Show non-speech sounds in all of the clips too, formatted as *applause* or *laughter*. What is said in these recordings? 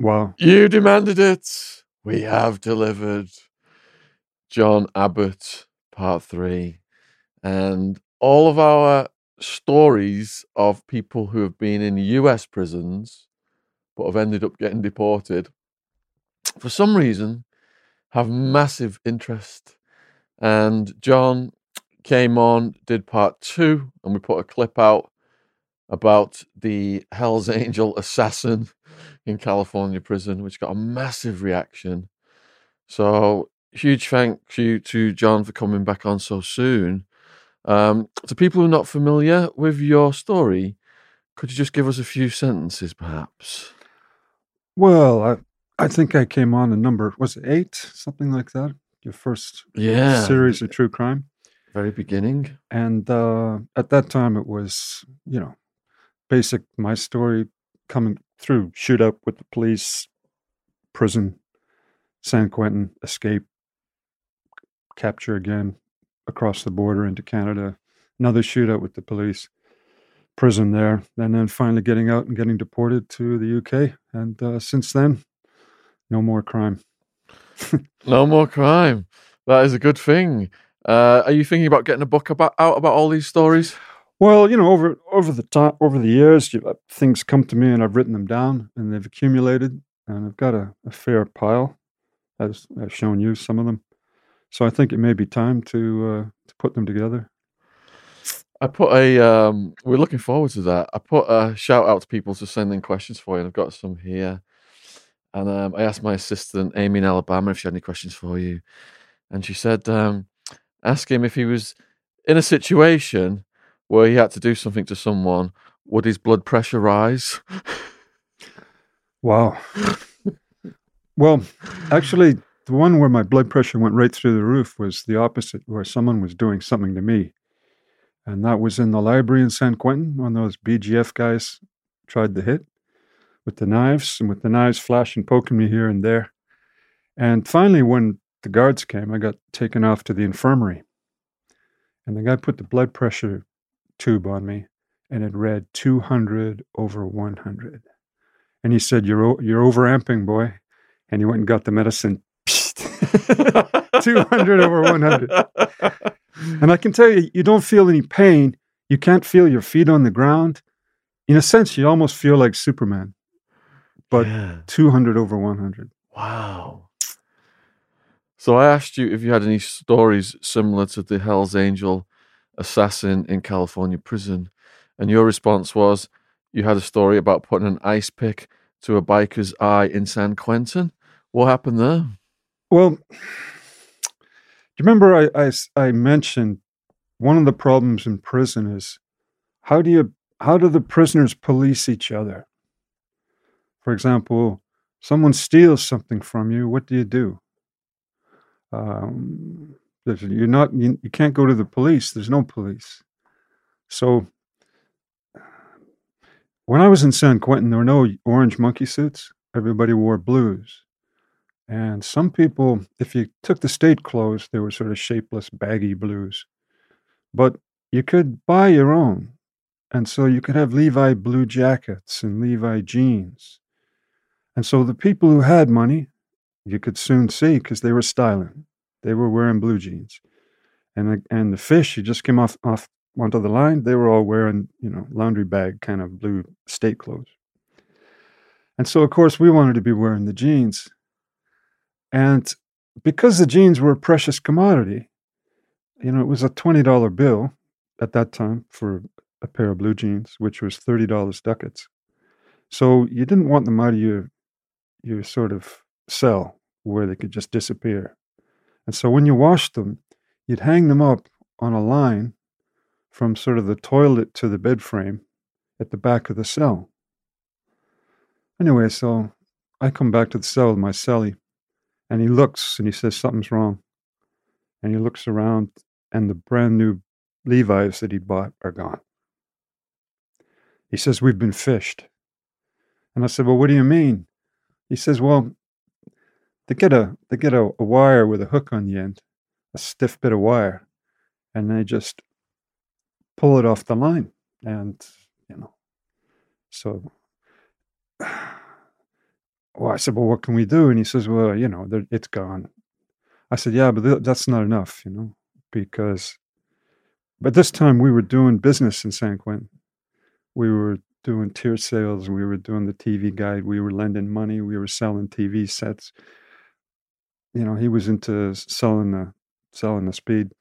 Wow. You demanded it. We have delivered. John Abbott, part three. And all of our stories of people who have been in US prisons but have ended up getting deported for some reason have massive interest. And John came on, did part two, and we put a clip out about the Hells *laughs* Angel assassin in California prison, which got a massive reaction. So, huge thank you to John for coming back on so soon. Um, to people who are not familiar with your story, could you just give us a few sentences, perhaps? Well, I, I think I came on a number, was it eight? Something like that? Your first Yeah, series of true crime. very beginning. And uh, at that time, it was, you know, basic my story coming through shootout with the police, prison, San Quentin, escape, capture again, across the border into Canada, another shootout with the police, prison there, and then finally getting out and getting deported to the UK. And uh, since then, no more crime. *laughs* No more crime. That is a good thing. Uh, are you thinking about getting a book about out about all these stories? Well, you know, over over the time, over the years, you, uh, things come to me, and I've written them down, and they've accumulated, and I've got a, a fair pile, as I've shown you some of them. So I think it may be time to uh, to put them together. I put a. Um, we're looking forward to that. I put a shout out to people to send in questions for you, and I've got some here. And um, I asked my assistant Amy in Alabama if she had any questions for you, and she said, um, "Ask him if he was in a situation where he had to do something to someone, would his blood pressure rise?" Wow. well, actually, the one where my blood pressure went right through the roof was the opposite, where someone was doing something to me, and that was in the library in San Quentin. when those BGF guys tried to hit with the knives, and with the knives flashing, poking me here and there. And finally, when the guards came, I got taken off to the infirmary. And the guy put the blood pressure tube on me, and it read 200 over 100. And he said, "You're you're overamping, boy." And he went and got the medicine. *laughs* 200 over 100. And I can tell you, you don't feel any pain. You can't feel your feet on the ground. In a sense, you almost feel like Superman. But Yeah. 200 over 100. Wow. So I asked you if you had any stories similar to the Hells Angel assassin in California prison, and your response was you had a story about putting an ice pick to a biker's eye in San Quentin. What happened there? Well, do you remember I I mentioned one of the problems in prison is how do you how do the prisoners police each other? For example, someone steals something from you, what do you do? Um, there's, you're not you, you can't go to the police. There's no police. So when I was in San Quentin, there were no orange monkey suits. Everybody wore blues. And some people, if you took the state clothes, they were sort of shapeless, baggy blues. But you could buy your own. And so you could have Levi blue jackets and Levi jeans. And so the people who had money, you could soon see because they were styling. They were wearing blue jeans. And and the fish who just came off, off onto the line, they were all wearing, you know, laundry bag kind of blue state clothes. And so, of course, we wanted to be wearing the jeans. And because the jeans were a precious commodity, you know, it was a $20 bill at that time for a pair of blue jeans, which was $30 ducats. So you didn't want them out of your, your sort of cell where they could just disappear. And so when you washed them, you'd hang them up on a line from sort of the toilet to the bed frame at the back of the cell. Anyway, so I come back to the cell with my cellie, and he looks and he says something's wrong. And he looks around, and the brand new Levi's that he bought are gone. He says, We've been fished. And I said, Well, what do you mean? He says, Well, they get a they get a, a wire with a hook on the end, a stiff bit of wire, and they just pull it off the line. And, you know, so *sighs* well, I said, well, what can we do? And he says, well, you know, it's gone. I said, yeah, but th- that's not enough, you know, because, but this time we were doing business in San Quentin. We were doing tier sales. We were doing the TV guide. We were lending money. We were selling TV sets. You know, he was into selling the selling the speed,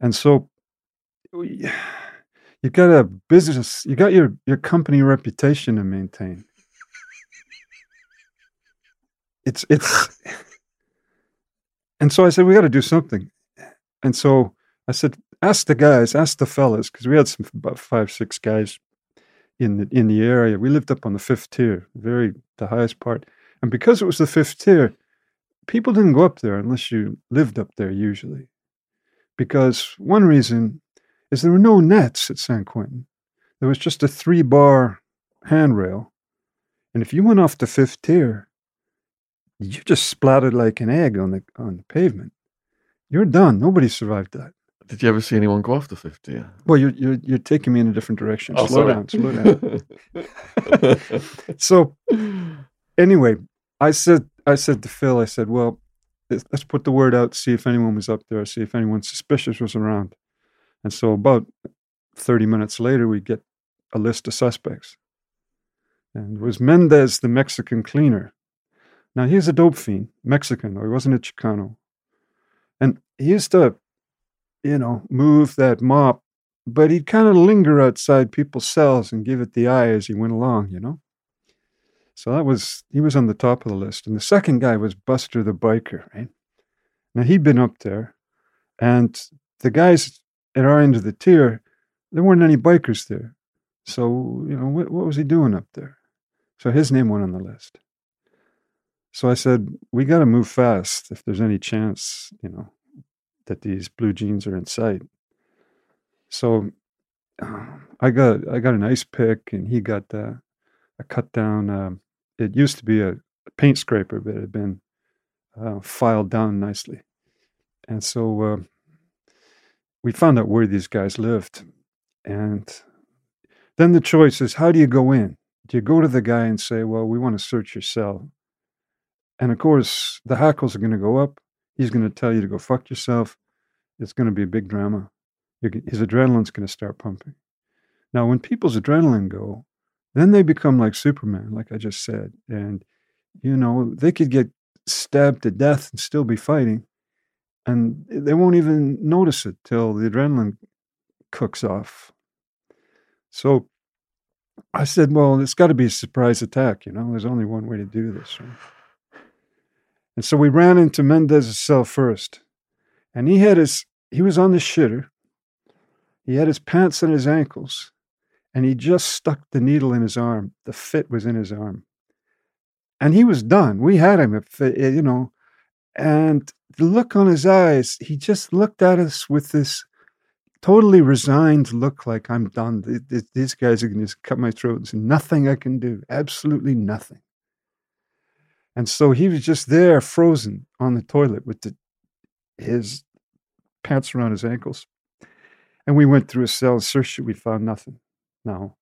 and so *sighs* you got a business. You got your your company reputation to maintain. It's it's, *sighs* and so I said we got to do something, and so I said ask the guys, ask the fellas, because we had some about five six guys in the in the area. We lived up on the fifth tier, very the highest part, and because it was the fifth tier, people didn't go up there unless you lived up there usually, because one reason is there were no nets at San Quentin. There was just a three bar handrail, and if you went off the fifth tier, you just splattered like an egg on the on the pavement. You're done. Nobody survived that. Did you ever see anyone go off the 50? Yeah. Well, you're you're, you're taking me in a different direction. Oh, slow sorry. down, slow down. *laughs* So anyway, I said I said to Phil, I said, well, let's put the word out, see if anyone was up there, see if anyone suspicious was around. And so about 30 minutes later, we get a list of suspects. And it was Mendez, the Mexican cleaner. Now he's a dope fiend, Mexican, or he wasn't a Chicano. And he used to, you know, move that mop, but he'd kind of linger outside people's cells and give it the eye as he went along, you know? So that was he was on the top of the list. And the second guy was Buster the biker, right? Now he'd been up there, and the guys at our end of the tier, there weren't any bikers there. So, you know, what, what was he doing up there? So his name went on the list. So I said, we got to move fast if there's any chance, you know, that these blue jeans are in sight. So uh, I got I got an ice pick, and he got uh, a cut down. Um, it used to be a, a paint scraper, but it had been uh, filed down nicely. And so uh, we found out where these guys lived. And then the choice is how do you go in? Do you go to the guy and say, well, we want to search your cell? And of course, the hackles are going to go up. He's going to tell you to go fuck yourself. It's going to be a big drama. His adrenaline's going to start pumping. Now, when people's adrenaline go, then they become like Superman, like I just said. And, you know, they could get stabbed to death and still be fighting. And they won't even notice it till the adrenaline cooks off. So I said, well, it's got to be a surprise attack. You know, there's only one way to do this. Right? And so we ran into Mendez's cell first. And he had his, he was on the shitter. He had his pants on his ankles. And he just stuck the needle in his arm. The fit was in his arm. And he was done. We had him, uh, you know. And the look on his eyes, he just looked at us with this totally resigned look like I'm done. Th- th- These guys are going to just cut my throat. Nothing I can do. Absolutely nothing. And so he was just there, frozen on the toilet with the, his pants around his ankles. And we went through his cell, searched it, we found nothing. Now,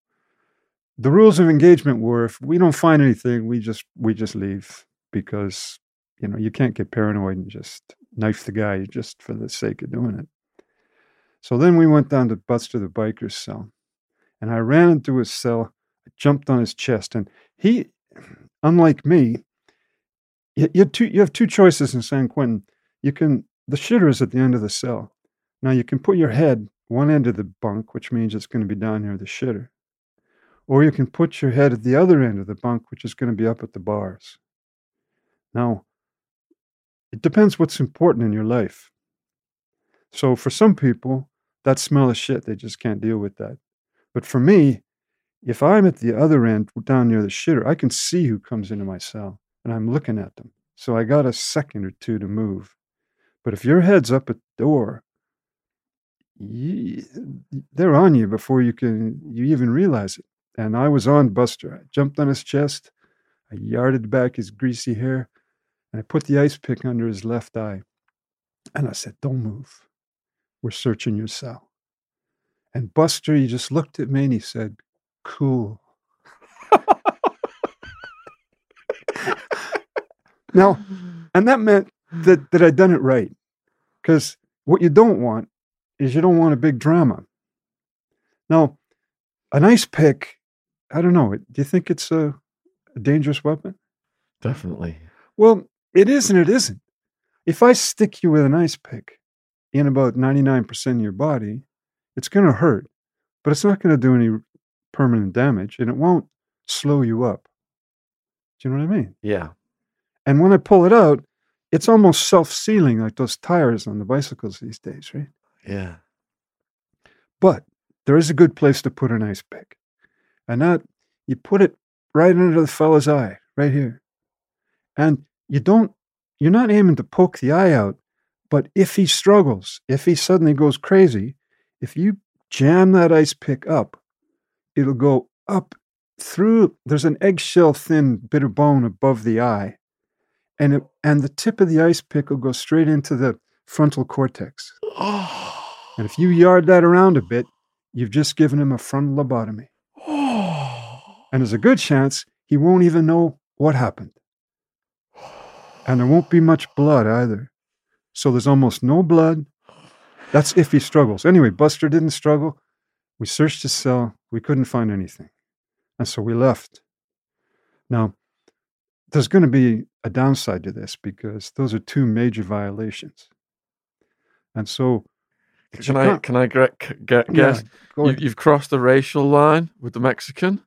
the rules of engagement were if we don't find anything, we just we just leave because you know you can't get paranoid and just knife the guy just for the sake of doing it. So then we went down to Buster the biker's cell, and I ran into his cell, jumped on his chest, and he, *clears throat* unlike me, you, you, have two, you have two choices in San Quentin. You can the shitter is at the end of the cell. Now you can put your head one end of the bunk, which means it's going to be down near the shitter, or you can put your head at the other end of the bunk, which is going to be up at the bars. Now, it depends what's important in your life. So for some people, that smell of shit, they just can't deal with that. But for me, if I'm at the other end down near the shitter, I can see who comes into my cell and I'm looking at them. So I got a second or two to move. But if your head's up at the door, ye- they're on you before you can you even realize it. And I was on Buster. I jumped on his chest, I yarded back his greasy hair, and I put the ice pick under his left eye. And I said, Don't move. We're searching your cell. And Buster, he just looked at me and he said, Cool. Now, and that meant that that I'd done it right. Because what you don't want is you don't want a big drama. Now, an ice pick, I don't know. Do you think it's a, a dangerous weapon? Definitely. Well, it is and it isn't. If I stick you with an ice pick in about 99% of your body, it's going to hurt, but it's not going to do any permanent damage and it won't slow you up. Do you know what I mean? Yeah. And when I pull it out, it's almost self sealing like those tires on the bicycles these days, right? Yeah. But there is a good place to put an ice pick. And that you put it right under the fellow's eye, right here. And you don't, you're not aiming to poke the eye out, but if he struggles, if he suddenly goes crazy, if you jam that ice pick up, it'll go up through, there's an eggshell thin bit of bone above the eye. And, it, and the tip of the ice pick will go straight into the frontal cortex. Oh. And if you yard that around a bit, you've just given him a frontal lobotomy. *sighs* And there's a good chance he won't even know what happened. And there won't be much blood either. So there's almost no blood. That's if he struggles. Anyway, Buster didn't struggle. We searched his cell. We couldn't find anything. And so we left. Now, there's going to be a downside to this because those are two major violations. And so, Can I can I get, get guess? go you, you've crossed the racial line with the Mexican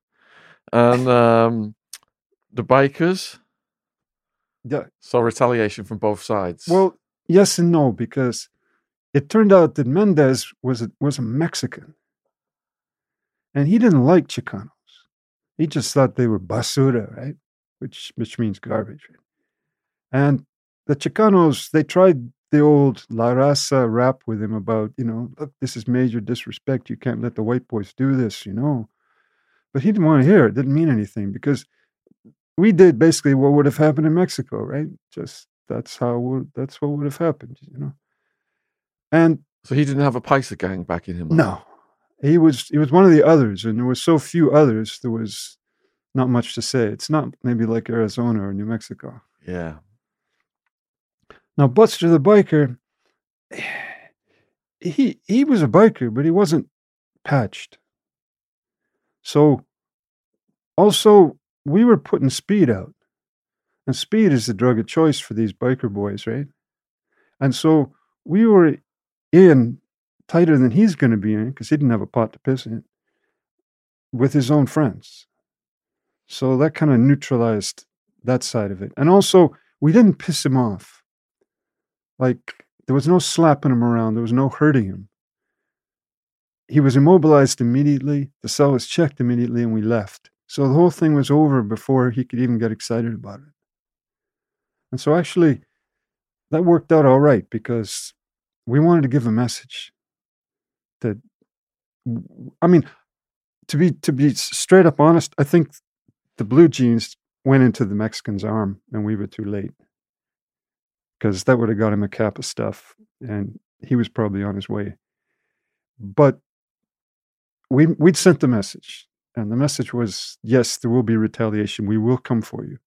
and *laughs* um, the bikers. Yeah, So retaliation from both sides. Well, yes and no, because it turned out that Mendez was a, was a Mexican, and he didn't like Chicanos. He just thought they were basura, right? Which which means garbage. And the Chicanos they tried the old La Raza rap with him about you know look this is major disrespect. You can't let the white boys do this, you know. But he didn't want to hear it. Didn't mean anything because we did basically what would have happened in Mexico, right? Just that's how that's what would have happened, you know. And so he didn't have a Paisa gang backing him. up? no, he was he was one of the others, and there were so few others. There was not much to say. It's not maybe like Arizona or New Mexico. Yeah. Now Buster the biker, he he was a biker, but he wasn't patched. So also we were putting speed out. And speed is the drug of choice for these biker boys, right? And so we were in tighter than he's going to be in because he didn't have a pot to piss in with his own friends. So that kind of neutralized that side of it. And also, we didn't piss him off. Like, there was no slapping him around, there was no hurting him. He was immobilized immediately, the cell was checked immediately, and we left. So the whole thing was over before he could even get excited about it. And so, actually, that worked out all right because we wanted to give a message that, I mean, to be to be straight up honest, I think the blue jeans went into the Mexican's arm, and we were too late because that would have got him a cap of stuff, and he was probably on his way. But we we'd sent the message, and the message was, yes, there will be retaliation. We will come for you.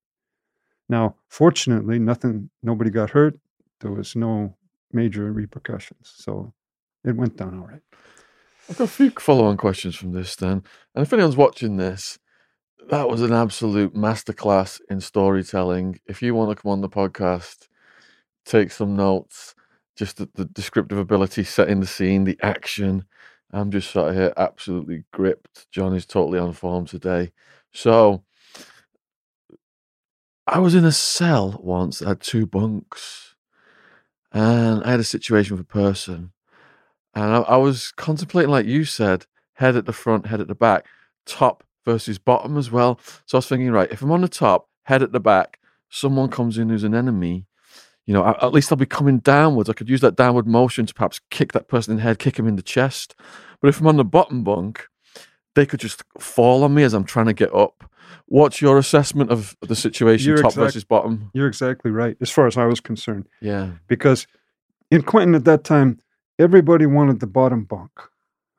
Now, fortunately, nothing, nobody got hurt. There was no major repercussions, so it went down all right. I've got a few follow-on questions from this then. And if anyone's watching this, that was an absolute masterclass in storytelling. If you want to come on the podcast, take some notes, just the, the descriptive ability, setting the scene, the action. I'm just sat here absolutely gripped. John is totally on form today. So I was in a cell once that had two bunks. And I had a situation with a person. And I, I was contemplating, like you said, head at the front, head at the back, top versus bottom as well. So I was thinking, right, if I'm on the top, head at the back, someone comes in who's an enemy, you know, at, least I'll be coming downwards. I could use that downward motion to perhaps kick that person in the head, kick him in the chest. But if I'm on the bottom bunk, they could just fall on me as I'm trying to get up. What's your assessment of the situation, You're top exact- versus bottom? You're exactly right, as far as I was concerned. Yeah. because in Quentin at that time, everybody wanted the bottom bunk.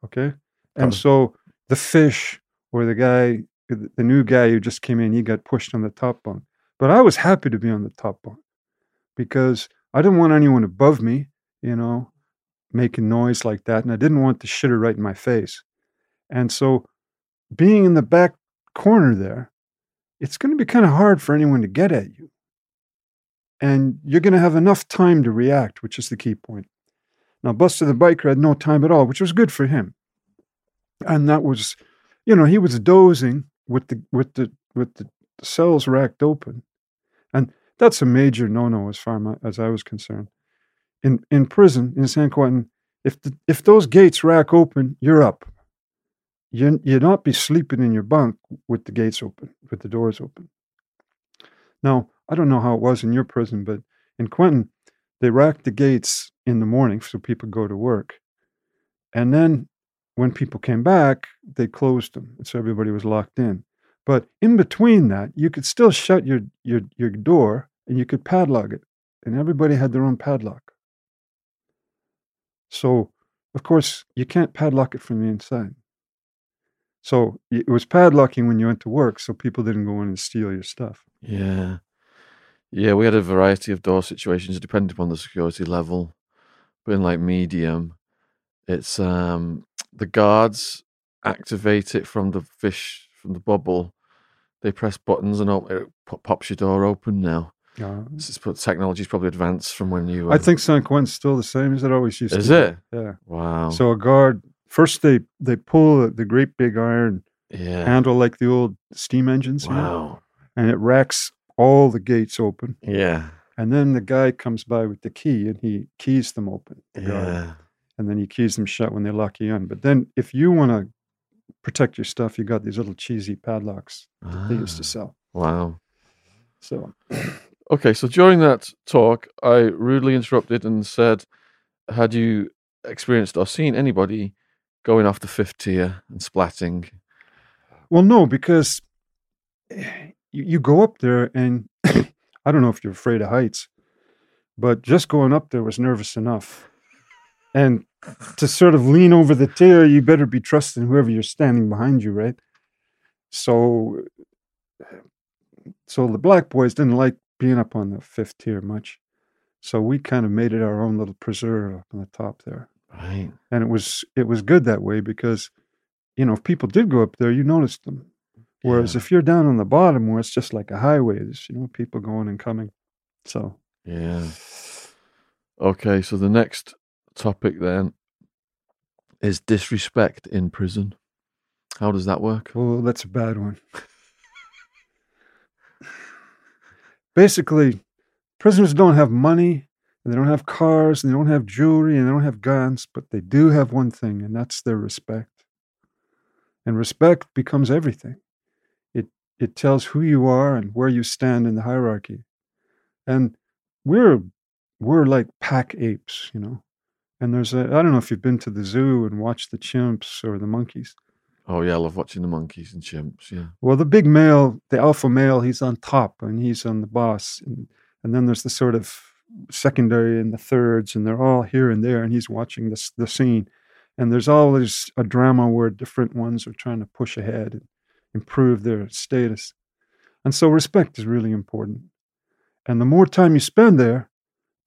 Okay. And Oh. so the fish or the guy, the the new guy who just came in, he got pushed on the top bunk. But I was happy to be on the top bunk because I didn't want anyone above me, you know, making noise like that. And I didn't want the shitter right in my face. And so being in the back corner there, it's going to be kind of hard for anyone to get at you. And you're going to have enough time to react, which is the key point. Now, Buster the biker had no time at all, which was good for him. And that was, you know, he was dozing with the with the with the cells racked open, and that's a major no-no as far as I was concerned. In in prison in San Quentin, if the, if those gates rack open, you're up. You you'd not be sleeping in your bunk with the gates open, with the doors open. Now, I don't know how it was in your prison, but in Quentin, they racked the gates in the morning so people go to work. And then when people came back, they closed them. And so everybody was locked in. But in between that, you could still shut your, your, your door and you could padlock it. And everybody had their own padlock. So, of course, you can't padlock it from the inside. So it was padlocking when you went to work so people didn't go in and steal your stuff. Yeah. Yeah, we had a variety of door situations depending upon the security level. But in like medium, it's um the guards activate it from the fish from the bubble. They press buttons and it pops your door open now. Yeah. This is, technology's probably advanced from when you. I think San Quentin's still the same as it always used is to. Is it? Yeah. Wow. So a guard first they they pull the great big iron yeah. handle like the old steam engines. Wow. You know, and it racks all the gates open. Yeah. And then the guy comes by with the key and he keys them open. The yeah. Guard, and then he keys them shut when they lock you in. But then if you want to protect your stuff, you got these little cheesy padlocks ah, they used to ah, sell. Wow. So *clears throat* Okay, so during that talk, I rudely interrupted and said, Had you experienced or seen anybody going off the fifth tier and splatting? Well, no, because eh, you, you go up there and *coughs* I don't know if you're afraid of heights, but just going up there was nervous enough. And to sort of lean over the tier, you better be trusting whoever you're standing behind you, right? So, eh, so the black boys didn't like being up on the fifth tier much. So we kind of made it our own little preserve up on the top there. Right. And it was it was good that way because, you know, if people did go up there, you noticed them. Whereas Yeah. if you're down on the bottom where it's just like a highway, there's you know people going and coming. So Yeah. Okay, so the next topic then is disrespect in prison. How does that work? oh, that's a bad one. *laughs* Basically, prisoners don't have money and they don't have cars and they don't have jewelry and they don't have guns, but they do have one thing, and that's their respect. And respect becomes everything. It it tells who you are and where you stand in the hierarchy. And we're we're like pack apes, you know. And there's a I don't know if you've been to the zoo and watched the chimps or the monkeys. Oh yeah, I love watching the monkeys and chimps. Yeah. Well, the big male, the alpha male, he's on top and he's on the boss. And, and then there's the sort of secondary and the thirds, and they're all here and there, and he's watching this the scene. And there's always a drama where different ones are trying to push ahead and improve their status. And so respect is really important. And the more time you spend there,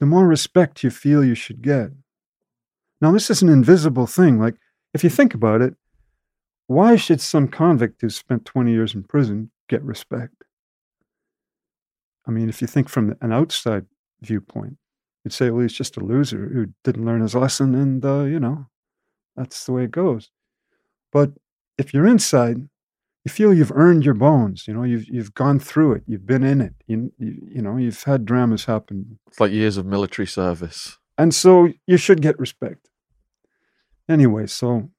the more respect you feel you should get. Now, this is an invisible thing. Like, if you think about it, why should some convict who spent 20 years in prison get respect? I mean, if you think from an outside viewpoint, you'd say, well, he's just a loser who didn't learn his lesson, and, uh, you know, that's the way it goes. But if you're inside, you feel you've earned your bones. You know, you've you've gone through it. You've been in it. You you, you know, you've had dramas happen. It's like years of military service. And so you should get respect. Anyway, so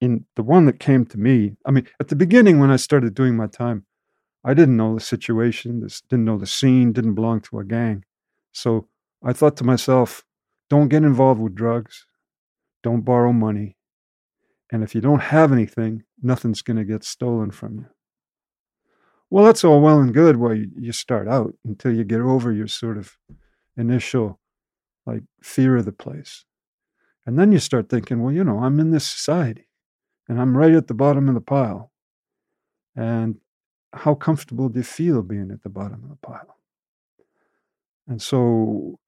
in the one that came to me, I mean, at the beginning when I started doing my time, I didn't know the situation, didn't know the scene, didn't belong to a gang. So I thought to myself, don't get involved with drugs, don't borrow money, and if you don't have anything, nothing's going to get stolen from you. Well, that's all well and good while you, start out until you get over your sort of initial like fear of the place. And then you start thinking, well, you know, I'm in this society and I'm right at the bottom of the pile. And how comfortable do you feel being at the bottom of the pile? And so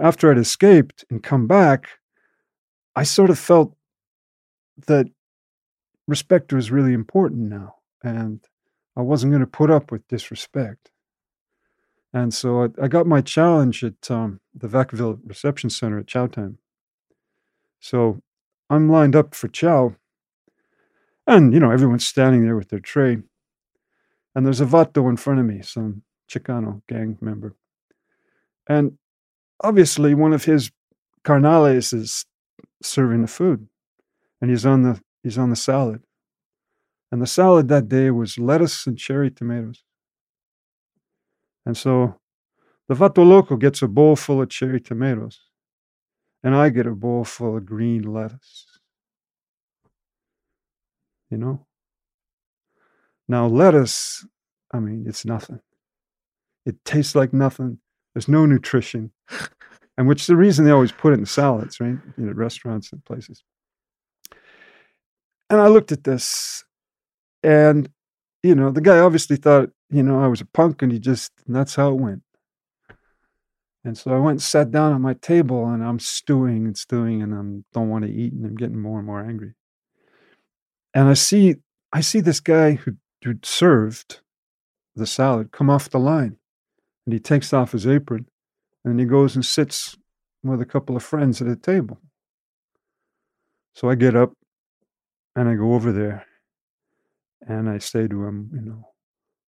after I'd escaped and come back, I sort of felt that respect was really important now. And I wasn't going to put up with disrespect. And so I, I got my challenge at um, the Vacaville Reception Center at chow time. So I'm lined up for chow. And, you know, everyone's standing there with their tray. And there's a vato in front of me, some Chicano gang member. And obviously, one of his carnales is serving the food. And he's on the he's on the salad. And the salad that day was lettuce and cherry tomatoes. And so the Vato Loco gets a bowl full of cherry tomatoes, and I get a bowl full of green lettuce. You know? Now, lettuce, I mean, it's nothing. It tastes like nothing. There's no nutrition. And which is the reason they always put it in salads, right? You know, restaurants and places. And I looked at this and, you know, the guy obviously thought, you know, I was a punk and he just, and that's how it went. And so I went and sat down at my table and I'm stewing and stewing and I don't want to eat and I'm getting more and more angry. And I see, I see this guy who, who served the salad come off the line and he takes off his apron and he goes and sits with a couple of friends at a table. So I get up and I go over there and I say to him, you know,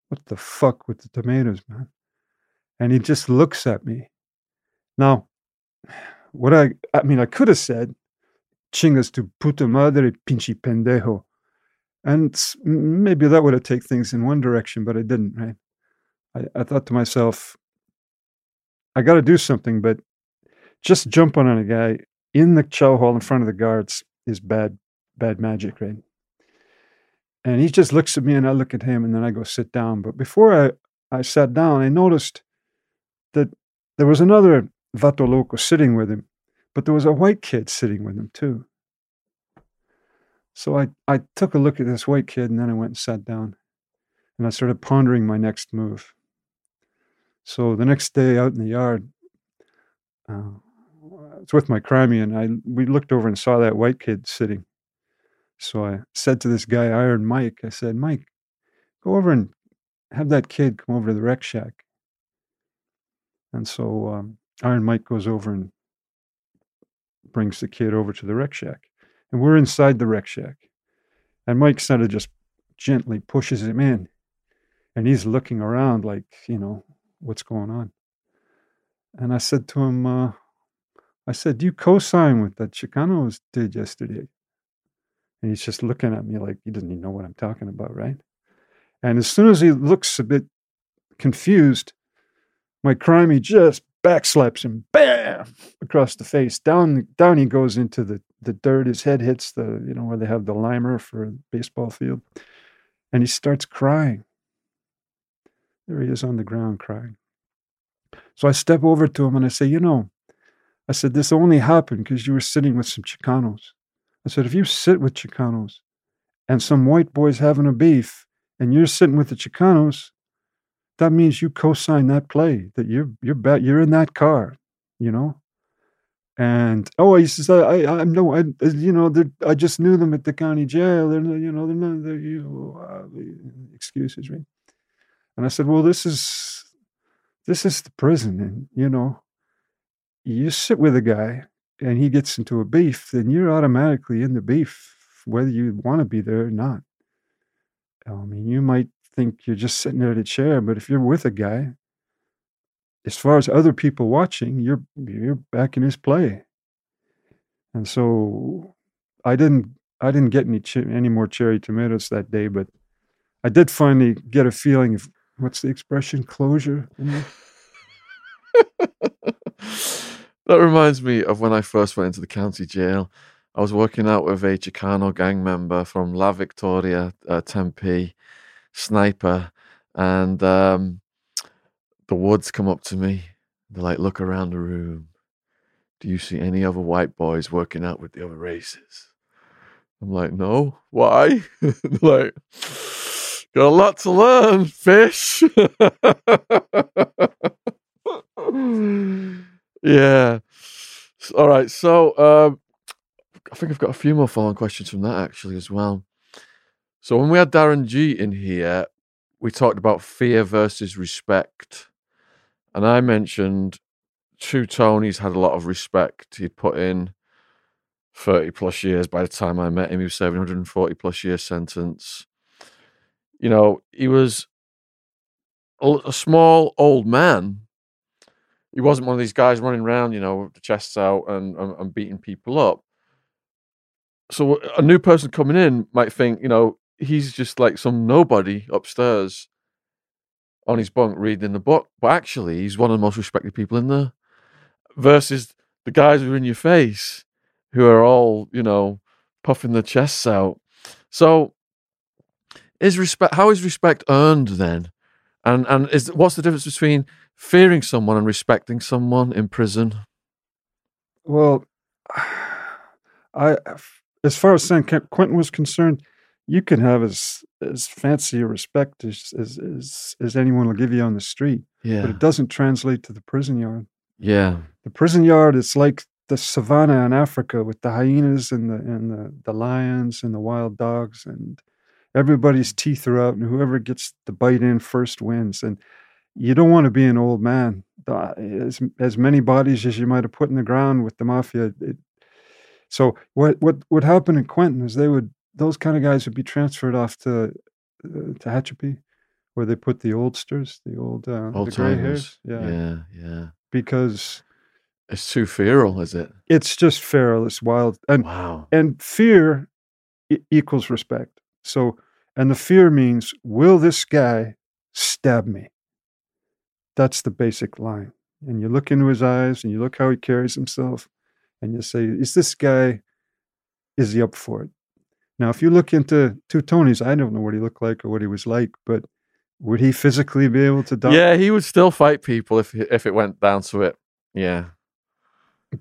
what the fuck with the tomatoes, man? And he just looks at me. Now, what I, I mean, I could have said, chingas tu puta madre, pinche pendejo. And maybe that would have taken things in one direction, but I didn't, right? I, I thought to myself, I got to do something, but just jumping on a guy in the chow hall in front of the guards is bad, bad magic, right? And he just looks at me and I look at him and then I go sit down. But before I, I sat down, I noticed that there was another Vato Loco sitting with him, but there was a white kid sitting with him too. So I, I took a look at this white kid and then I went and sat down and I started pondering my next move. So the next day out in the yard, uh, it's with my Crimean. I we looked over and saw that white kid sitting, so I said to this guy, Iron Mike, I said, Mike, go over and have that kid come over to the rec shack. And so um, Iron Mike goes over and brings the kid over to the rec shack. And we're inside the rec shack. And Mike sort of just gently pushes him in. And he's looking around like, you know, what's going on? And I said to him, uh, I said, Do you co sign with that Chicanos did yesterday? And he's just looking at me like he doesn't even know what I'm talking about, right? And as soon as he looks a bit confused, my crimey just backslaps him, bam, across the face. Down, down he goes into the, the dirt. His head hits the, you know, where they have the limer for a baseball field. And he starts crying. There he is on the ground crying. So I step over to him and I say, You know, I said, this only happened because you were sitting with some Chicanos. I said, if you sit with Chicanos and some white boys having a beef and you're sitting with the Chicanos, that means you co-sign that play, that you're you're ba- you're in that car, you know. And oh, he says, I I, I no, I you know, I just knew them at the county jail. They're you know they're not they're, you uh, excuses, right? And I said, well, this is this is the prison, and you know, you sit with a guy and he gets into a beef, then you're automatically in the beef, whether you want to be there or not. I mean, you might think you're just sitting there at a chair, but if you're with a guy, as far as other people watching, you're you're back in his play. And so, I didn't I didn't get any any more cherry tomatoes that day, but I did finally get a feeling of what's the expression closure. *laughs* That reminds me of when I first went into the county jail. I was working out with a Chicano gang member from La Victoria, uh, Tempe, sniper, and um, the woods come up to me. They're like, look around the room. Do you see any other white boys working out with the other races? I'm like, no. Why? *laughs* like, Got a lot to learn, fish. *laughs* yeah. All right. So um, I think I've got a few more following questions from that actually as well. So when we had Darren G in here, we talked about fear versus respect. And I mentioned True Tony's had a lot of respect. He'd put in 30 plus years by the time I met him. He was serving 140 plus year sentence. You know, he was a, small old man. He wasn't one of these guys running around, you know, with the chests out and, and, and beating people up. So a new person coming in might think, you know, he's just like some nobody upstairs on his bunk reading the book, but actually he's one of the most respected people in there. Versus the guys who are in your face, who are all you know puffing their chests out. So, is respect? How is respect earned then? And and is what's the difference between fearing someone and respecting someone in prison? Well, *sighs* I, as far as San Quentin was concerned, you can have as as fancy a respect as, as as as anyone will give you on the street, Yeah, but it doesn't translate to the prison yard. yeah, The prison yard is like the savannah in Africa with the hyenas and the and the, the lions and the wild dogs and everybody's teeth are out and whoever gets the bite in first wins and you don't want to be an old man. As as many bodies as you might have put in the ground with the mafia it, so what what would happen in Quentin is they would those kind of guys would be transferred off to uh, to Tehachapi where they put the oldsters the old uh, old the gray hairs. Yeah, yeah, yeah. because It's too feral, is it? it's just feral it's wild and Wow. and fear equals respect. So and the fear means will this guy stab me? That's the basic line. And you look into his eyes and you look how he carries himself and you say is this guy is he up for it now if you look into two tonys i don't know what he looked like or what he was like but would he physically be able to die Yeah, he would still fight people if if it went down to it. Yeah.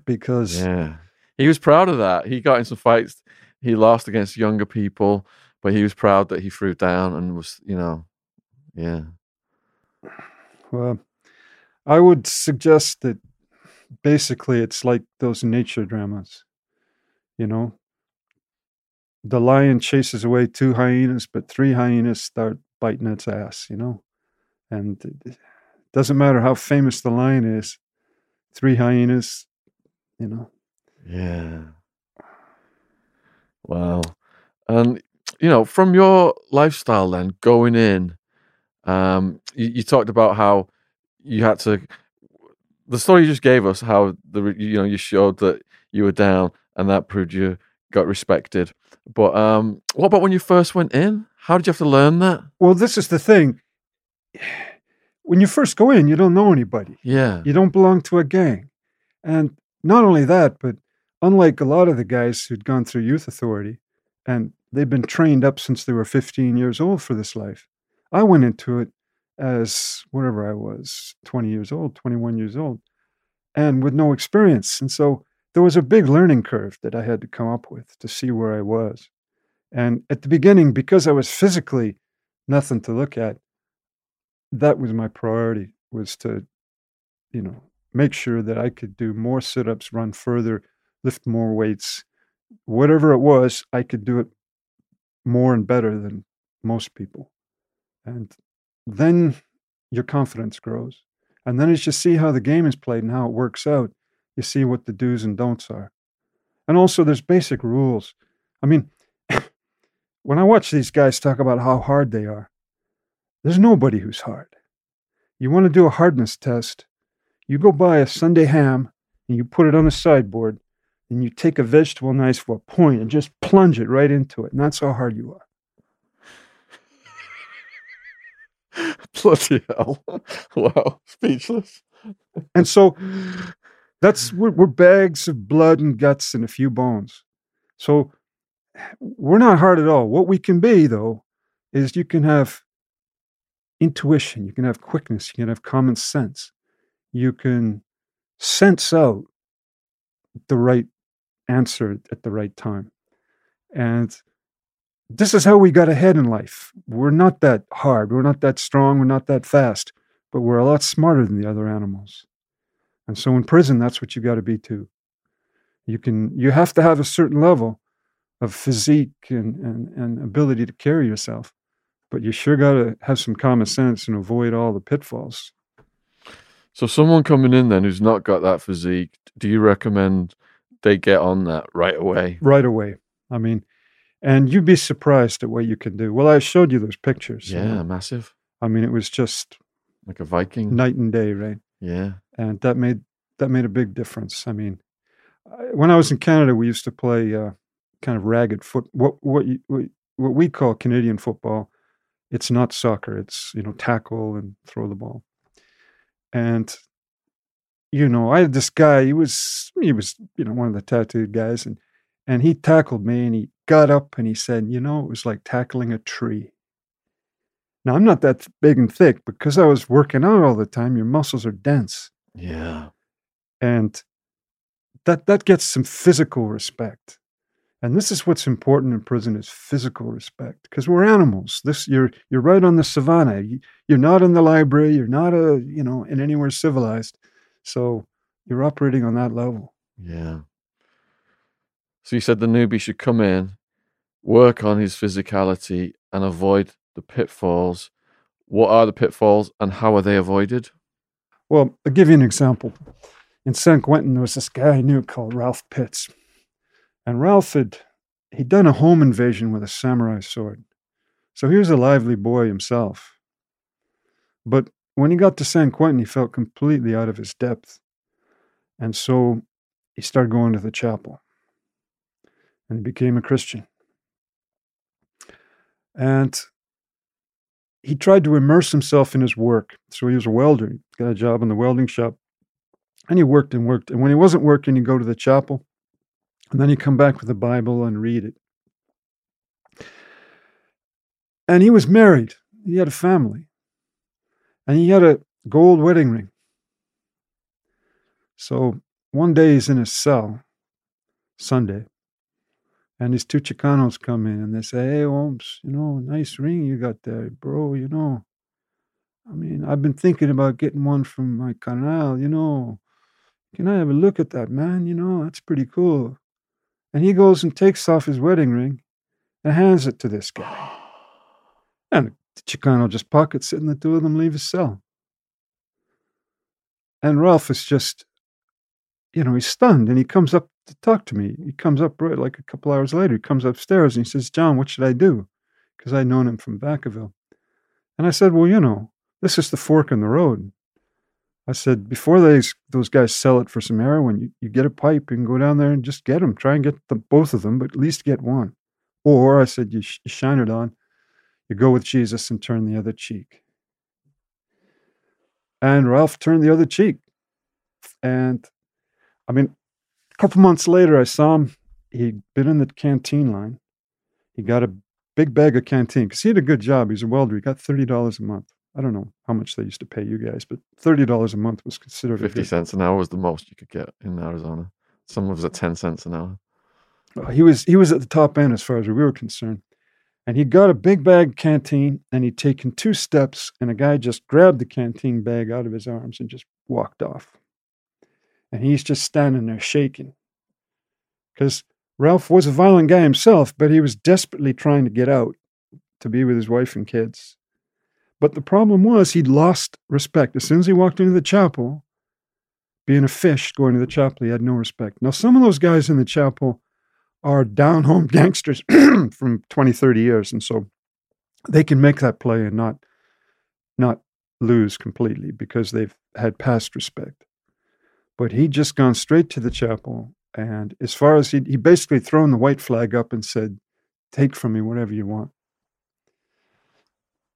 because Yeah. He was proud of that. He got in some fights. He lost against younger people, but he was proud that he threw down and was, you know, yeah. Well, I would suggest that basically it's like those nature dramas. You know, the lion chases away two hyenas, but three hyenas start biting its ass, you know? And it doesn't matter how famous the lion is, three hyenas, you know. Yeah. Wow. And, you know, from your lifestyle then, going in, um, you, you talked about how you had to, the story you just gave us, how the, you know, you showed that you were down and that proved you got respected. But um, what about when you first went in? How did you have to learn that? Well, this is the thing. When you first go in, you don't know anybody. Yeah. You don't belong to a gang. And not only that, but unlike a lot of the guys who'd gone through youth authority and they've been trained up since they were 15 years old for this life, I went into it as whatever I was 20 years old, 21 years old, and with no experience. And so there was a big learning curve that I had to come up with to see where I was. And at the beginning, because I was physically nothing to look at, that was my priority was to, you know, make sure that I could do more sit-ups, run further, lift more weights, whatever it was, I could do it more and better than most people. And then your confidence grows. And then as you see how the game is played and how it works out, you see what the do's and don'ts are. And also there's basic rules. I mean, *laughs* when I watch these guys talk about how hard they are, there's nobody who's hard. You want to do a hardness test, you go buy a Sunday ham and you put it on a sideboard and you take a vegetable knife for a point and just plunge it right into it. And that's how hard you are. *laughs* Bloody hell. *laughs* wow. Speechless. And so that's we're, we're bags of blood and guts and a few bones. So we're not hard at all. What we can be, though, is you can have intuition, you can have quickness, you can have common sense, you can sense out the right answer at the right time. And this is how we got ahead in life. We're not that hard, we're not that strong, we're not that fast, but we're a lot smarter than the other animals. And so in prison, that's what you got to be too. You can you have to have a certain level of physique and, and, and ability to carry yourself, but you sure got to have some common sense and avoid all the pitfalls. So, someone coming in then who's not got that physique, do you recommend they get on that right away? Right away. I mean, and you'd be surprised at what you can do. Well, I showed you those pictures. Yeah, you know? massive. I mean, it was just like a Viking, night and day, right? Yeah, and that made that made a big difference. I mean, when I was in Canada, we used to play uh, kind of ragged foot. What what, you, what we call Canadian football. It's not soccer. It's you know tackle and throw the ball. And you know, I had this guy. He was he was you know one of the tattooed guys, and and he tackled me, and he got up and he said, you know, it was like tackling a tree. Now I'm not that big and thick but because I was working out all the time. Your muscles are dense. Yeah. And that that gets some physical respect. And this is what's important in prison is physical respect because we're animals. This you're you're right on the savannah. You're not in the library. You're not a you know in anywhere civilized. So you're operating on that level. Yeah. So you said the newbie should come in, work on his physicality, and avoid the pitfalls. What are the pitfalls, and how are they avoided? Well, I'll give you an example in San Quentin, there was this guy I knew called Ralph Pitts. And Ralph had he'd done a home invasion with a samurai sword. So he was a lively boy himself. But when he got to San Quentin, he felt completely out of his depth. And so he started going to the chapel. And he became a Christian. And he tried to immerse himself in his work. So he was a welder. He got a job in the welding shop. And he worked and worked. And when he wasn't working, he'd go to the chapel. And then he'd come back with the Bible and read it. And he was married. He had a family. And he had a gold wedding ring. So one day he's in his cell, Sunday, and these two Chicanos come in and they say, Hey, Holmes, you know, nice ring you got there, bro, you know. I mean, I've been thinking about getting one from my carnal, you know. Can I have a look at that, man? You know, that's pretty cool. And he goes and takes off his wedding ring and hands it to this guy. *sighs* And the Chicano just pockets it, and the two of them leave his cell. And Ralph is just, you know, he's stunned and he comes up to talk to me. He comes up right like a couple hours later. He comes upstairs and he says, John, what should I do? Because I'd known him from Vacaville. And I said, Well, you know, this is the fork in the road. I said, before they, those guys sell it for some heroin, you, you get a pipe and go down there and just get them. Try and get the, both of them, but at least get one. Or I said, you, sh- you shine it on, you go with Jesus and turn the other cheek. And Ralph turned the other cheek. And I mean, a couple months later, I saw him. He'd been in the canteen line. He got a big bag of canteen because he had a good job. He's a welder. He got $30 a month. I don't know how much they used to pay you guys, but thirty dollars a month was considered fifty cents an hour was the most you could get in Arizona. Some was at ten cents an hour. Uh, he was he was at the top end as far as we were concerned, and he got a big bag canteen, and he'd taken two steps, and a guy just grabbed the canteen bag out of his arms and just walked off, and he's just standing there shaking, because Ralph was a violent guy himself, but he was desperately trying to get out to be with his wife and kids but the problem was he'd lost respect. As soon as he walked into the chapel, being a fish going to the chapel, he had no respect. Now, some of those guys in the chapel are down home *laughs* gangsters *clears throat* from 20, 30 years. And so they can make that play and not, not lose completely because they've had past respect. But he'd just gone straight to the chapel. And as far as he, he basically thrown the white flag up and said, Take from me whatever you want.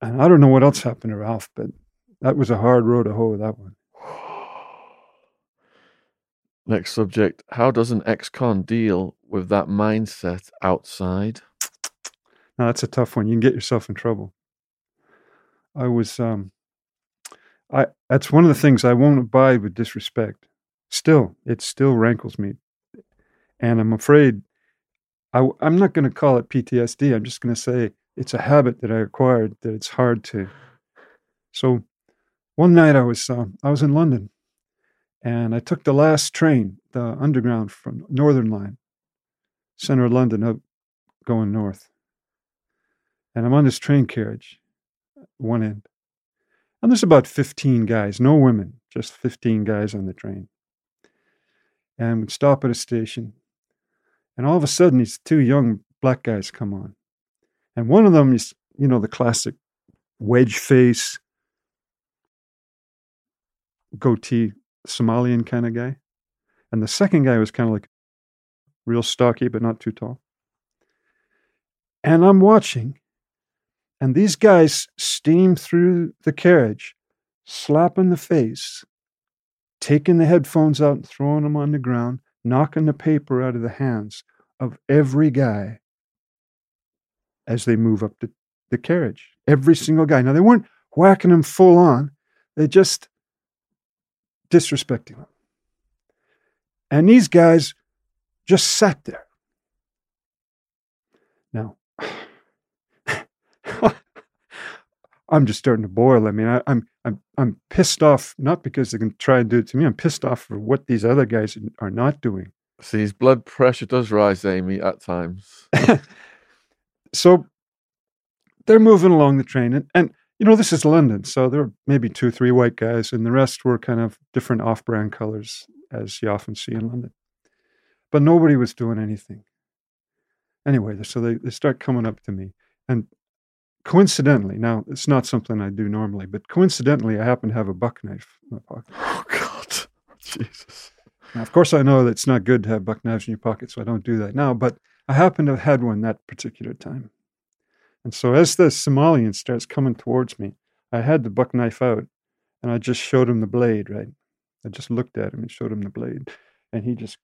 And I don't know what else happened to Ralph, but that was a hard road to hoe, that one. *sighs* Next subject How does an ex con deal with that mindset outside? Now, that's a tough one. You can get yourself in trouble. I was, um, I, that's one of the things I won't abide with disrespect. Still, it still rankles me. And I'm afraid I, I'm not going to call it PTSD. I'm just going to say it's a habit that I acquired that it's hard to. So one night I was uh, I was in London, and I took the last train, the underground from Northern Line, center of London, up going north. And I'm on this train carriage, one end, and there's about 15 guys, no women, just 15 guys on the train. And we'd stop at a station, and all of a sudden these two young black guys come on, and one of them is you know the classic wedge face goatee Somalian kind of guy. And the second guy was kind of like real stocky, but not too tall. And I'm watching, and these guys steam through the carriage, slapping the face, taking the headphones out and throwing them on the ground, knocking the paper out of the hands of every guy as they move up the, the carriage. Every mm. single guy. Now, they weren't whacking them full on, they just disrespecting them. And these guys just sat there. Now, *sighs* I'm just starting to boil. I mean, I, am I'm, I'm I'm pissed off not because they can try and do it to me. I'm pissed off for what these other guys are not doing. See, his blood pressure does rise, Amy, at times. *laughs* so they're moving along the train, and, and you know, this is London, so there were maybe two, three white guys, and the rest were kind of different off brand colors, as you often see in London. But nobody was doing anything. Anyway, so they, they start coming up to me. And coincidentally, now it's not something I do normally, but coincidentally, I happen to have a buck knife in my pocket. Oh, God. *laughs* Jesus. *laughs* Now, of course, I know that it's not good to have buck knives in your pocket, so I don't do that now, but I happen to have had one that particular time. And so as the Somalian starts coming towards me, I had the buck knife out and I just showed him the blade, right? I just looked at him and showed him the blade. And he just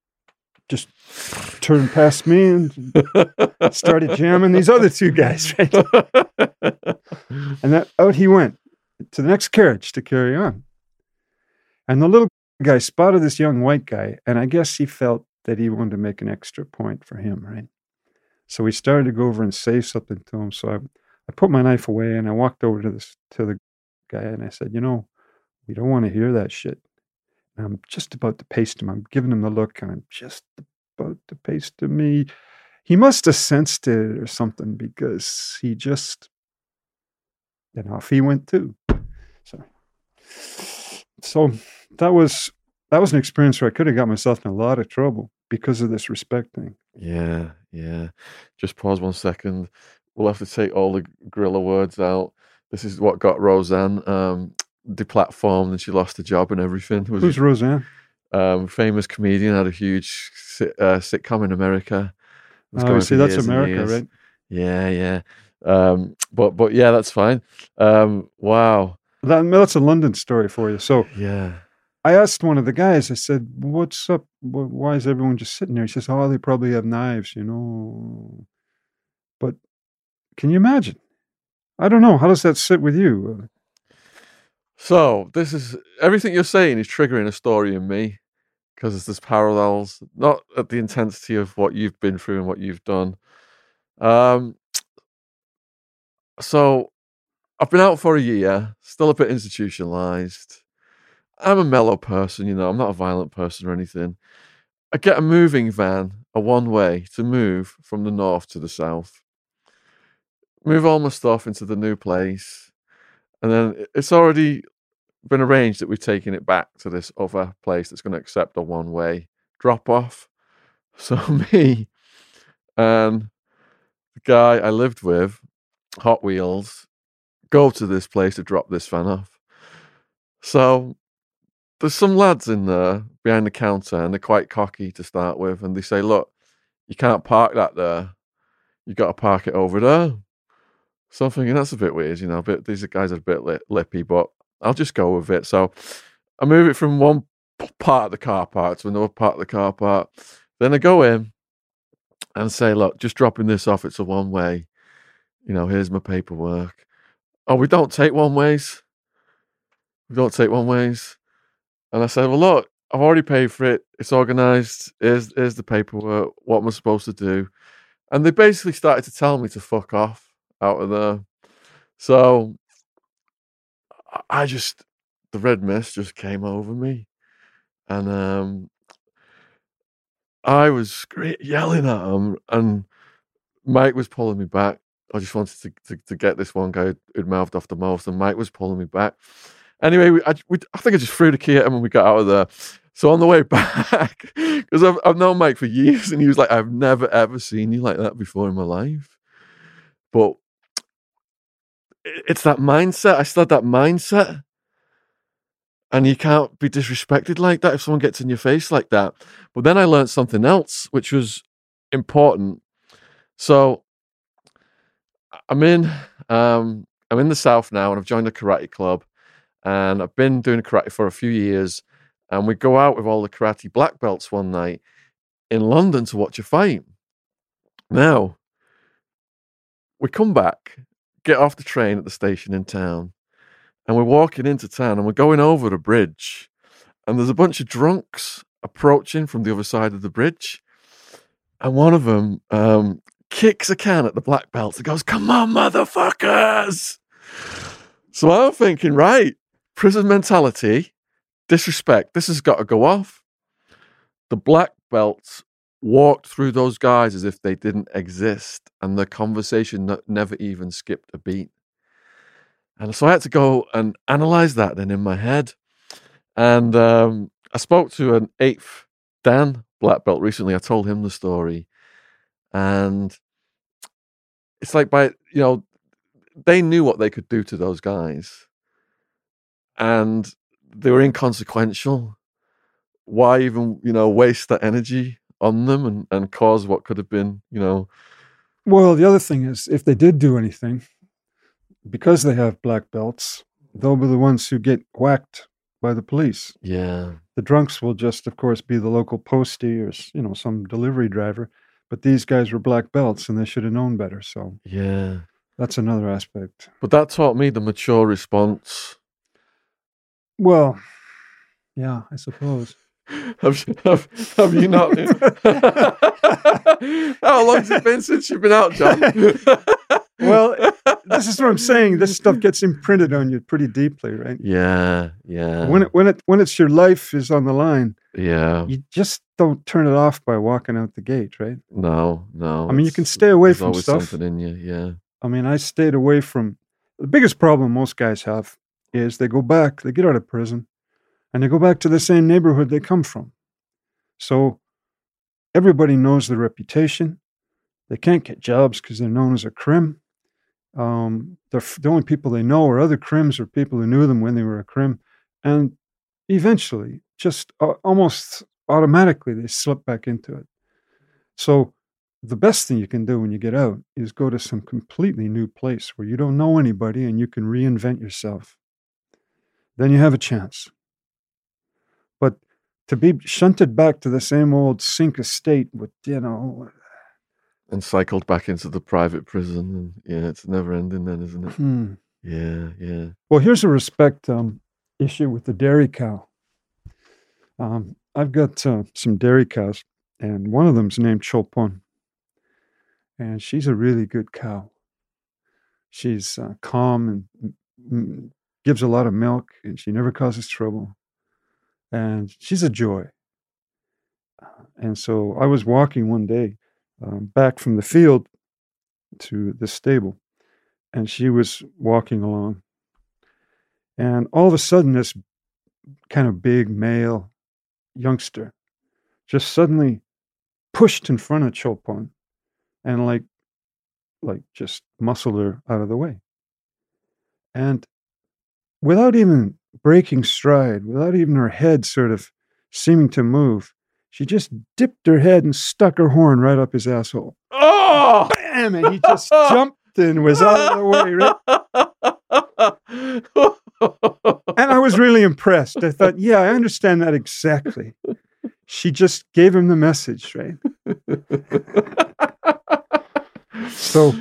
just turned past me and *laughs* started jamming these other two guys, *laughs* right? and that out he went to the next carriage to carry on. And the little guy spotted this young white guy, and I guess he felt that he wanted to make an extra point for him, right? So we started to go over and say something to him. So I, I put my knife away and I walked over to this to the guy and I said, you know, we don't want to hear that shit. And I'm just about to paste him. I'm giving him the look and I'm just about to paste him. He, he must have sensed it or something because he just and off he went too. So so that was that was an experience where I could have got myself in a lot of trouble because of this respect thing. Yeah, yeah. Just pause one second. We'll have to take all the gorilla words out. This is what got Roseanne um, *tsk* deplatformed and she lost her job and everything. Was Who's Roseanne? Um, famous comedian had a huge uh, sitcom in America. Oh, see, that's America, right? Yeah, yeah. Um, but but yeah, that's fine. Um, wow, that, that's a London story for you. So yeah, I asked one of the guys, I said, What's up? Why is everyone just sitting there? He says, Oh, they probably have knives, you know. But can you imagine? I don't know. How does that sit with you? So, this is everything you're saying is triggering a story in me because there's parallels, not at the intensity of what you've been through and what you've done. Um, so, I've been out for a year, still a bit institutionalized I'm a mellow person, you know, I'm not a violent person or anything. I get a moving van, a one way to move from the north to the south, move all my stuff into the new place. And then it's already been arranged that we're taking it back to this other place that's going to accept a one way drop off. *laughs* So, *laughs* me and the guy I lived with, Hot Wheels, go to this place to drop this van off. So there's some lads in there behind the counter and they're quite cocky to start with and they say look you can't park that there. You've got to park it over there. So i'm thinking that's a bit weird you know but these guys are a bit lip- lippy but i'll just go with it. So i move it from one part of the car park to another part of the car park. Then i go in and say look just dropping this off it's a one way. You know here's my paperwork. Oh we don't take one ways. We don't take one ways and I said, Well, look, I've already paid for it. It's organized. Here's, here's the paperwork. What am I supposed to do? and they basically started to tell me to fuck off out of there. So I- just the red mist just came over me, and um, I was scre- yelling at him, and Mike was pulling me back. I just wanted to, to, to get this one guy who'd mouthed off the most, and Mike was pulling me back. Anyway, I, we, I think I just threw the key at him and we got out of there. So on the way *laughs* back, because I've, I've known Mike for years, and he was like, I've never ever seen you like that before in my life. But it's that mindset. I still had that mindset. And you can't be disrespected like that if someone gets in your face like that. But then I learned something else, which was important. So I'm in um, I'm in the south now, and I've joined a karate club, and I've been doing karate for a few years. And we go out with all the karate black belts one night in London to watch a fight. Now we come back, get off the train at the station in town, and we're walking into town, and we're going over the bridge, and there's a bunch of drunks approaching from the other side of the bridge, and one of them um, kicks a can at the black belts and goes, Come on, motherfuckers. So I'm thinking, right, prison mentality, disrespect, this has got to go off. The black belts walked through those guys as if they didn't exist, and the conversation never even skipped a beat. And so I had to go and analyze that then in my head. And um, I spoke to an eighth Dan black belt recently. I told him the story. And it's like by you know, they knew what they could do to those guys. And they were inconsequential. Why even, you know, waste that energy on them and, and cause what could have been, you know, Well, the other thing is, if they did do anything, because they have black belts, they'll be the ones who get whacked by the police. yeah, The drunks will just, of course, be the local postie or you know some delivery driver. But these guys were black belts, and they should have known better. So yeah. that's another aspect. But that taught me the mature response. Well, yeah, I suppose. *laughs* Have, have, have you not? *laughs* How long's it been since you've been out, John? *laughs* Well, this is what I'm saying. This stuff gets imprinted on you pretty deeply, right? yeah, yeah, When it when it when it's your life is on the line, yeah. you just don't turn it off by walking out the gate, right? No, no. I mean, you can stay away from stuff. something in you. Yeah, I mean, I stayed away from the biggest problem most guys have is they go back, they get out of prison, and they go back to the same neighborhood they come from. So everybody knows their reputation. They can't get jobs because they're known as a crim. Um, the, the only people they know are other crims or people who knew them when they were a crim. And eventually, just uh, almost automatically, they slip back into it. So the best thing you can do when you get out is go to some completely new place where you don't know anybody and you can reinvent yourself. Then you have a chance. But to be shunted back to the same old sink estate with, you know, and cycled back into the private prison, and yeah, it's never ending, then, isn't it? hmm. Yeah, yeah. Well, here's a respect um, issue with the dairy cow. Um, I've got uh, some dairy cows, and one of them's named Chopin. And she's a really good cow. She's uh, calm and gives a lot of milk, and she never causes trouble. And she's a joy. And so I was walking one day um, back from the field to the stable, and she was walking along. And all of a sudden, this kind of big male youngster just suddenly pushed in front of Chopin and like like just muscled her out of the way. And without even breaking stride, without even her head sort of seeming to move, she just dipped her head and stuck her horn right up his asshole. Oh! Bam! And he just jumped and was out of the way, right? And I was really impressed. I thought, yeah, I understand that exactly. She just gave him the message, right? *laughs* So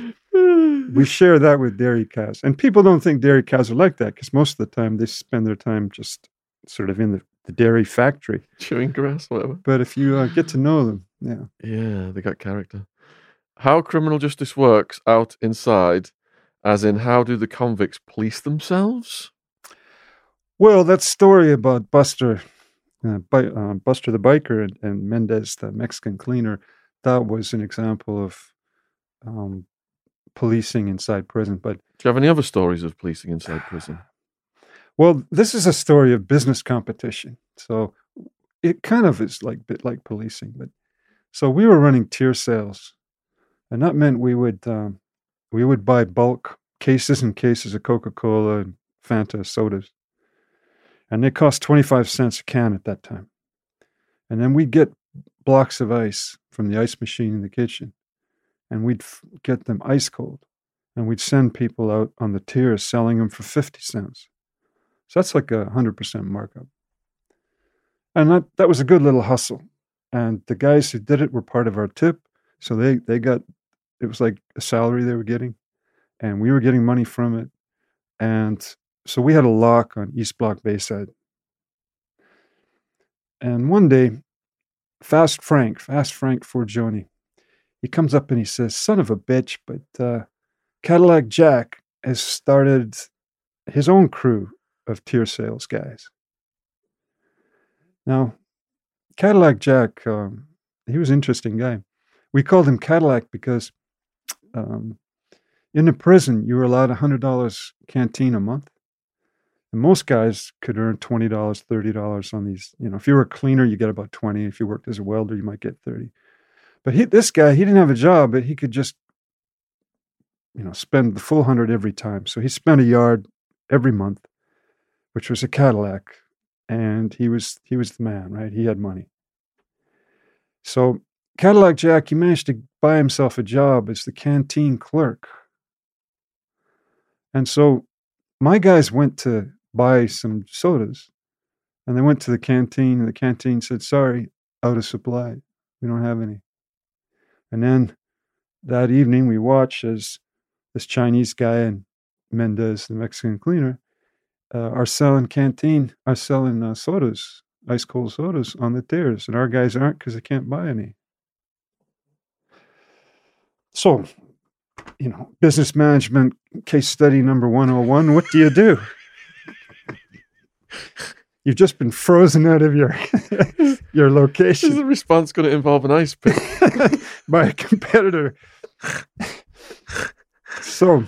we share that with dairy cows. And people don't think dairy cows are like that because most of the time they spend their time just sort of in the, the dairy factory. chewing grass, whatever. But if you uh, get to know them, yeah. Yeah, they got character. how criminal justice works out inside, as in how do the convicts police themselves? Well, that story about Buster, uh, Bi- uh, Buster the biker, and, and Mendez the Mexican cleaner, that was an example of um, policing inside prison. But Do you have any other stories of policing inside prison? *sighs* well, this is a story of business competition. So it kind of is like bit like policing. But so we were running tier sales, and that meant we would um, we would buy bulk cases and cases of Coca Cola and Fanta sodas, and they cost twenty five cents a can at that time. And then we'd get blocks of ice from the ice machine in the kitchen, and we'd f- get them ice cold, and we'd send people out on the tiers selling them for fifty cents. So that's like a hundred percent markup. And that, that was a good little hustle. And the guys who did it were part of our tip. So they, they got it was like a salary they were getting. And we were getting money from it. And so we had a lock on East Block Bayside. And one day, Fast Frank, Fast Frank Forgione, he comes up and he says, Son of a bitch, but uh, Cadillac Jack has started his own crew of tier sales guys. Now, Cadillac Jack, um, he was an interesting guy. We called him Cadillac because um, in the prison you were allowed hundred dollars canteen a month, and most guys could earn twenty dollars, thirty dollars on these. You know, if you were a cleaner, you get about twenty. If you worked as a welder, you might get thirty. But he, this guy, he didn't have a job, but he could just, you know, spend the full hundred every time. So he spent a yard every month, which was a Cadillac, and he was he was the man, right? He had money. So Cadillac Jack, he managed to buy himself a job as the canteen clerk. And so my guys went to buy some sodas, and they went to the canteen, and the canteen said, "Sorry, out of supply. We don't have any." And then that evening, we watched as this Chinese guy and Mendez, the Mexican cleaner, uh, are selling canteen, are selling uh, sodas, ice cold sodas on the tiers, and our guys aren't because they can't buy any. So, you know, business management case study number 101 what do you do? *laughs* You've just been frozen out of your *laughs* your Is location the response going to involve an ice pick? *laughs* by a competitor. so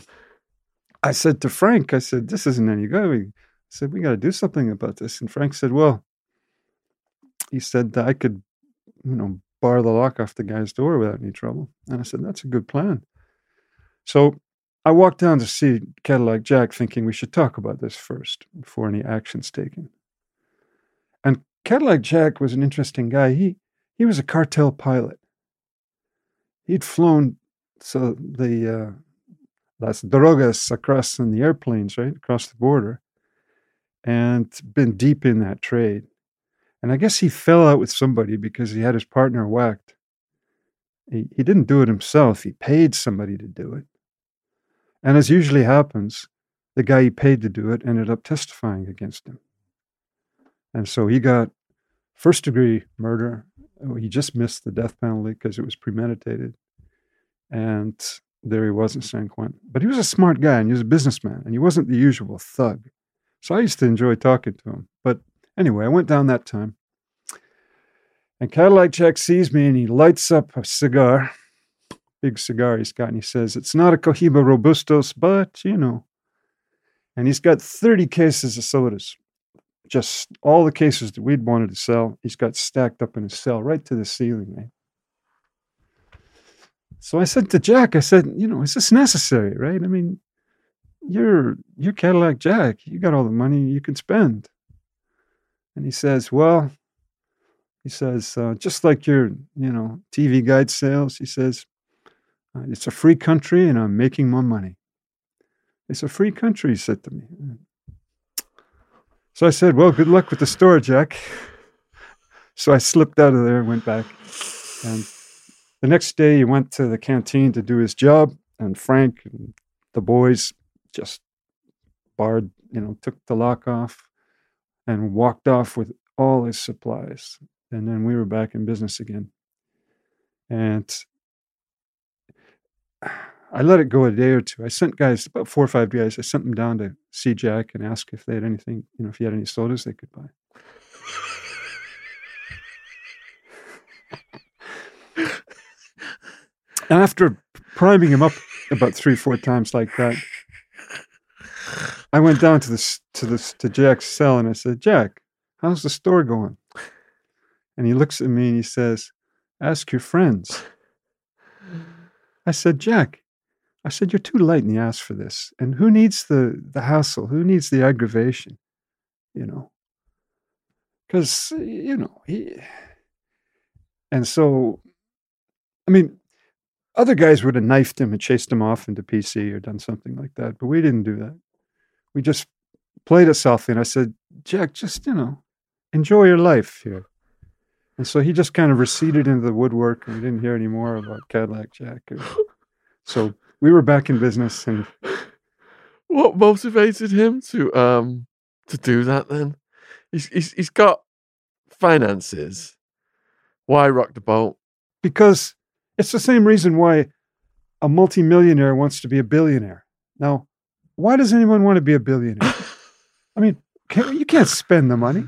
I said to Frank, I said, this isn't any good. We I said, we got to do something about this. And Frank said, well, he said that I could, you know, bar the lock off the guy's door without any trouble. And I said, that's a good plan. So I walked down to see Cadillac Jack thinking we should talk about this first before any action's taken. Cadillac Jack was an interesting guy. He he was a cartel pilot. He'd flown so the uh, las drogas across in the airplanes, right across the border, and been deep in that trade. And I guess he fell out with somebody because he had his partner whacked. He, he didn't do it himself. He paid somebody to do it. And as usually happens, the guy he paid to do it ended up testifying against him. And so he got first degree murder. Oh, He just missed the death penalty because it was premeditated. And there he was in San Quentin. But he was a smart guy and he was a businessman and he wasn't the usual thug. So I used to enjoy talking to him. But anyway, I went down that time. And Cadillac Jack sees me and he lights up a cigar, big cigar he's got, and he says, It's not a Cohiba Robustos, but you know. And he's got 30 cases of sodas just all the cases that we'd wanted to sell, he's got stacked up in his cell right to the ceiling, right? So I said to Jack, I said, you know, is this necessary, right? I mean, you're you're Cadillac Jack. You got all the money you can spend. And he says, well, he says, uh, just like your, you know, TV guide sales, he says, uh, it's a free country and I'm making my money. It's a free country, he said to me. So I said, Well, good luck with the store, Jack. So I slipped out of there and went back. And the next day, he went to the canteen to do his job, and Frank and the boys just barred, you know, took the lock off and walked off with all his supplies. And then we were back in business again. And I let it go a day or two. I sent guys, about four or five guys, I sent them down to see Jack and ask if they had anything, you know, if he had any sodas they could buy. and after priming him up about three, four times like that, I went down to this to this to Jack's cell and I said, Jack, how's the store going? And he looks at me and he says, Ask your friends. I said, Jack, I said, you're too light in the ass for this. And who needs the the hassle? Who needs the aggravation? You know. Because, you know, he and so I mean, other guys would have knifed him and chased him off into PC or done something like that, but we didn't do that. We just played it softly, and I said, Jack, just you know, enjoy your life here. And so he just kind of receded into the woodwork, and we didn't hear any more about Cadillac Jack. *laughs* so we were back in business, and *laughs* What motivated him to um to do that then? He's he's, he's got finances. Why rock the boat? because it's the same reason why a multimillionaire wants to be a billionaire. Now, why does anyone want to be a billionaire? *laughs* I mean, can, you can't spend the money.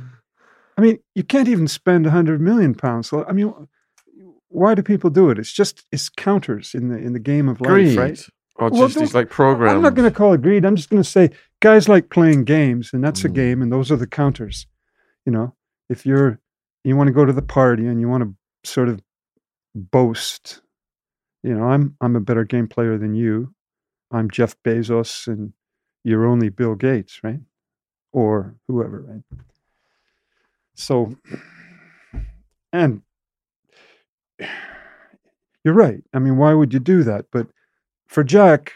I mean, you can't even spend a hundred million pounds. I mean, why do people do it? It's just it's counters in the in the game of life, right? Or Well, just these like programs. I'm not going to call it greed. I'm just going to say guys like playing games, and that's a Mm. game, and those are the counters. You know, if you're you want to go to the party and you want to sort of boast, you know, I'm I'm a better game player than you. I'm Jeff Bezos, and you're only Bill Gates, right? Or whoever, right? So, and you're right. I mean, why would you do that? But for Jack,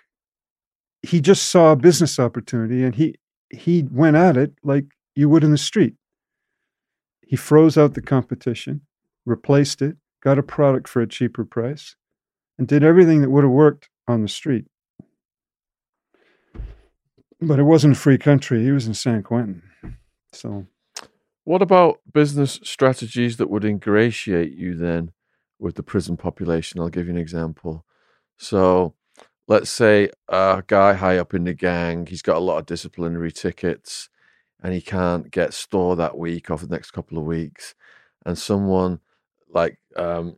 he just saw a business opportunity and he he went at it like you would in the street. He froze out the competition, replaced it, got a product for a cheaper price, and did everything that would have worked on the street. But it wasn't a free country. He was in San Quentin. So What about business strategies that would ingratiate you then with the prison population? I'll give you an example. So, let's say a guy high up in the gang, he's got a lot of disciplinary tickets and he can't get store that week or for the next couple of weeks. And someone like um,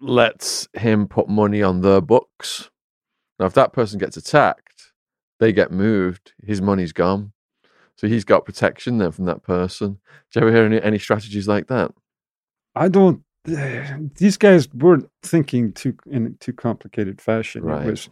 lets him put money on their books. Now, if that person gets attacked, they get moved, his money's gone. So he's got protection then from that person. Do you ever hear any, any strategies like that? I don't. *sighs* These guys weren't thinking too in too complicated fashion. Right. It was,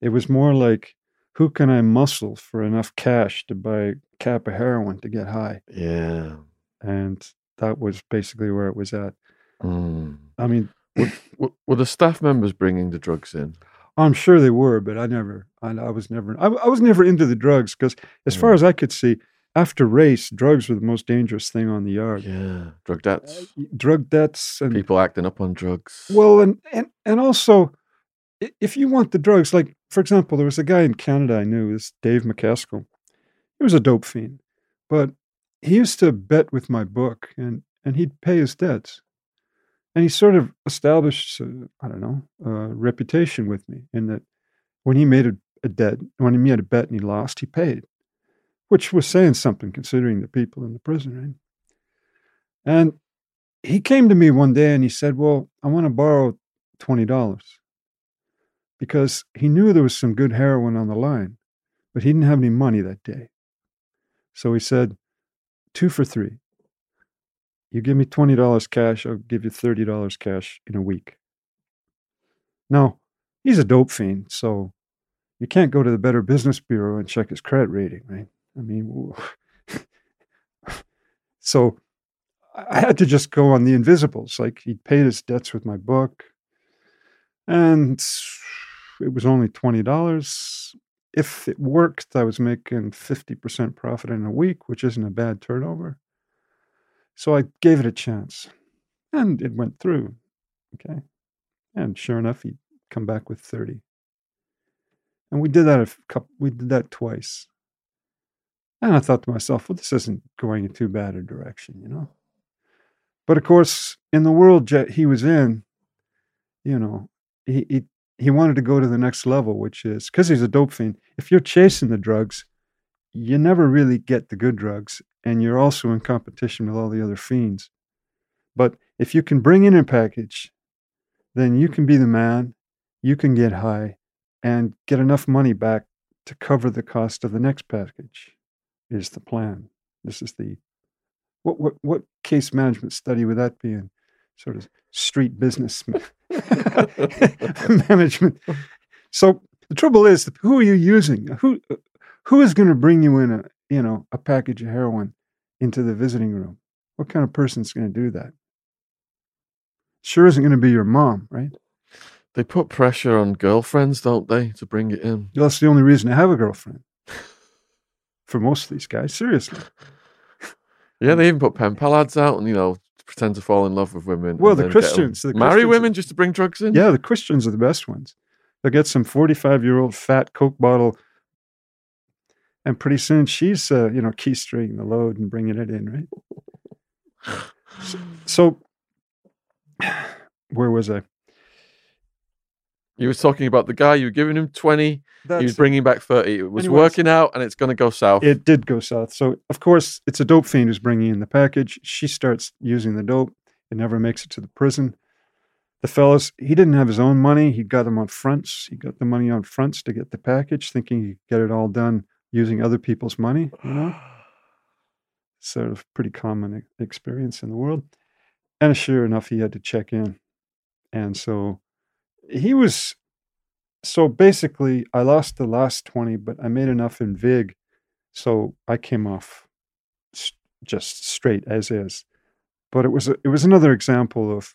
it was more like, who can I muscle for enough cash to buy a cap of heroin to get high? Yeah. And that was basically where it was at. Mm. I mean, W- were the staff members bringing the drugs in? I'm sure they were, but I never, I, I was never, I, I was never into the drugs because, as far Mm. as I could see, after race, drugs were the most dangerous thing on the yard. Yeah. Drug debts. Drug debts and People acting up on drugs. Well, and, and and also, if you want the drugs, like for example, there was a guy in Canada I knew, this Dave McCaskill. He was a dope fiend, but he used to bet with my book, and and he'd pay his debts, and he sort of established, uh, I don't know, a reputation with me in that when he made a, a debt, when he made a bet and he lost, he paid, which was saying something considering the people in the prison, right? And he came to me one day and he said, Well, I want to borrow $20 because he knew there was some good heroin on the line, but he didn't have any money that day. So he said, Two for three. You give me $20 cash, I'll give you $30 cash in a week. Now, he's a dope fiend, so you can't go to the Better Business Bureau and check his credit rating, right? I mean, *laughs* so I had to just go on the invisibles. Like he paid his debts with my book, and it was only twenty dollars. If it worked, I was making fifty percent profit in a week, which isn't a bad turnover. So I gave it a chance, and it went through. Okay, and sure enough, he'd come back with thirty. And we did that a couple. We did that twice. And I thought to myself, well, this isn't going in too bad a direction, you know. But of course, in the world jet he was in, you know, he he, he wanted to go to the next level, which is because he's a dope fiend. If you're chasing the drugs, you never really get the good drugs, and you're also in competition with all the other fiends. But if you can bring in a package, then you can be the man, you can get high, and get enough money back to cover the cost of the next package. Is the plan. This is the what what what case management study would that be in? Sort of street business *laughs* management. So the trouble is, who are you using? Who who is going to bring you in a you know a package of heroin into the visiting room? What kind of person's going to do that? Sure isn't going to be your mom, right? They put pressure on girlfriends, don't they, to bring it in? That's the only reason to have a girlfriend. For most of these guys, seriously. *laughs* Yeah, they even put pen pal ads out and you know pretend to fall in love with women. Well, the then get 'em- Christians, the marry Christians- women just to bring drugs in. Yeah, the Christians are the best ones. They'll get some 45 year old fat Coke bottle, and pretty soon she's, uh, you know, keistering the load and bringing it in, right? So, *sighs* where was I? You were talking about the guy. You were giving him twenty. he was bringing back thirty. It was Anyways. working out, and it's going to go south. it did go south. So, of course, it's a dope fiend who's bringing in the package. She starts using the dope. It never makes it to the prison. The fellas, he didn't have his own money. He got them on fronts. He got the money on fronts to get the package, thinking he'd get it all done using other people's money, you know? *sighs* sort of pretty common experience in the world. And sure enough, he had to check in. And so he was, so basically, I lost the last 20, but I made enough in VIG. So I came off just straight as is. But it was, a, it was another example of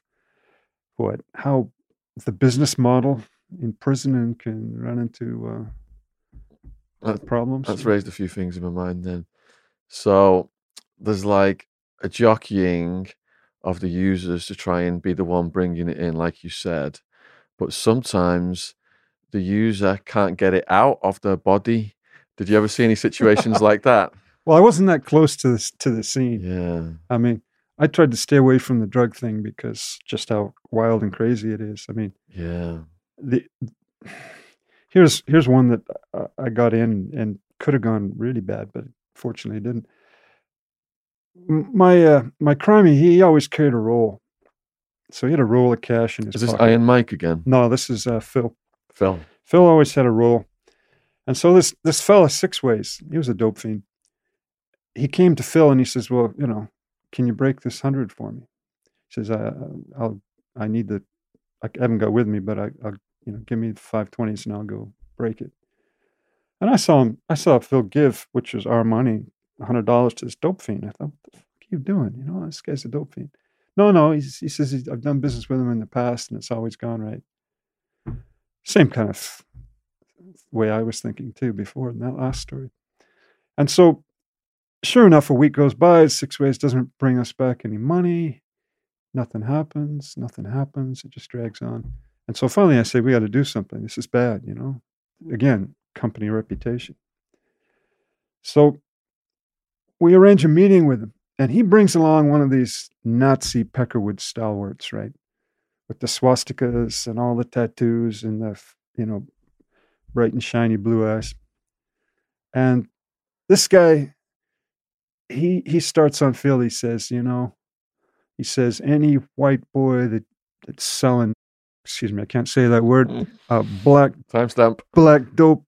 what, how the business model in prison and can run into uh, That- problems. That's raised a few things in my mind then. So there's like a jockeying of the users to try and be the one bringing it in, like you said. But sometimes the user can't get it out of their body. Did you ever see any situations like *laughs* that? Well, I wasn't that close to this to the scene. Yeah. I mean, I tried to stay away from the drug thing because just how wild and crazy it is. I mean, Yeah. the here's here's one that I got in and could have gone really bad, but fortunately it didn't. My uh, my crimey, he always carried a roll, so he had a roll of cash in his Is this pocket. Iron Mike again? no, this is uh, Phil. Phil. Phil always had a roll, and so this this fella six ways. He was a dope fiend. He came to Phil and he says, "Well, you know, can you break this hundred for me?" He says, "I I'll I need the I haven't got with me, but I I'll you know give me the five twenties and I'll go break it." And I saw him. I saw Phil give, which was our money, hundred dollars to this dope fiend. I thought, "What the fuck are you doing? You know, this guy's a dope fiend." No, no, he's, he says I've done business with him in the past and it's always gone right. Same kind of way I was thinking too before in that last story. And so, sure enough, a week goes by, Six Ways doesn't bring us back any money. Nothing happens, nothing happens. It just drags on. And so finally I say, we got to do something. This is bad, you know? Mm-hmm. Again, company reputation. So we arrange a meeting with him, and he brings along one of these Nazi Peckerwood stalwarts, right? With the swastikas and all the tattoos and the, you know, bright and shiny blue eyes. And this guy, he he starts on Phil. He says, you know, he says any white boy that that's selling, excuse me, I can't say that word, Mm. uh, black Timestamp. black dope,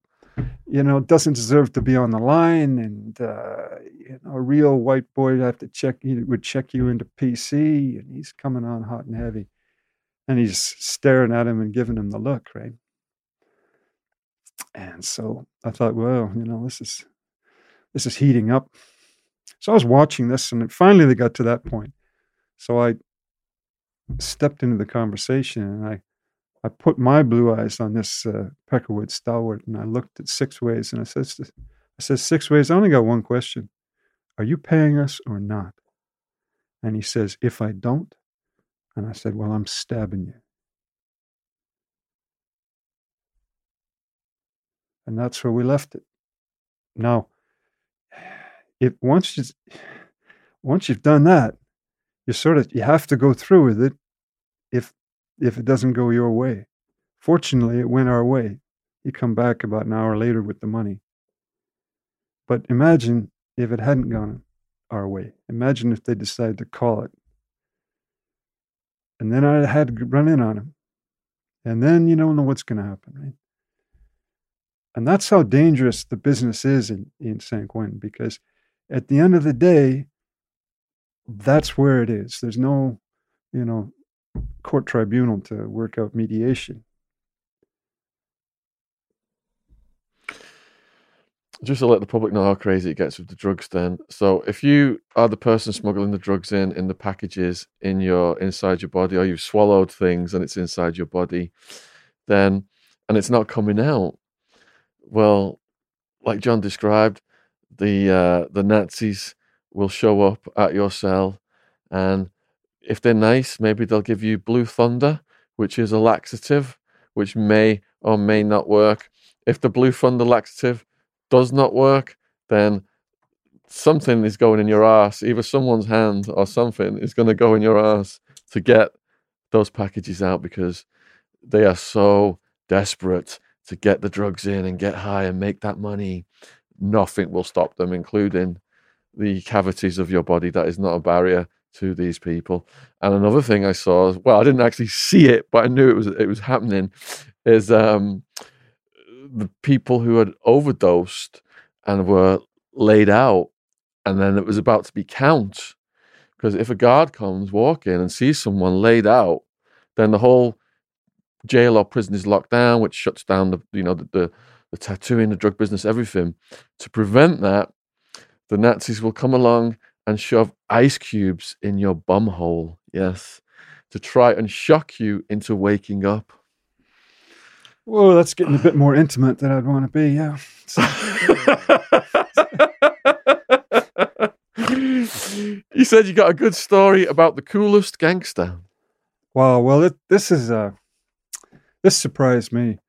you know, doesn't deserve to be on the line. And uh, you know, a real white boy would have to check. He would check you into PC, and he's coming on hot and heavy, and he's staring at him and giving him the look, right? And so I thought, well, you know, this is this is heating up. So I was watching this, and finally they got to that point. So I stepped into the conversation, and I I put my blue eyes on this uh, Peckerwood stalwart, and I looked at Six Ways, and I said, "I said Six Ways, I only got one question: Are you paying us or not?" And he says, "If I don't," and I said, "Well, I'm stabbing you." And that's where we left it. Now, if once you once you've done that, you sort of you have to go through with it if if it doesn't go your way Fortunately, it went our way. He come back about an hour later with the money. But imagine if it hadn't gone our way. Imagine if they decided to call it. And then I had to run in on him. And then you don't know what's going to happen, right? And that's how dangerous the business is in, in San Quentin because at the end of the day, that's where it is. There's no, you know, court tribunal to work out mediation. Just to let the public know how crazy it gets with the drugs then. So if you are the person smuggling the drugs in in the packages in your inside your body or you've swallowed things and it's inside your body then and it's not coming out well like john described the uh, the nazis will show up at your cell and if they're nice maybe they'll give you blue thunder which is a laxative which may or may not work. If the blue thunder laxative does not work, then something is going in your ass. Either someone's hand or something is going to go in your ass to get those packages out because they are so desperate to get the drugs in and get high and make that money. Nothing will stop them, including the cavities of your body. That is not a barrier to these people. And another thing I saw, well, I didn't actually see it, but I knew it was it was happening. Is um, the people who had overdosed and were laid out, and then it was about to be count. Because if a guard comes walking and sees someone laid out, then the whole jail or prison is locked down, which shuts down the you know the, the, the tattooing, the drug business, everything. To prevent that, the Nazis will come along and shove ice cubes in your bum hole. Yes, to try and shock you into waking up. Whoa, that's getting a bit more intimate than I'd want to be. Yeah. you said you got a good story about the coolest gangster. Wow. Well, it, this is uh, this surprised me.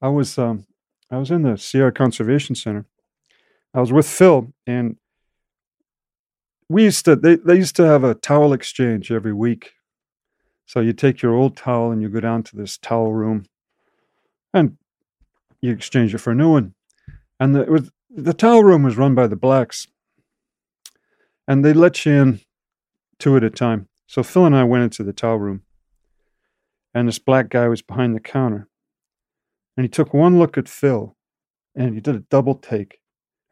I was um, I was in the Sierra Conservation Center. I was with Phil, and we used to they, they used to have a towel exchange every week. So you take your old towel and you go down to this towel room and you exchange it for a new one. And the, was, the towel room was run by the blacks, and they let you in two at a time. So Phil and I went into the towel room, and this black guy was behind the counter, and he took one look at Phil, and he did a double take,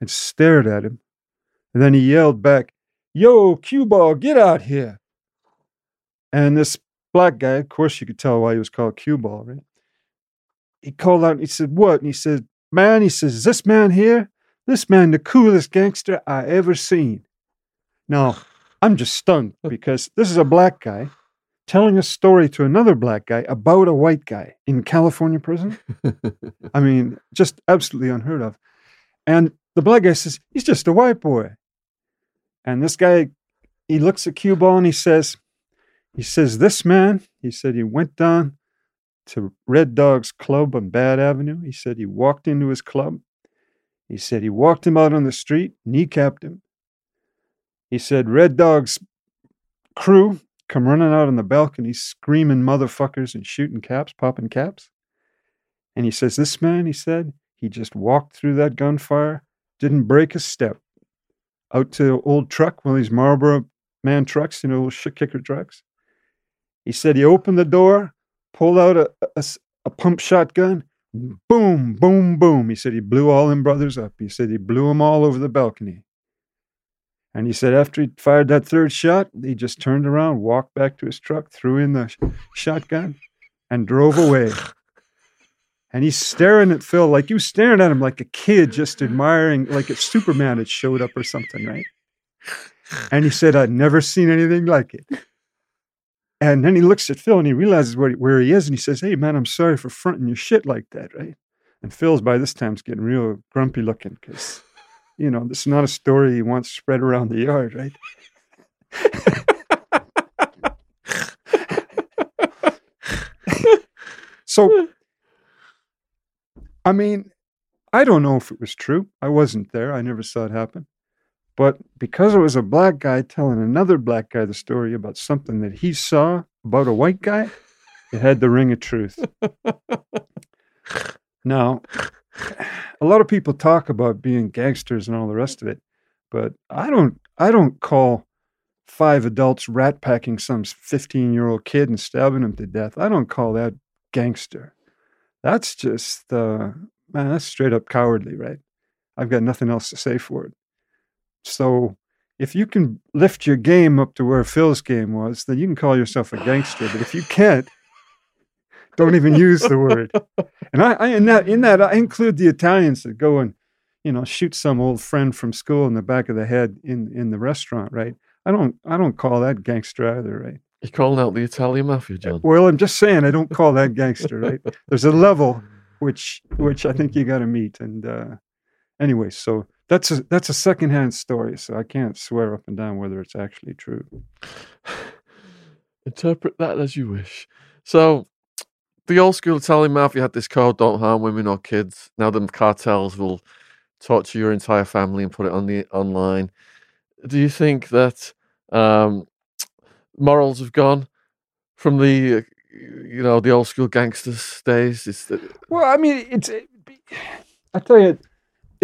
and stared at him, and then he yelled back, "Yo, cue ball, get out here!" And this black guy, of course, you could tell why he was called cue ball, right? He called out and he said, What? And he said, Man, he says, This man here, this man, the coolest gangster I ever seen. Now, I'm just stunned *laughs* because this is a black guy telling a story to another black guy about a white guy in California prison. I mean, just absolutely unheard of. And the black guy says, He's just a white boy. And this guy, he looks at Cue Ball and he says, he says, This man, he said, he went down to Red Dog's club on Bad Avenue. He said he walked into his club. He said he walked him out on the street, kneecapped him. He said Red Dog's crew come running out on the balcony, screaming motherfuckers and shooting caps, popping caps. And he says, This man, he said, he just walked through that gunfire, didn't break a step. Out to old truck, one of these Marlboro man trucks, you know, shit kicker trucks. He said he opened the door, pulled out a, a, a pump shotgun. Boom, boom, boom. He said he blew all them brothers up. He said he blew them all over the balcony. And he said after he fired that third shot, he just turned around, walked back to his truck, threw in the sh- shotgun, and drove away. *laughs* And he's staring at Phil like you staring at him like a kid just admiring, like if Superman had showed up or something, right? And he said, I'd never seen anything like it. And then he looks at Phil and he realizes where, where he is and he says, Hey, man, I'm sorry for fronting your shit like that, right? And Phil's by this time is getting real grumpy looking because, you know, this is not a story he wants spread around the yard, right? so, I mean, I don't know if it was true. I wasn't there. I never saw it happen. But because it was a black guy telling another black guy the story about something that he saw about a white guy, It had the ring of truth. *laughs* now, a lot of people talk about being gangsters and all the rest of it, but I don't. I don't call five adults rat packing some 15 year old kid and stabbing him to death. I don't call that gangster. That's just, uh, man, that's straight up cowardly, right? I've got nothing else to say for it. So if you can lift your game up to where Phil's game was, then you can call yourself a gangster. But if you can't, don't even use the word. And I, I in that in that I include the Italians that go and you know shoot some old friend from school in the back of the head in in the restaurant, right? I don't I don't call that gangster either, right? You're calling out the Italian mafia, John. Well, I'm just saying I don't call that gangster, right? There's a level which which I think you got to meet, and uh, anyway, so that's a that's a secondhand story, so I can't swear up and down whether it's actually true. *sighs* Interpret that as you wish. So, the old school Italian mafia had this code: don't harm women or kids. Now the cartels will torture your entire family and put it on the online. Do you think that um, morals have gone from the uh, you know the old school gangsters days? It's the... Well, I mean, it's. *sighs* I tell you,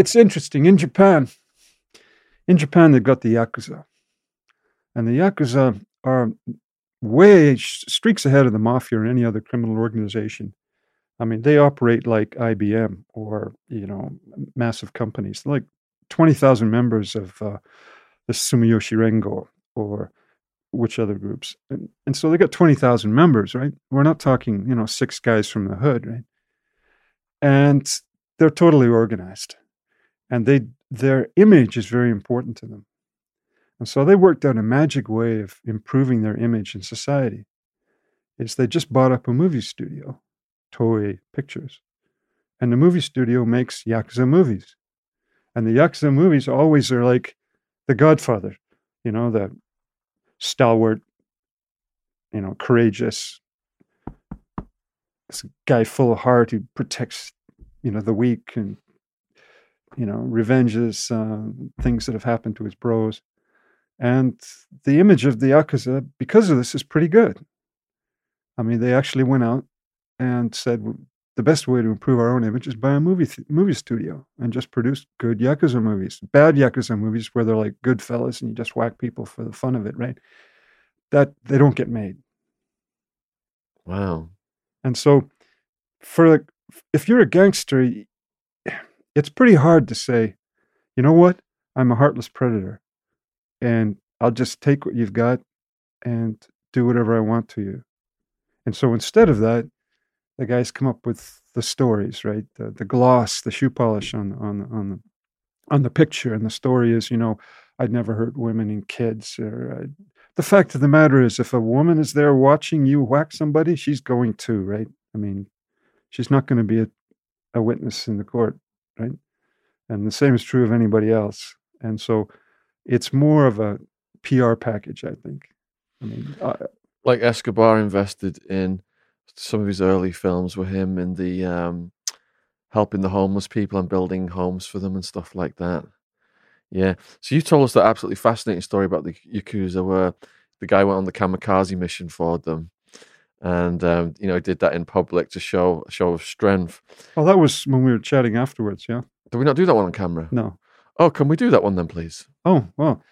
it's interesting in Japan. In Japan, they've got the yakuza, and the yakuza are way streaks ahead of the mafia or any other criminal organization. I mean, they operate like IBM or you know massive companies, like twenty thousand members of uh, the Sumiyoshi Rengo or which other groups. And, and so they got 20,000 members, right? We're not talking, you know, six guys from the hood, right? And they're totally organized. And they their image is very important to them. And so they worked out a magic way of improving their image in society. Is they just bought up a movie studio, Toei Pictures. And the movie studio makes Yakuza movies. And the Yakuza movies always are like the Godfather, you know, the stalwart, you know, courageous, this guy full of heart who protects, you know, the weak and, you know, revenges uh, things that have happened to his bros. And the image of the Yakuza, because of this, is pretty good. I mean, they actually went out and said the best way to improve our own image is buy a movie th- movie studio and just produce good yakuza movies. Bad yakuza movies where they're like good fellas and you just whack people for the fun of it, right? That they don't get made. Wow. And so, for if you're a gangster, it's pretty hard to say, you know what? I'm a heartless predator, and I'll just take what you've got and do whatever I want to you. And so instead of that, the guys come up with the stories, right? The, the gloss, the shoe polish on on on the on the picture, and the story is, you know, I'd never hurt women and kids. Or uh, the fact of the matter is, if a woman is there watching you whack somebody, she's going to, right? I mean, she's not going to be a, a witness in the court, right? And the same is true of anybody else. And so, it's more of a PR package, I think. I mean, uh, like Escobar invested in some of his early films with him in the um, helping the homeless people and building homes for them and stuff like that. Yeah. So you told us that absolutely fascinating story about the Yakuza where the guy went on the kamikaze mission for them. And um, you know, did that in public to show show of strength. Oh, that was when we were chatting afterwards, yeah. Did we not do that one on camera? No. Oh, can we do that one then, please? Oh, well.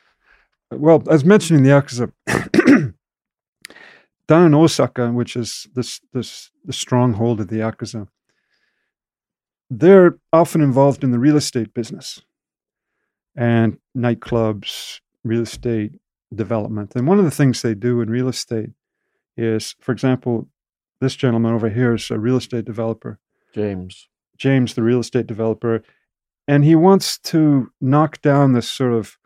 Well, as mentioning the Yakuza, down in Osaka, which is this this the stronghold of the Yakuza, they're often involved in the real estate business and nightclubs, real estate development. And one of the things they do in real estate is, for example, this gentleman over here is a real estate developer. James. James, the real estate developer. And he wants to knock down this sort of,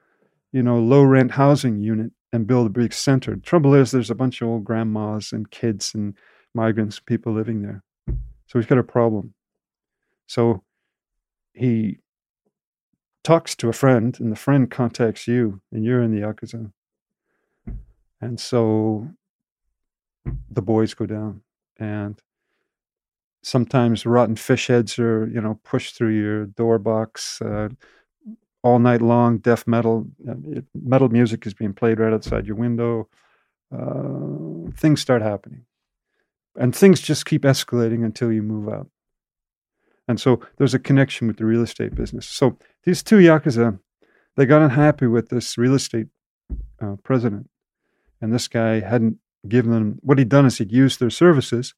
you know, low rent housing unit and build a big center. Trouble is, there's a bunch of old grandmas and kids and migrants, people living there. So he's got a problem. So he talks to a friend, and the friend contacts you, and you're in the Yakuza. And so the boys go down, and sometimes rotten fish heads are, you know, pushed through your door box. Uh, all night long, death metal, uh, metal music is being played right outside your window. Uh, things start happening. And things just keep escalating until you move out. And so there's a connection with the real estate business. So these two Yakuza, they got unhappy with this real estate uh, president. And this guy hadn't given them, what he'd done is he'd used their services.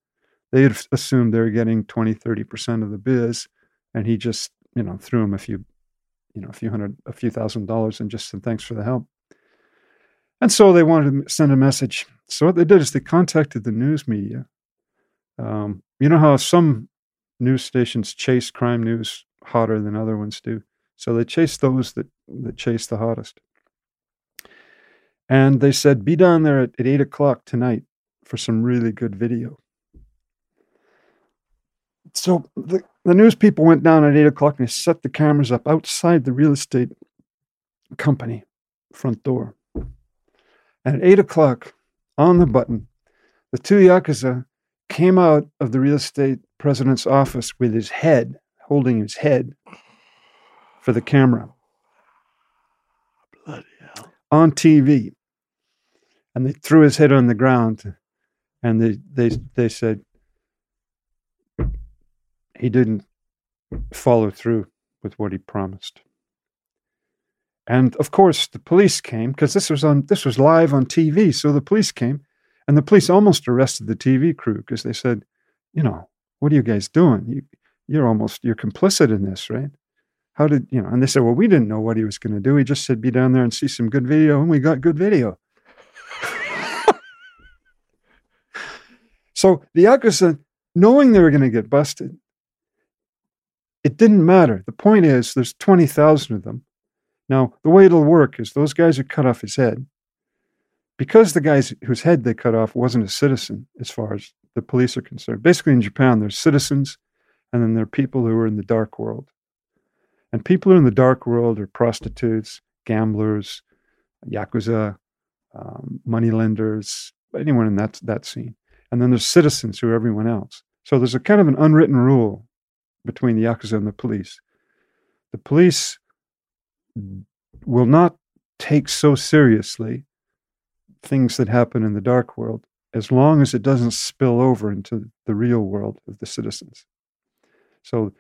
They had assumed they were getting 20, 30% of the biz. And he just, you know, threw them a few, you know, a few hundred, a few thousand dollars and just said, thanks for the help. And so they wanted to send a message. So what they did is they contacted the news media. Um, you know how some news stations chase crime news hotter than other ones do. So they chased those that, that chase the hottest. And they said, be down there at, at 8 o'clock tonight for some really good video. So the, the news people went down at 8 o'clock and they set the cameras up outside the real estate company front door. And at 8 o'clock, on the button, the two Yakuza came out of the real estate president's office with his head, holding his head for the camera. On TV. And they threw his head on the ground and they, they, they said he didn't follow through with what he promised. And of course, the police came because this was on this was live on TV. So the police came, and the police almost arrested the TV crew because they said, you know, what are you guys doing? You, you're almost you're complicit in this, right? How did you know? And they said, well, we didn't know what he was going to do. He just said, be down there and see some good video, and we got good video. *laughs* so the Yakuza, knowing they were going to get busted, it didn't matter. The point is, there's twenty thousand of them now, the way it'll work is those guys who cut off his head, because the guys whose head they cut off wasn't a citizen, as far as the police are concerned. Basically, in Japan, there's citizens, and then there are people who are in the dark world. And people are in the dark world are prostitutes, gamblers, yakuza, um, moneylenders, anyone in that that scene. And then there's citizens who are everyone else. So there's a kind of an unwritten rule between the yakuza and the police. The police will not take so seriously things that happen in the dark world as long as it doesn't spill over into the real world of the citizens. So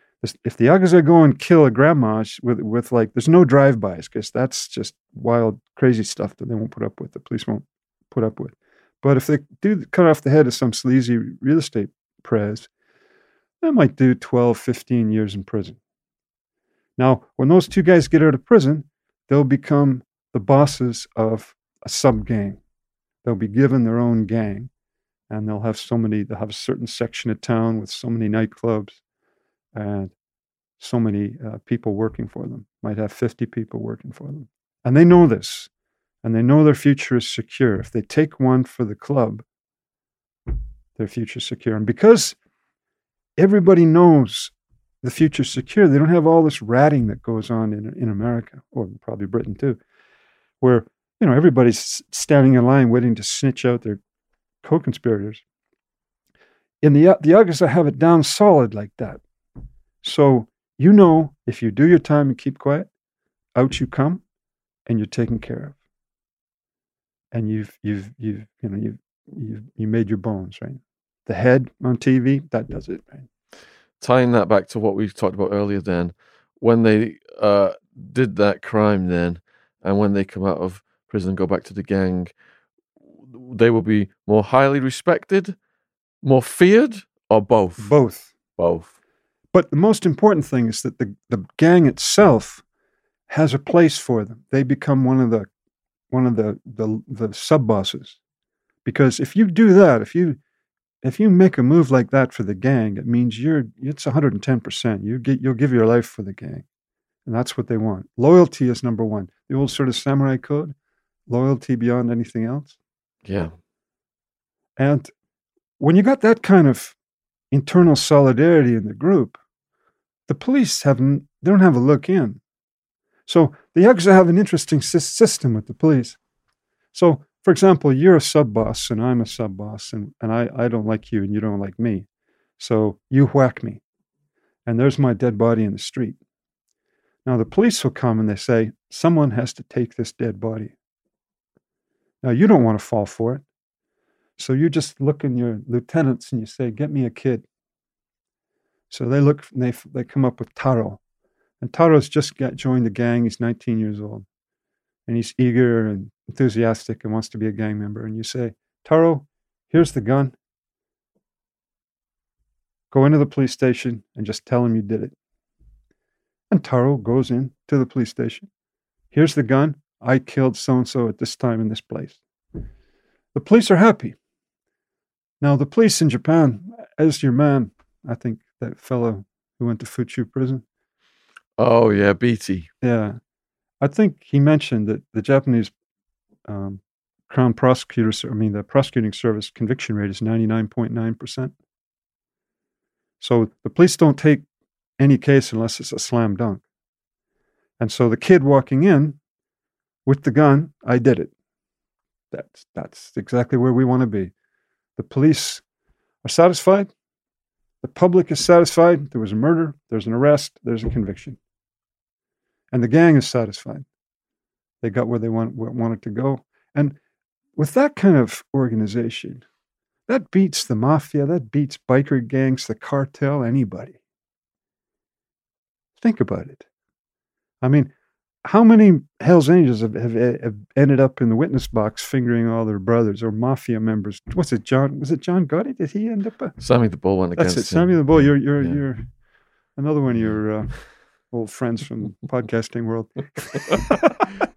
if the Yakuza go and kill a grandma with, with like, there's no drive-bys because that's just wild, crazy stuff that they won't put up with, the police won't put up with. But if they do cut off the head of some sleazy real estate prez, they might do 12, 15 years in prison. Now, when those two guys get out of prison, they'll become the bosses of a sub gang. They'll be given their own gang, and they'll have so many. They'll have a certain section of town with so many nightclubs, and so many uh, people working for them. Might have fifty people working for them, and they know this, and they know their future is secure. If they take one for the club, their future is secure, and because everybody knows the future's secure. They don't have all this ratting that goes on in, in America, or probably Britain too, where you know everybody's standing in line waiting to snitch out their co-conspirators. In the the i have it down solid like that. So you know if you do your time and keep quiet, out you come, and you're taken care of. And you've you've you've you know you've you've you made your bones right. The head on TV that does it right tying that back to what we talked about earlier, then when they uh, did that crime, then and when they come out of prison and go back to the gang, they will be more highly respected, more feared, or both. Both. Both. But the most important thing is that the, the gang itself has a place for them. They become one of the one of the the, the sub bosses. Because if you do that, if you if you make a move like that for the gang, it means you're it's 110%. You get you'll give your life for the gang. And that's what they want. Loyalty is number 1. The old sort of samurai code, loyalty beyond anything else. Yeah. And when you got that kind of internal solidarity in the group, the police haven't they don't have a look in. So the Yakuza have an interesting system with the police. So for example, you're a sub boss and I'm a sub boss, and, and I, I don't like you and you don't like me. So you whack me. And there's my dead body in the street. Now the police will come and they say, someone has to take this dead body. Now you don't want to fall for it. So you just look in your lieutenants and you say, "Get me a kid." So they look, they they come up with Taro, and Taro's just got joined the gang. He's 19 years old, and he's eager and enthusiastic and wants to be a gang member. And you say, Taro, here's the gun. Go into the police station and just tell him you did it. And Taro goes in to the police station. Here's the gun. I killed so and so at this time in this place. The police are happy. Now, the police in Japan, as your man, I think that fellow who went to Fuchu prison. Oh, yeah, Beatty. Yeah. I think he mentioned that the Japanese um, Crown prosecutors, I mean, the prosecuting service conviction rate is 99.9%. So the police don't take any case unless it's a slam dunk. And so the kid walking in with the gun, I did it. That's, that's exactly where we want to be. The police are satisfied. The public is satisfied. There was a murder, there's an arrest, there's a conviction. And the gang is satisfied. They got where they want, wanted to go. And with that kind of organization, that beats the mafia, that beats biker gangs, the cartel, anybody. Think about it. I mean, how many Hells Angels have, have, have, ended up in the witness box fingering all their brothers or mafia members? What's it, John? Was it John Gotti? Did he end up? A, Sammy the Bull went against That's it, him. Sammy the Bull. You're you're yeah. you're another one of your uh, old friends from the *laughs* podcasting world.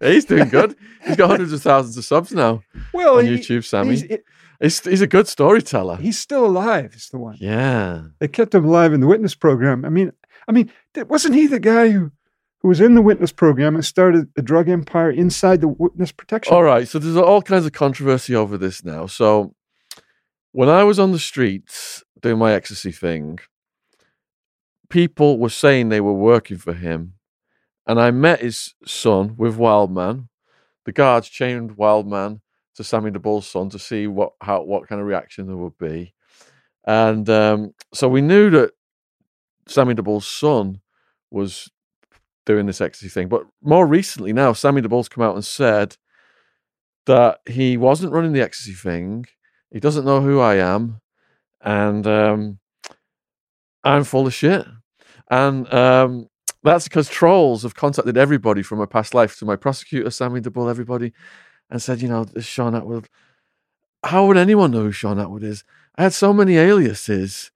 *laughs* he's doing good. He's got hundreds of thousands of subs now. Well, on he, YouTube, Sammy. He's, it, he's, he's a good storyteller. He's still alive. Is the one. Yeah. They kept him alive in the witness program. I mean, I mean, wasn't he the guy who who was in the witness program and started a drug empire inside the witness protection? All right. So there's all kinds of controversy over this now. So when I was on the streets doing my ecstasy thing, people were saying they were working for him and I met his son with Wildman. The guards chained Wildman to Sammy the Bull's son to see what how what kind of reaction there would be, and um, so we knew that Sammy the Bull's son was doing this ecstasy thing. But more recently, now Sammy the Bull's come out and said that he wasn't running the ecstasy thing. He doesn't know who I am, and um, I'm full of shit. And um, that's because trolls have contacted everybody from my past life to my prosecutor, Sammy the Bull, everybody, and said, you know, this Atwood, How would anyone know who Shaun Atwood is? I had so many aliases.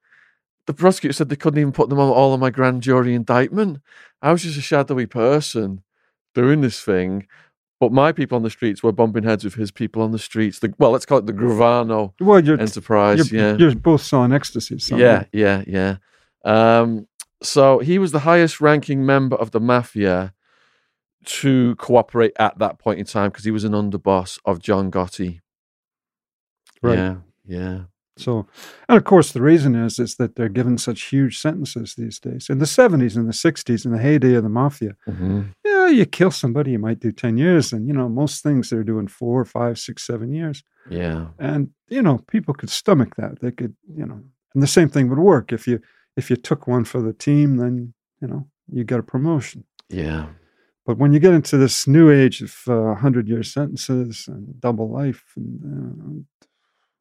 The prosecutor said they couldn't even put them on all of my grand jury indictment. I was just a shadowy person doing this thing. But my people on the streets were bumping heads with his people on the streets. The, well, let's call it the Gravano well, you're, enterprise. You're, yeah, you're both selling ecstasy. Yeah, yeah, yeah. Um, so he was the highest ranking member of the mafia to cooperate at that point in time because he was an underboss of John Gotti. Right. Yeah. Yeah. So, and of course, the reason is is that they're given such huge sentences these days. In the seventies and the sixties, in the heyday of the mafia, mm-hmm. yeah, you kill somebody, you might do ten years, and you know most things they're doing four, five, six, seven years. Yeah, and you know people could stomach that. They could, you know, and the same thing would work if you if you took one for the team, then you know you got a promotion. Yeah. But when you get into this new age of uh, hundred year sentences and double life, and uh,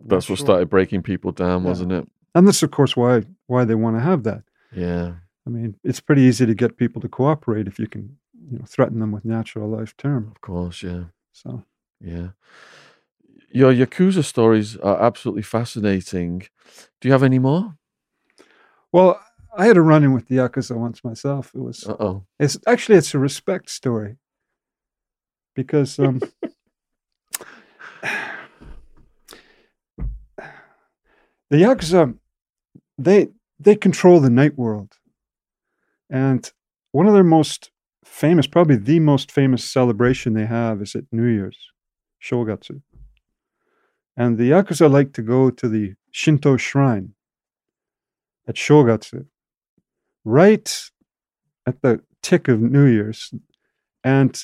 that's what sure. started breaking people down, yeah. wasn't it? And that's of course why why they want to have that. Yeah. I mean, it's pretty easy to get people to cooperate if you can, you know, threaten them with natural life term. Of course, yeah. So. Yeah. Your Yakuza stories are absolutely fascinating. Do you have any more? Well, I had a run in with the Yakuza once myself. It was. oh. It's actually it's a respect story. Because um, *laughs* the Yakuza, um, they they control the night world, and one of their most famous, probably the most famous celebration they have is at New Year's, Shogatsu. And the Yakuza like to go to the Shinto shrine at Shogatsu, right at the tick of New Year's. And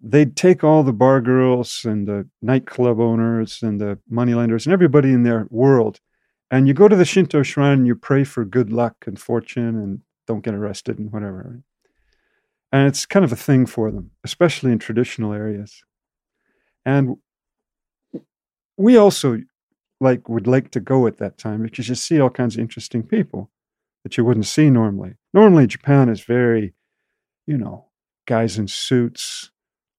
they'd take all the bar girls and the nightclub owners and the moneylenders and everybody in their world. And you go to the Shinto shrine and you pray for good luck and fortune and don't get arrested and whatever. And it's kind of a thing for them, especially in traditional areas. And we also like would like to go at that time because you see all kinds of interesting people that you wouldn't see normally. Normally, Japan is very, you know, guys in suits,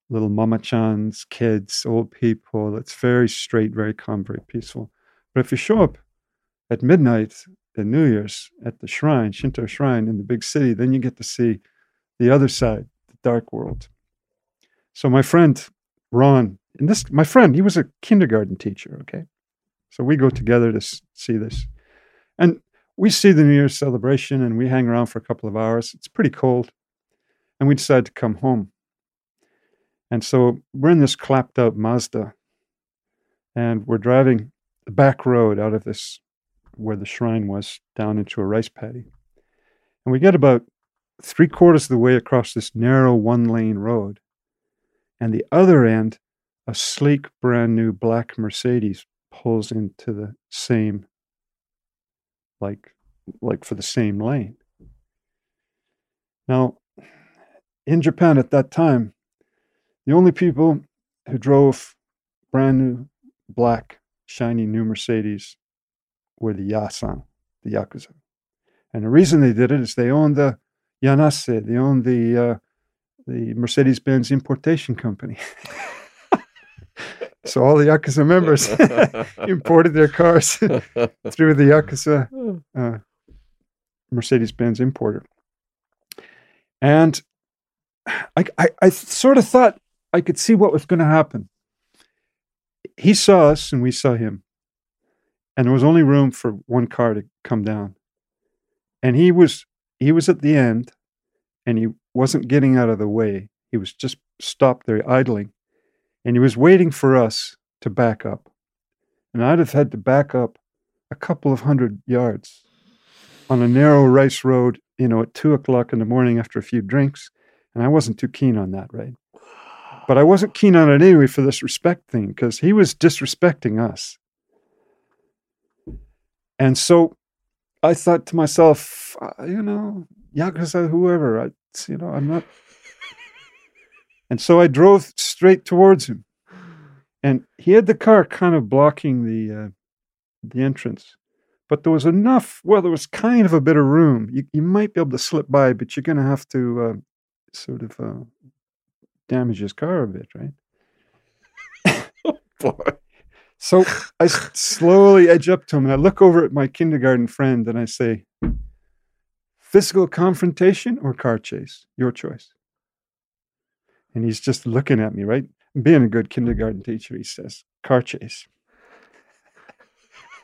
little mama-chans, kids, old people. It's very straight, very calm, very peaceful. But if you show up at midnight at New Year's at the shrine, Shinto shrine in the big city, then you get to see the other side, the dark world. So my friend Ron, and this my friend, he was a kindergarten teacher. Okay, so we go together to see this, and we see the New Year's celebration, and we hang around for a couple of hours. It's pretty cold, and we decide to come home. And so we're in this clapped out Mazda, and we're driving the back road out of this where the shrine was down into a rice paddy. And we get about three quarters of the way across this narrow one lane road. And the other end, a sleek, brand new black Mercedes pulls into the same, like, like for the same lane. Now, in Japan at that time, the only people who drove brand new black, shiny new Mercedes were the Yasan, the Yakuza. And the reason they did it is they owned the Yanase, they owned the, uh, the Mercedes Benz importation company. *laughs* so all the Yakuza members *laughs* imported their cars *laughs* through the Yakuza uh, Mercedes Benz importer. And I, I, I sort of thought I could see what was going to happen. He saw us and we saw him and there was only room for one car to come down. And he was he was at the end and he wasn't getting out of the way. He was just stopped there idling. And he was waiting for us to back up. And i'd have had to back up a couple of hundred yards on a narrow rice road you know at two o'clock in the morning after a few drinks. And i wasn't too keen on that right? But i wasn't keen on it anyway for this respect thing because he was disrespecting us and so I thought to myself, uh, you know, Yakuza, whoever, I, you know, I'm not. *laughs* and so I drove straight towards him. And he had the car kind of blocking the uh, the entrance. But there was enough, well, there was kind of a bit of room. You, you might be able to slip by, but you're going to have to uh, sort of uh, damage his car a bit, right? *laughs* oh, boy. So I slowly edge up to him and I look over at my kindergarten friend and I say, Physical confrontation or car chase? Your choice. And he's just looking at me, right? Being a good kindergarten teacher, he says, Car chase.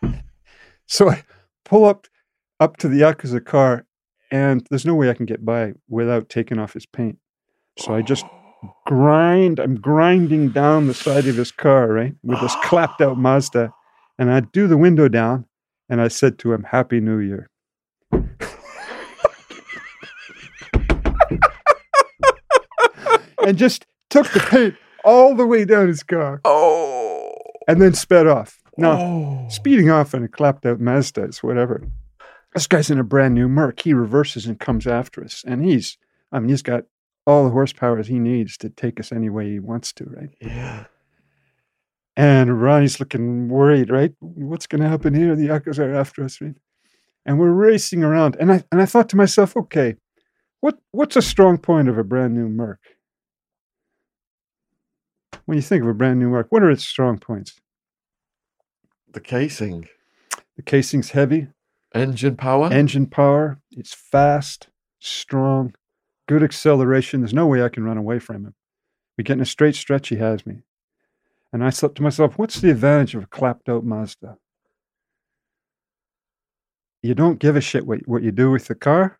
*laughs* so I pull up up to the Yakuza car and there's no way I can get by without taking off his paint. So I just grind, I'm grinding down the side of his car, right, with this *gasps* clapped out Mazda. And I do the window down and I said to him, Happy New Year. and just took the paint all the way down his car. Oh. And then sped off. Now, oh. speeding off in a clapped out Mazda is whatever. This guy's in a brand new Merc. He reverses and comes after us. And he's, I mean, he's got all the horsepower he needs to take us any way he wants to, right? Yeah. And Ronnie's looking worried, right? What's going to happen here? The Yakuza are after us, right? And we're racing around. And I and I thought to myself, okay, what what's a strong point of a brand new Merc? When you think of a brand new Merc, what are its strong points? The casing. The casing's heavy. Engine power. Engine power. It's fast, strong, good acceleration. There's no way I can run away from him. We get in a straight stretch, he has me. And I thought to myself, what's the advantage of a clapped out Mazda? You don't give a shit what, what you do with the car.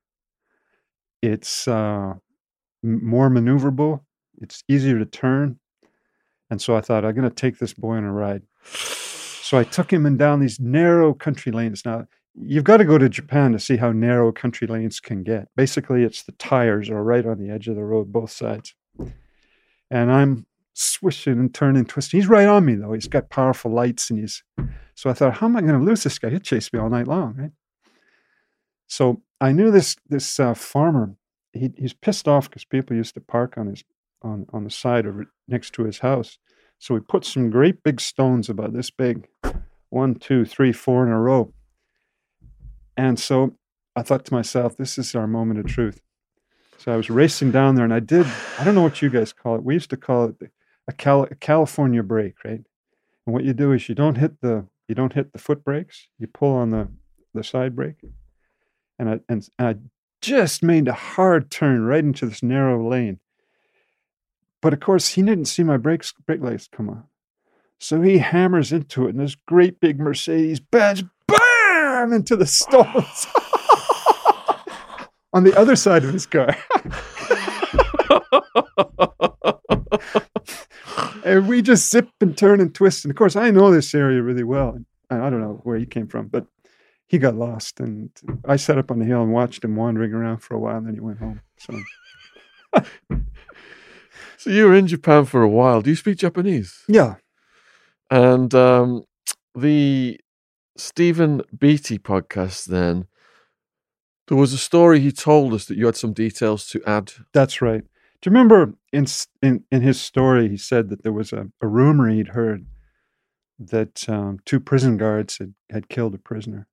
It's uh, more maneuverable. It's easier to turn. And so I thought, I'm going to take this boy on a ride. So I took him in down these narrow country lanes. Now, you've got to go to Japan to see how narrow country lanes can get. Basically, it's the tires are right on the edge of the road, both sides. And I'm swishing and turning, twisting. He's right on me though. He's got powerful lights, and he's. So I thought, how am I going to lose this guy? He'll chase me all night long, right? So I knew this this uh, farmer. He, he's pissed off because people used to park on his on on the side of next to his house. So we put some great big stones about this big one, two, three, four in a row. And so I thought to myself, this is our moment of truth. So I was racing down there and I did, I don't know what you guys call it. We used to call it a, Cal- a California brake, right? And what you do is you don't hit the you don't hit the foot brakes. You pull on the the side brake. And I and, and I just made a hard turn right into this narrow lane. But of course, he didn't see my brakes brake lights come on. So he hammers into it, and this great big Mercedes Benz, bam, into the stones *laughs* on the other side of his car. *laughs* and we just zip and turn and twist. And of course, I know this area really well. And I don't know where he came from, but he got lost. And I sat up on the hill and watched him wandering around for a while. And then he went home. So, *laughs* so you were in Japan for a while. Do you speak Japanese? yeah. And um, the Stephen Beatty podcast, then, there was a story he told us that you had some details to add. That's right. Do you remember in in, in his story he said that there was a, a rumor he'd heard that um, two prison guards had, had killed a prisoner,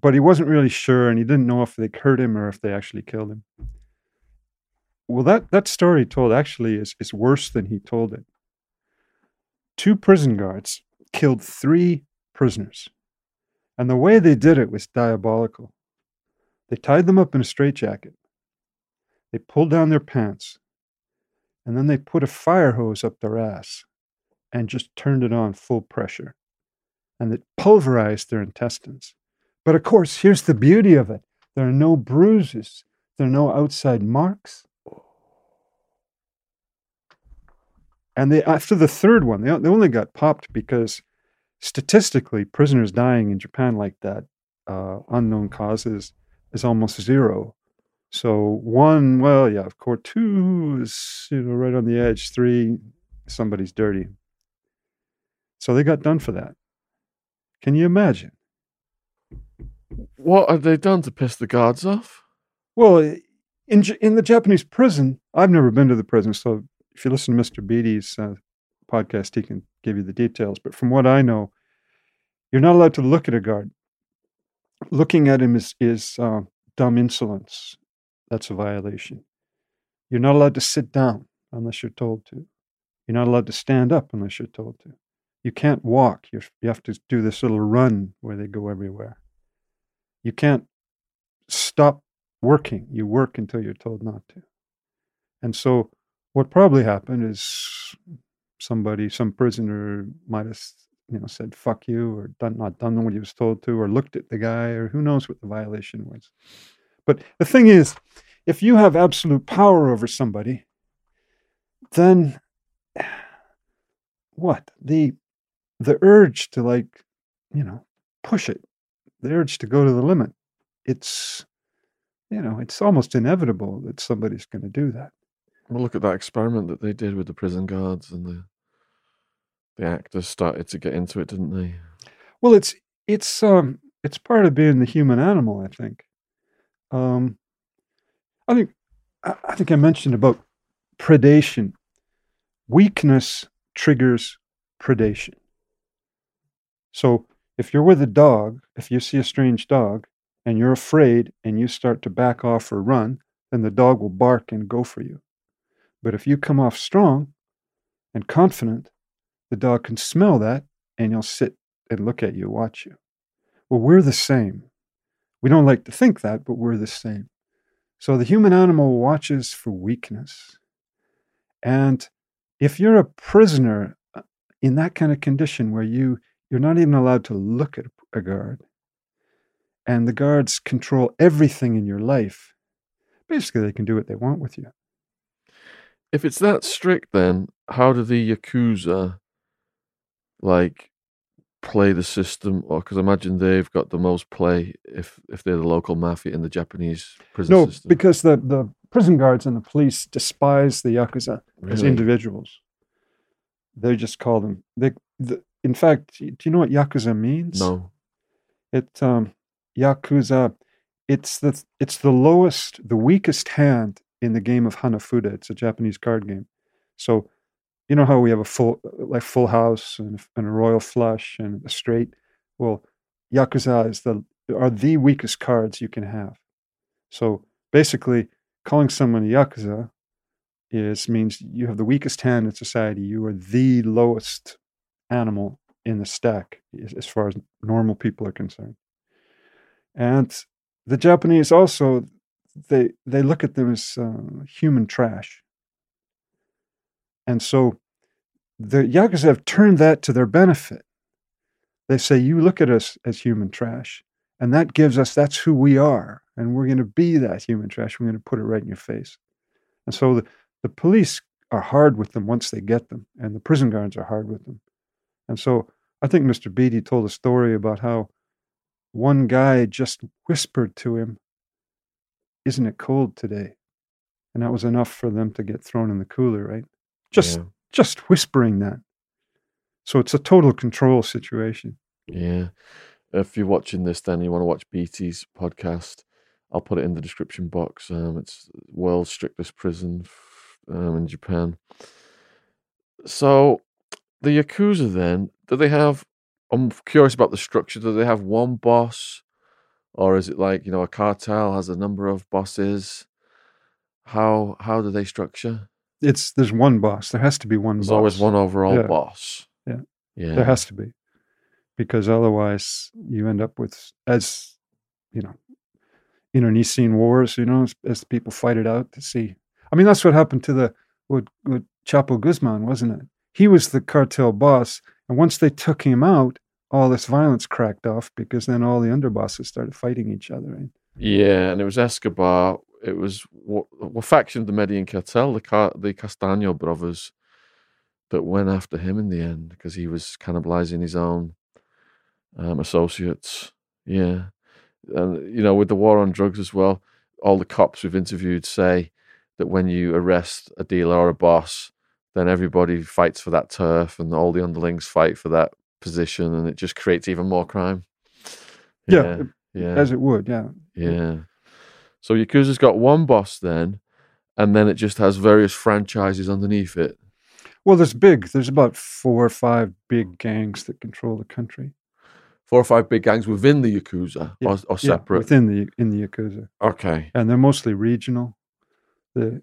but he wasn't really sure, and he didn't know if they hurt him or if they actually killed him. Well, that that story told actually is is worse than he told it. Two prison guards killed three prisoners, and the way they did it was diabolical. They tied them up in a straitjacket they pulled down their pants, and then they put a fire hose up their ass and just turned it on full pressure. And it pulverized their intestines. But of course, here's the beauty of it there are no bruises, there are no outside marks. And they, after the third one, they, they only got popped because statistically, prisoners dying in Japan like that, uh, unknown causes, is almost zero. So one, well, yeah, of course, two is you know right on the edge. Three, somebody's dirty. So they got done for that. Can you imagine? What have they done to piss the guards off? Well, in in the Japanese prison, I've never been to the prison, so if you listen to Mr. Beatty's uh, podcast, he can give you the details. But from what I know, you're not allowed to look at a guard. Looking at him is is uh, dumb insolence. That's a violation. You're not allowed to sit down unless you're told to. You're not allowed to stand up unless you're told to. You can't walk. You're, you have to do this little run where they go everywhere. You can't stop working. You work until you're told not to. And so, what probably happened is somebody, some prisoner, might have you know said "fuck you" or done not done what he was told to, or looked at the guy, or who knows what the violation was. But the thing is, if you have absolute power over somebody, then *sighs* what? The the urge to like, you know, push it, the urge to go to the limit, it's you know, it's almost inevitable that somebody's going to do that. Well, look at that experiment that they did with the prison guards and the the actors started to get into it, didn't they? Well, it's it's um it's part of being the human animal, I think. Um, I think I think I mentioned about predation. Weakness triggers predation. So if you're with a dog, if you see a strange dog and you're afraid and you start to back off or run, then the dog will bark and go for you. But if you come off strong and confident, the dog can smell that and he'll sit and look at you, watch you. Well, we're the same. We don't like to think that, but we're the same. So the human animal watches for weakness. And if you're a prisoner uh, in that kind of condition where you you're not even allowed to look at a guard and the guards control everything in your life, basically they can do what they want with you. If it's that strict then, how do the yakuza like play the system, or because I imagine they've got the most play if if they're the local mafia in the Japanese prison no, system. because the, the prison guards and the police despise the yakuza as individuals. They just call them. They, the, in fact, do you know what yakuza means? no, It um, yakuza. It's the it's the lowest, the weakest hand in the game of Hanafuda. It's a Japanese card game. So you know how we have a full like full house and, and a royal flush and a straight. Well, yakuza is the are the weakest cards you can have. So basically, calling someone a yakuza is means you have the weakest hand in society. You are the lowest animal in the stack as far as normal people are concerned. And the Japanese also they they look at them as uh, human trash. And so the Yakuza have turned that to their benefit. They say, You look at us as human trash, and that gives us, that's who we are. And we're going to be that human trash. We're going to put it right in your face. And so the, the police are hard with them once they get them, and the prison guards are hard with them. And so I think Mr. Beatty told a story about how one guy just whispered to him, Isn't it cold today? And that was enough for them to get thrown in the cooler, right? Just Yeah. just whispering that. So it's a total control situation. Yeah. If you're watching this, then you want to watch BT's podcast, I'll put it in the description box. Um, it's world's strictest prison um, in Japan. So the Yakuza then, do they have, I'm curious about the structure. Do they have one boss? Or is it like, you know, a cartel has a number of bosses? How how do they structure? It's there's one boss. There has to be one boss. There's boss. always one overall Yeah. boss. Yeah. Yeah. There has to be. Because otherwise you end up with as you know internecine wars, you know, as, as people fight it out to see. I mean that's what happened to the with, with Chapo Guzman, wasn't it? He was the cartel boss, and once they took him out, all this violence cracked off because then all the underbosses started fighting each other. Right? Yeah, and it was Escobar. It was what, what faction of the Medellin cartel, the Car- the Castaño brothers, that went after him in the end because he was cannibalizing his own um, associates. Yeah, and you know, with the war on drugs as well, all the cops we've interviewed say that when you arrest a dealer or a boss, then everybody fights for that turf, and all the underlings fight for that position, and it just creates even more crime. Yeah, yeah. As it would, yeah. Yeah. So Yakuza's got one boss then, and then it just has various franchises underneath it. Well, there's big. There's about four or five big gangs that control the country. Four or five big gangs within the Yakuza Yeah, or, or Yeah, separate. within the in the yakuza, okay. and they're mostly regional. The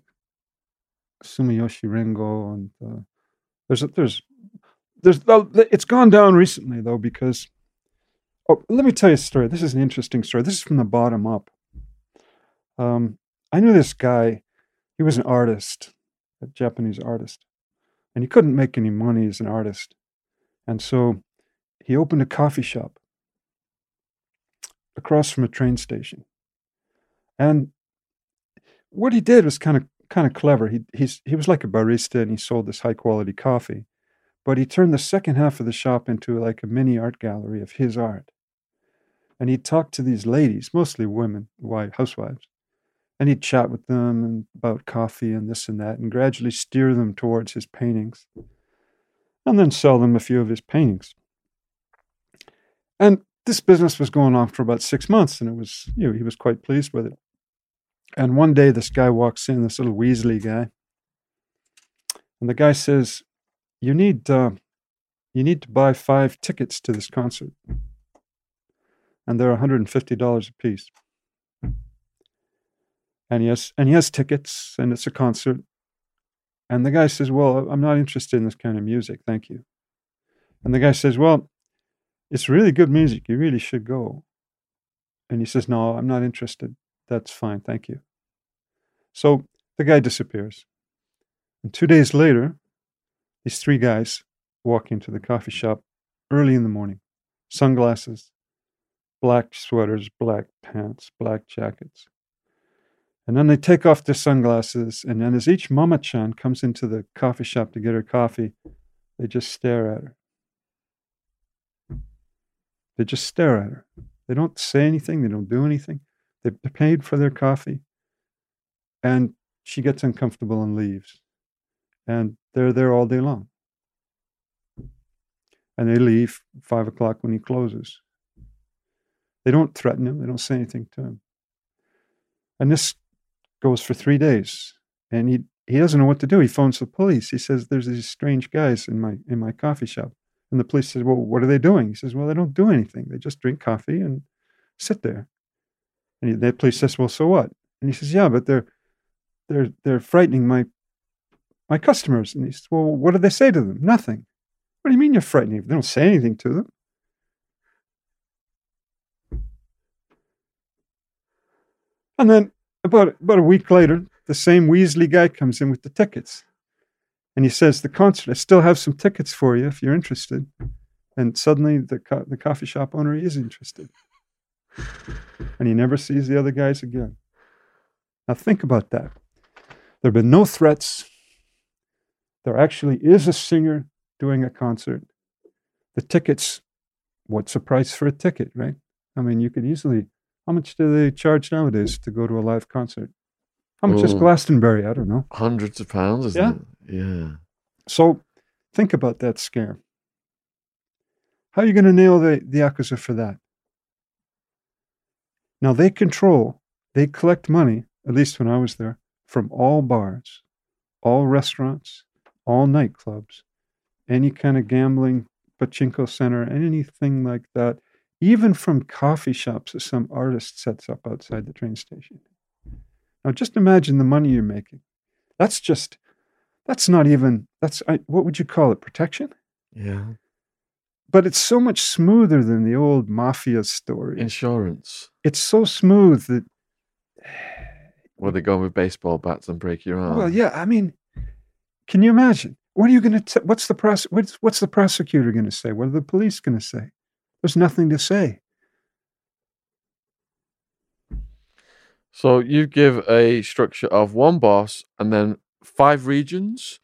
Sumiyoshi Rengo and uh, there's a, there's there's it's gone down recently though because oh let me tell you a story. This is an interesting story. This is from the bottom up. Um, I knew this guy. He was an artist, a Japanese artist, and he couldn't make any money as an artist, and so he opened a coffee shop across from a train station. And what he did was kind of kind of clever. He he's he was like a barista and he sold this high quality coffee, but he turned the second half of the shop into like a mini art gallery of his art. And he'd talk to these ladies, mostly women, wife, housewives, and he'd chat with them and about coffee and this and that, and gradually steer them towards his paintings, and then sell them a few of his paintings. And this business was going on for about six months, and it was, you know, he was quite pleased with it. And one day, this guy walks in, this little Weasley guy, and the guy says, "You need, uh, you need to buy five tickets to this concert, and they're one hundred and fifty dollars a piece." And has, and he has tickets, and it's a concert. And the guy says, "Well, I'm not interested in this kind of music, thank you." And the guy says, "Well." it's really good music. You really should go. And he says, No, I'm not interested. That's fine. Thank you. So the guy disappears. And two days later, these three guys walk into the coffee shop early in the morning sunglasses, black sweaters, black pants, black jackets. And then they take off their sunglasses. And then, as each mama chan comes into the coffee shop to get her coffee, they just stare at her. They just stare at her. They don't say anything. They don't do anything. They paid for their coffee. And she gets uncomfortable and leaves. And they're there all day long. And they leave five o'clock when he closes. They don't threaten him. They don't say anything to him. And this goes for three days. And he he doesn't know what to do. He phones the police. He says, "There's these strange guys in my in my coffee shop." And the police says, "Well, what are they doing?" He says, "Well, they don't do anything. They just drink coffee and sit there." And he, the police says, "Well, so what?" And he says, "Yeah, but they're they're they're frightening my my customers." And he says, "Well, what do they say to them? Nothing." What do you mean you're frightening? They don't say anything to them. And then about about a week later, the same Weasley guy comes in with the tickets. And he says, The concert, I still have some tickets for you if you're interested. And suddenly the, co- the coffee shop owner is interested. And he never sees the other guys again. Now think about that. There have been no threats. There actually is a singer doing a concert. The tickets, what's the price for a ticket, right? I mean, you could easily, how much do they charge nowadays to go to a live concert? How much is Oh. Glastonbury? I don't know. Hundreds of pounds, isn't Yeah. it? Yeah. So think about that scare. How are you going to nail the, the Yakuza for that? Now they control, they collect money, at least when I was there, from all bars, all restaurants, all nightclubs, any kind of gambling, pachinko center, anything like that, even from coffee shops that some artist sets up outside the train station. Now just imagine the money you're making. That's just that's not even that's I, what would you call it protection Yeah. but it's so much smoother than the old mafia story Insurance. it's so smooth that Where they go with baseball bats and break your arm. well yeah i mean can you imagine? What are you going to what's the prose- what's, what's the prosecutor going to say? What are the police going to say? There's nothing to say. So you give a structure of one boss and then five regions.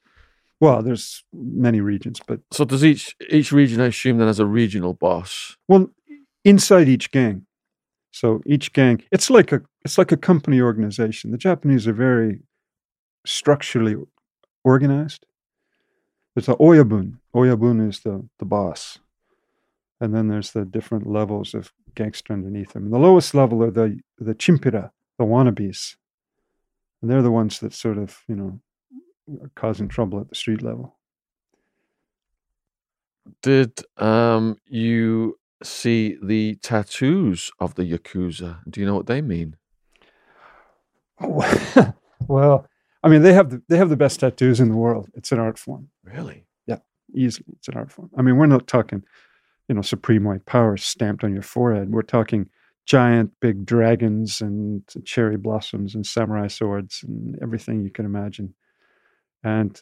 well there's many regions but So does each each region I assume then has a regional boss? well inside each gang. So each gang it's like a it's like a company organization. The japanese are very structurally organized. There's the oyabun. Oyabun is the the boss. And then there's the different levels of gangster underneath them. And the lowest level are the the chimpira the wannabes. And they're the ones that sort of you know are causing trouble at the street level. Did um you see the tattoos of the Yakuza? Do you know what they mean? Oh, *laughs* well, I mean, they have the, they have the best tattoos in the world. It's an art form, Really? Yeah, easily. It's an art form. I mean, we're not talking, you know, supreme white power stamped on your forehead. We're talking giant big dragons and cherry blossoms and samurai swords and everything you can imagine, and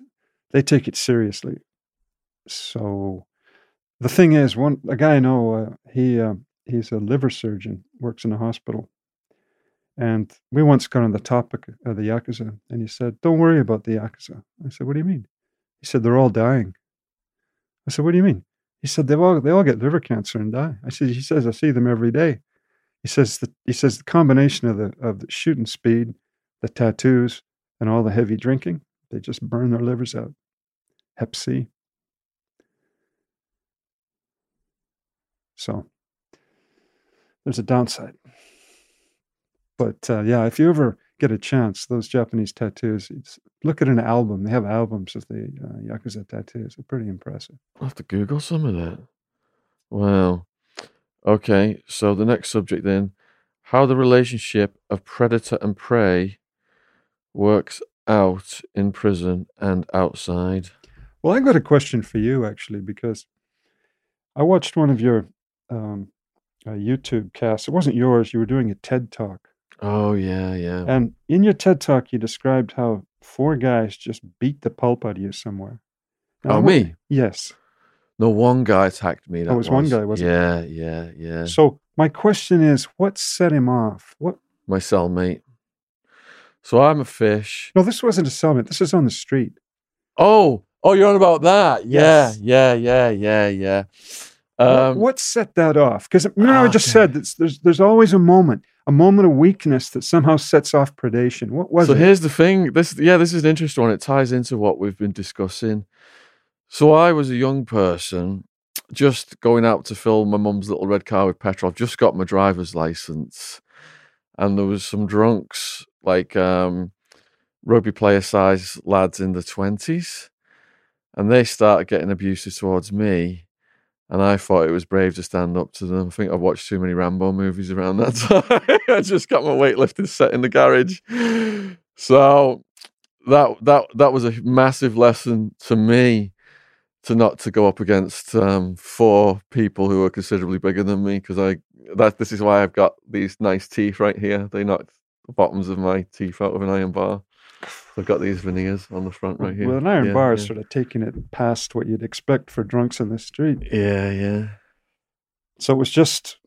they take it seriously. So, the thing is, one a guy I know, uh, he uh, he's a liver surgeon, works in a hospital. And we once got on the topic of the Yakuza, and he said, Don't worry about the Yakuza. I said, What do you mean? He said, They're all dying. I said, What do you mean? He said, They all they all get liver cancer and die. I said, He says, I see them every day. He says the he says the combination of the of the shooting speed, the tattoos, and all the heavy drinking, they just burn their livers out. Hep C. So there's a downside. But uh, yeah, if you ever get a chance, those Japanese tattoos, look at an album. They have albums of the uh, Yakuza tattoos. They're pretty impressive. I'll have to Google some of that. Wow. Okay, so the next subject then how the relationship of predator and prey works out in prison and outside. Well, I've got a question for you actually, because I watched one of your um, uh, YouTube casts. It wasn't yours. You were doing a TED talk. Oh, yeah, yeah. And in your TED talk, you described how four guys just beat the pulp out of you somewhere. Now, Oh, me? Yes. No, one guy attacked me. Oh, that Oh, it was one guy, wasn't it? Yeah, yeah, yeah. So my question is, what set him off? What? My cellmate. So I'm a fish. No, this wasn't a cellmate. This is on the street. Oh, oh, you're on about that. Yeah, Yes. yeah, yeah, yeah, yeah. What- Um, what, set that off? Because remember, I just said that there's there's always a moment, a moment of weakness that somehow sets off predation. What was so it? here's the thing. This, yeah, this is an interesting one. It ties into what we've been discussing. So I was a young person, just going out to fill my mum's little red car with petrol. I've just got my driver's license, and there was some drunks like um, rugby player size lads in the 20s. And they started getting abusive towards me. And I thought it was brave to stand up to them. I think I've watched too many Rambo movies around that *laughs* time. I just got my weightlifting set in the garage. So that that that was a massive lesson to me to not to go up against um, four people who are considerably bigger than me because I that this is why I've got these nice teeth right here. They knocked the bottoms of my teeth out of an iron bar. I've got these veneers on the front right here. Well, an iron Yeah, bar is sort of taking it past what you'd expect for drunks in the street. Yeah, yeah. So it was just.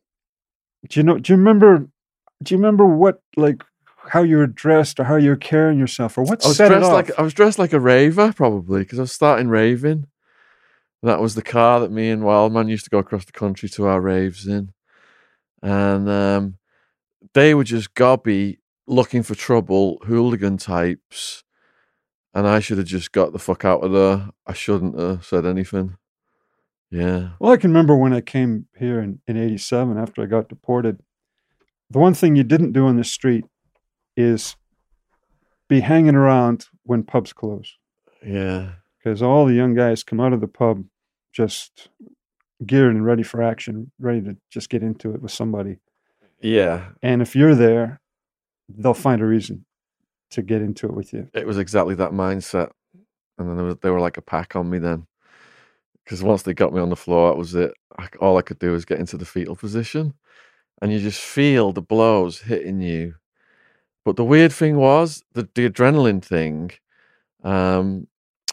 Do you know? Do you remember? Do you remember what like how you were dressed or how you were carrying yourself or what I was set it dressed like I was dressed like a raver probably because I was starting raving. That was the car that me and Wildman used to go across the country to our raves in, and um, they were just gobby looking for trouble, hooligan types, and I should have just got the fuck out of there. I shouldn't have said anything. Yeah, Well, I can remember when I came here in, in 87 after I got deported. The one thing you didn't do on the street is be hanging around when pubs close yeah, because all the young guys come out of the pub just geared and ready for action, ready to just get into it with somebody. yeah. And if you're there, they'll find a reason to get into it with you. it was exactly that mindset. And then they were like a pack on me then. Because once they got me on the floor, that was it. All I could do was get into the fetal position. And you just feel the blows hitting you. But the weird thing was the, the adrenaline thing. Um,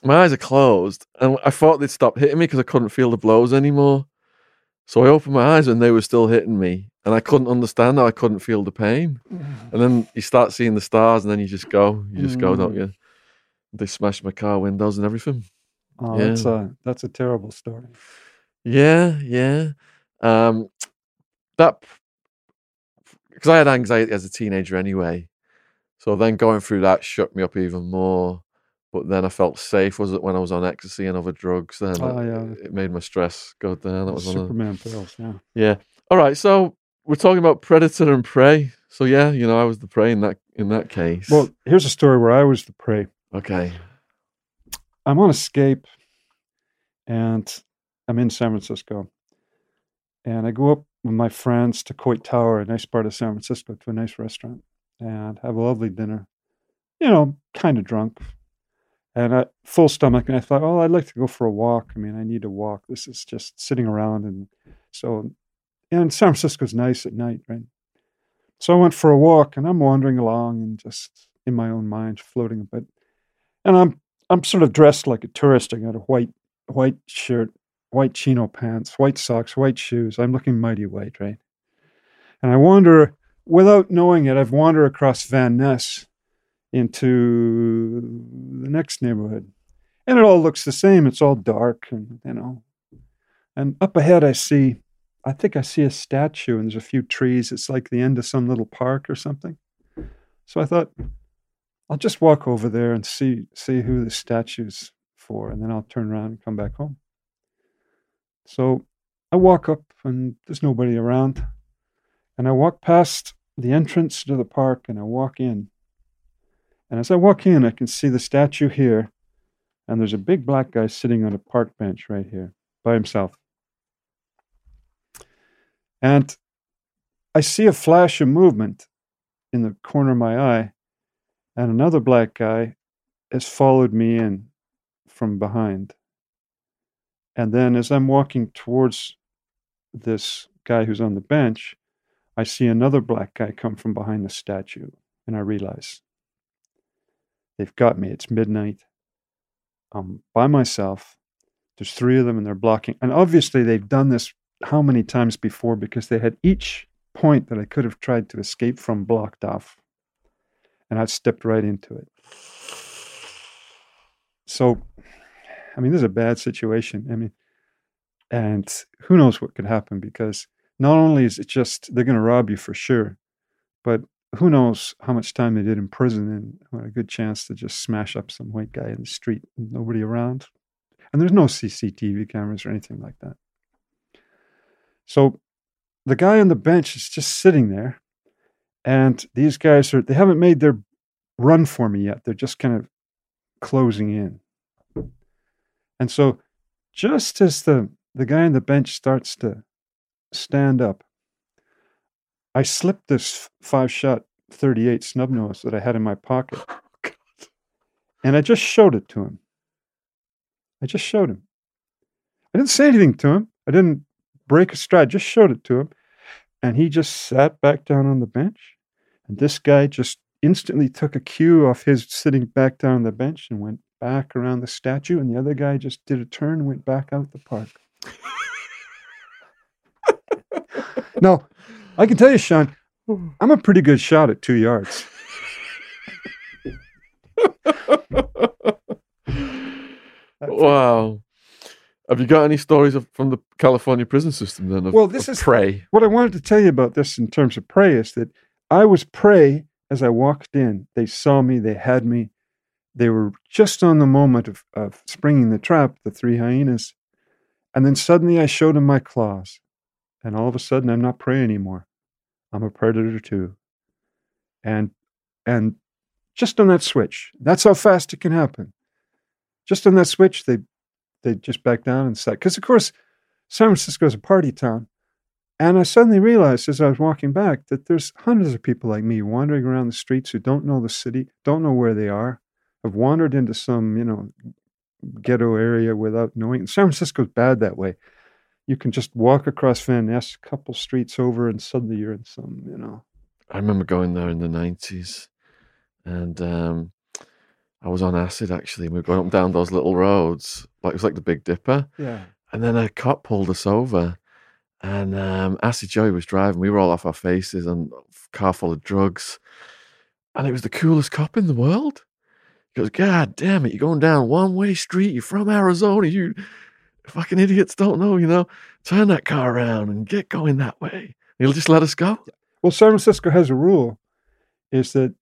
my eyes are closed. And I thought they'd stop hitting me because I couldn't feel the blows anymore. So I opened my eyes and they were still hitting me. And I couldn't understand how I couldn't feel the pain. And then you start seeing the stars, and then you just go, you just go, don't Mm. you? They smashed my car windows and everything. Oh, Yeah. that's a that's a terrible story. Yeah, yeah. Um, that because I had anxiety as a teenager anyway, so then going through that shook me up even more. But then I felt safe. Was it when I was on ecstasy and other drugs? Then Oh, it, yeah. it made my stress go down. That was Superman pills, yeah. yeah. All right, so we're talking about predator and prey. So yeah, you know, I was the prey in that in that case. Well, here's a story where I was the prey. okay. I'm on escape and I'm in San Francisco. And I go up with my friends to Coit Tower, a nice part of San Francisco, to a nice restaurant and have a lovely dinner. You know, kind of drunk and I, full stomach. And I thought, oh, I'd like to go for a walk. I mean, I need to walk. This is just sitting around. And so, and San Francisco's nice at night, right? So I went for a walk and I'm wandering along and just in my own mind, floating a bit. And I'm I'm sort of dressed like a tourist. I got a white white shirt, white chino pants, white socks, white shoes. I'm looking mighty white, right? And I wander without knowing it. I've wandered across Van Ness into the next neighborhood, and it all looks the same. It's all dark, and you know. And up ahead, I see, I think I see a statue, and there's a few trees. It's like the end of some little park or something. So I thought, I'll just walk over there and see see who the statue's for, and then I'll turn around and come back home. So I walk up, and there's nobody around, and I walk past the entrance to the park, and I walk in. And as I walk in, I can see the statue here, and there's a big black guy sitting on a park bench right here by himself. And I see a flash of movement in the corner of my eye, and another black guy has followed me in from behind. And then as I'm walking towards this guy who's on the bench, I see another black guy come from behind the statue, and I realize they've got me. It's midnight. I'm by myself. There's three of them, and they're blocking. And obviously, they've done this how many times before because they had each point that I could have tried to escape from blocked off. And I stepped right into it. So, I mean, this is a bad situation. I mean, and who knows what could happen because not only is it just they're going to rob you for sure, but who knows how much time they did in prison and a good chance to just smash up some white guy in the street and nobody around. And there's no CCTV cameras or anything like that. So the guy on the bench is just sitting there, and these guys are they haven't made their run for me yet. They're just kind of closing in. And so just as the, the guy on the bench starts to stand up, I slipped this five shot 38 snub nose that I had in my pocket. *laughs* Oh, and I just showed it to him. I just showed him. I didn't say anything to him. I didn't break a stride, just showed it to him. And he just sat back down on the bench. And this guy just instantly took a cue off his sitting back down on the bench and went back around the statue. And the other guy just did a turn and went back out the park. *laughs* now, I can tell you, Sean, *sighs* I'm a pretty good shot at two yards. *laughs* wow. Have you got any stories of, from the California prison system then? Of, Well, this is- prey. What I wanted to tell you about this in terms of prey is that I was prey as I walked in. They saw me, they had me. They were just on the moment of, of springing the trap, the three hyenas. And then suddenly I showed them my claws. And all of a sudden I'm not prey anymore. I'm a predator too. And and just on that switch, that's how fast it can happen. Just on that switch, they they just back down and sat. Because of course, San Francisco is a party town. And I suddenly realized as I was walking back that there's hundreds of people like me wandering around the streets who don't know the city, don't know where they are, have wandered into some, you know, ghetto area without knowing. San Francisco's bad that way. You can just walk across Van Ness, a couple streets over, and suddenly you're in some, you know. I remember going there in the 90s and um, I was on acid actually. We were going up and down those little roads. Like it was like the Big Dipper. Yeah. And then a cop pulled us over, and um, Acid Joey was driving. We were all off our faces and car full of drugs, and it was the coolest cop in the world. He goes, "God damn it! You're going down one way street. You're from Arizona. You fucking idiots don't know. You know, turn that car around and get going that way." He'll just let us go. Well, San Francisco has a rule is that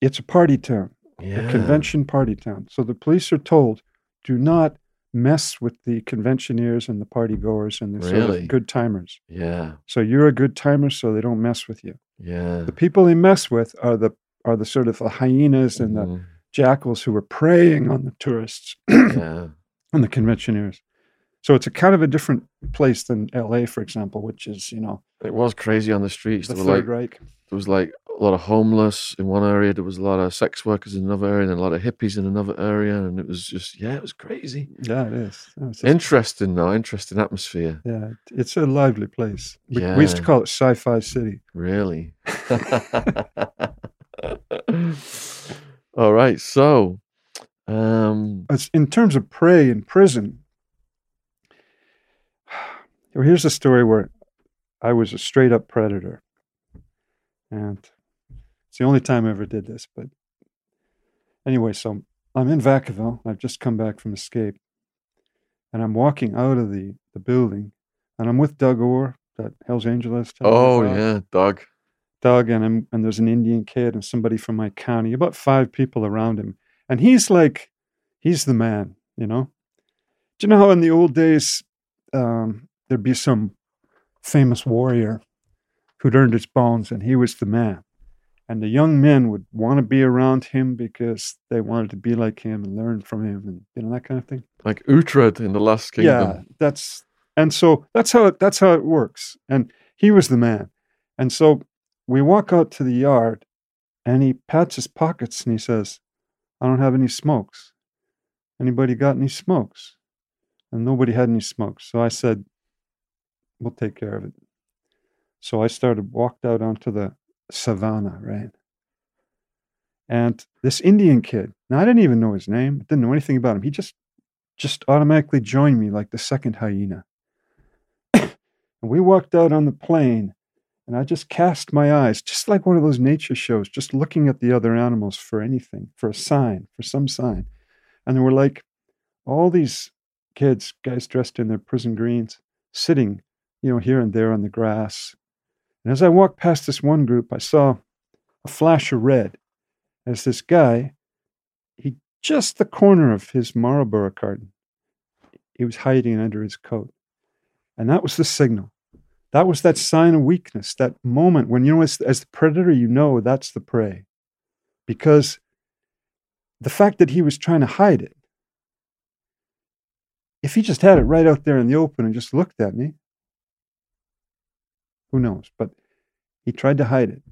it's a party town. Yeah, a convention party town. So the police are told, do not mess with the conventioneers and the party goers and the sort of good timers. Yeah, So you're a good timer, so they don't mess with you. yeah. The people they mess with are the are the sort of the hyenas and the Mhm. jackals who are preying on the tourists *clears throat* yeah, and the conventioneers. So it's a kind of a different place than L.A., for example, which is you know it was crazy on the streets. the There Third like Reich. there was like a lot of homeless in one area. There was a lot of sex workers in another area, and a lot of hippies in another area. And it was just yeah, it was crazy. Yeah, it is. Yeah, just- Interesting though, interesting atmosphere. yeah, it's a lively place. We, we used to call it Sci-Fi City. Really. *laughs* All right, so um as in terms of prey in prison, here's a story where I was a straight up predator. And it's the only time I ever did this. But anyway, so I'm in Vacaville. I've just come back from escape. And I'm walking out of the, the building. And I'm with Doug Orr, that Hells Angeles. oh yeah, Doug. Doug and I'm, and there's an Indian kid and somebody from my county, about five people around him. And he's like, he's the man, you know? Do you know how in the old days um, there'd be some famous warrior who'd earned his bones and he was the man? And the young men would want to be around him because they wanted to be like him and learn from him and, you know, that kind of thing. Like Uhtred in the Last Kingdom. Yeah, that's and so that's how it, that's how it works. And he was the man. And so we walk out to the yard, and he pats his pockets and he says, "I don't have any smokes. Anybody got any smokes?" And nobody had any smokes. So I said, "We'll take care of it." So I started walked out onto the savannah, right? And this Indian kid, now I didn't even know his name, I didn't know anything about him. He just just automatically joined me like the second hyena. and *coughs* we walked out on the plain, and I just cast my eyes, just like one of those nature shows, just looking at the other animals for anything, for a sign, for some sign. And there were like all these kids, guys dressed in their prison greens, sitting, you know, here and there on the grass. And as I walked past this one group, I saw a flash of red as this guy, he just the corner of his Marlboro carton, he was hiding under his coat. And that was the signal. That was that sign of weakness, that moment when, you know, as, as the predator, you know that's the prey. Because the fact that he was trying to hide it, if he just had it right out there in the open and just looked at me, who knows? But he tried to hide it.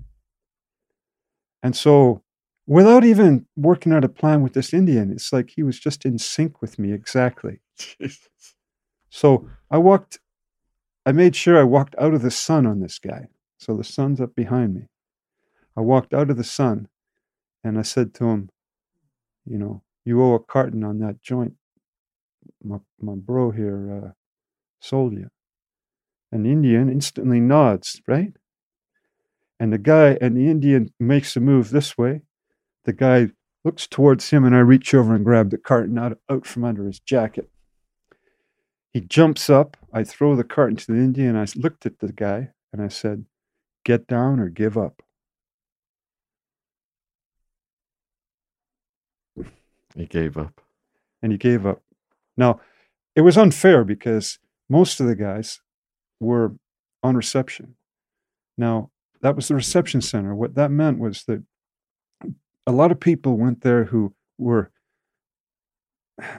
And so, without even working out a plan with this Indian, it's like he was just in sync with me exactly. Jesus. So I walked, I made sure I walked out of the sun on this guy. So the sun's up behind me. I walked out of the sun and I said to him, You know, you owe a carton on that joint. My, my bro here uh, sold you. The Indian instantly nods, right? And the guy, and the Indian makes a move this way. The guy looks towards him, and I reach over and grab the carton out, out from under his jacket. He jumps up. I throw the carton to the Indian. I looked at the guy and I said, Get down or give up. *laughs* He gave up. And he gave up. Now, it was unfair because most of the guys were on reception. Now, that was the reception center. What that meant was that a lot of people went there who were,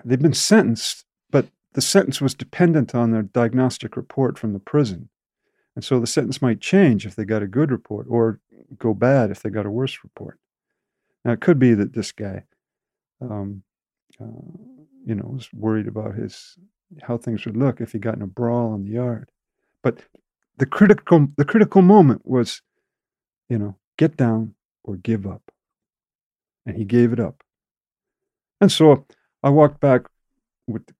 they'd been sentenced, but the sentence was dependent on their diagnostic report from the prison. And so the sentence might change if they got a good report or go bad if they got a worse report. Now, it could be that this guy, um, uh, you know, was worried about his how things would look if he got in a brawl in the yard. But the critical the critical moment was, you know, get down or give up. And he gave it up. And so I walked back with, the,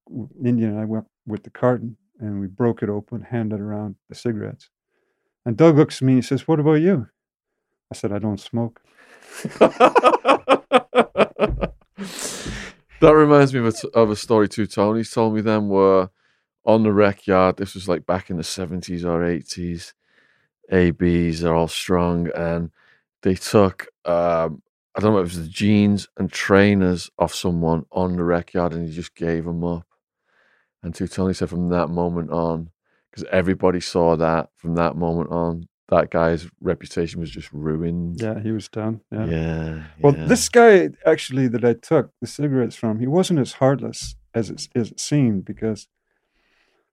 Indian and I went with the carton and we broke it open, handed around the cigarettes. And Doug looks at me and he says, What about you? I said, I don't smoke. *laughs* that reminds me of a, of a story too. Tony's told me then were on the rec yard. This was like back in the 70s or 80s. ABs are all strong and they took, um, I don't know if it was the jeans and trainers off someone on the rec yard and he just gave them up. And to Tony said from that moment on, because everybody saw that from that moment on, that guy's reputation was just ruined. Yeah, he was done. Yeah. Yeah. Well, yeah. this guy actually that I took the cigarettes from, he wasn't as heartless as it, as it seemed because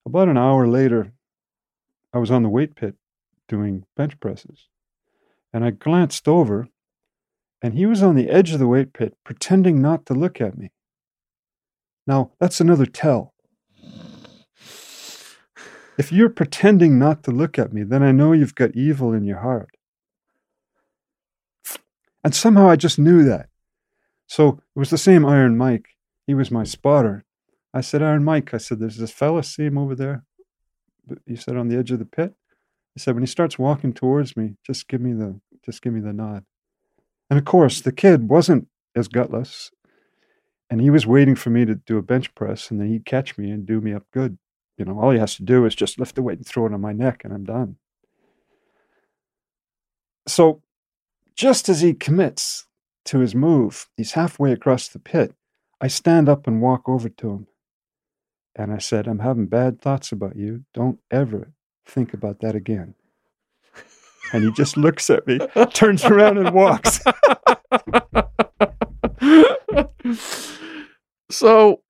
about an hour later, I was on the weight pit doing bench presses. And I glanced over, and he was on the edge of the weight pit pretending not to look at me. Now, that's another tell. If you're pretending not to look at me, then I know you've got evil in your heart. And somehow I just knew that. So it was the same Iron Mike. He was my spotter. I said, Iron Mike, I said, there's this fella, see him over there? He said, on the edge of the pit. I said, when he starts walking towards me, just give me the just give me the nod. And of course, the kid wasn't as gutless. And he was waiting for me to do a bench press, and then he'd catch me and do me up good. You know, all he has to do is just lift the weight and throw it on my neck, and I'm done. So, just as he commits to his move, he's halfway across the pit. I stand up and walk over to him. And I said, I'm having bad thoughts about you. Don't ever think about that again. And he just looks at me, turns around, and walks. *laughs* so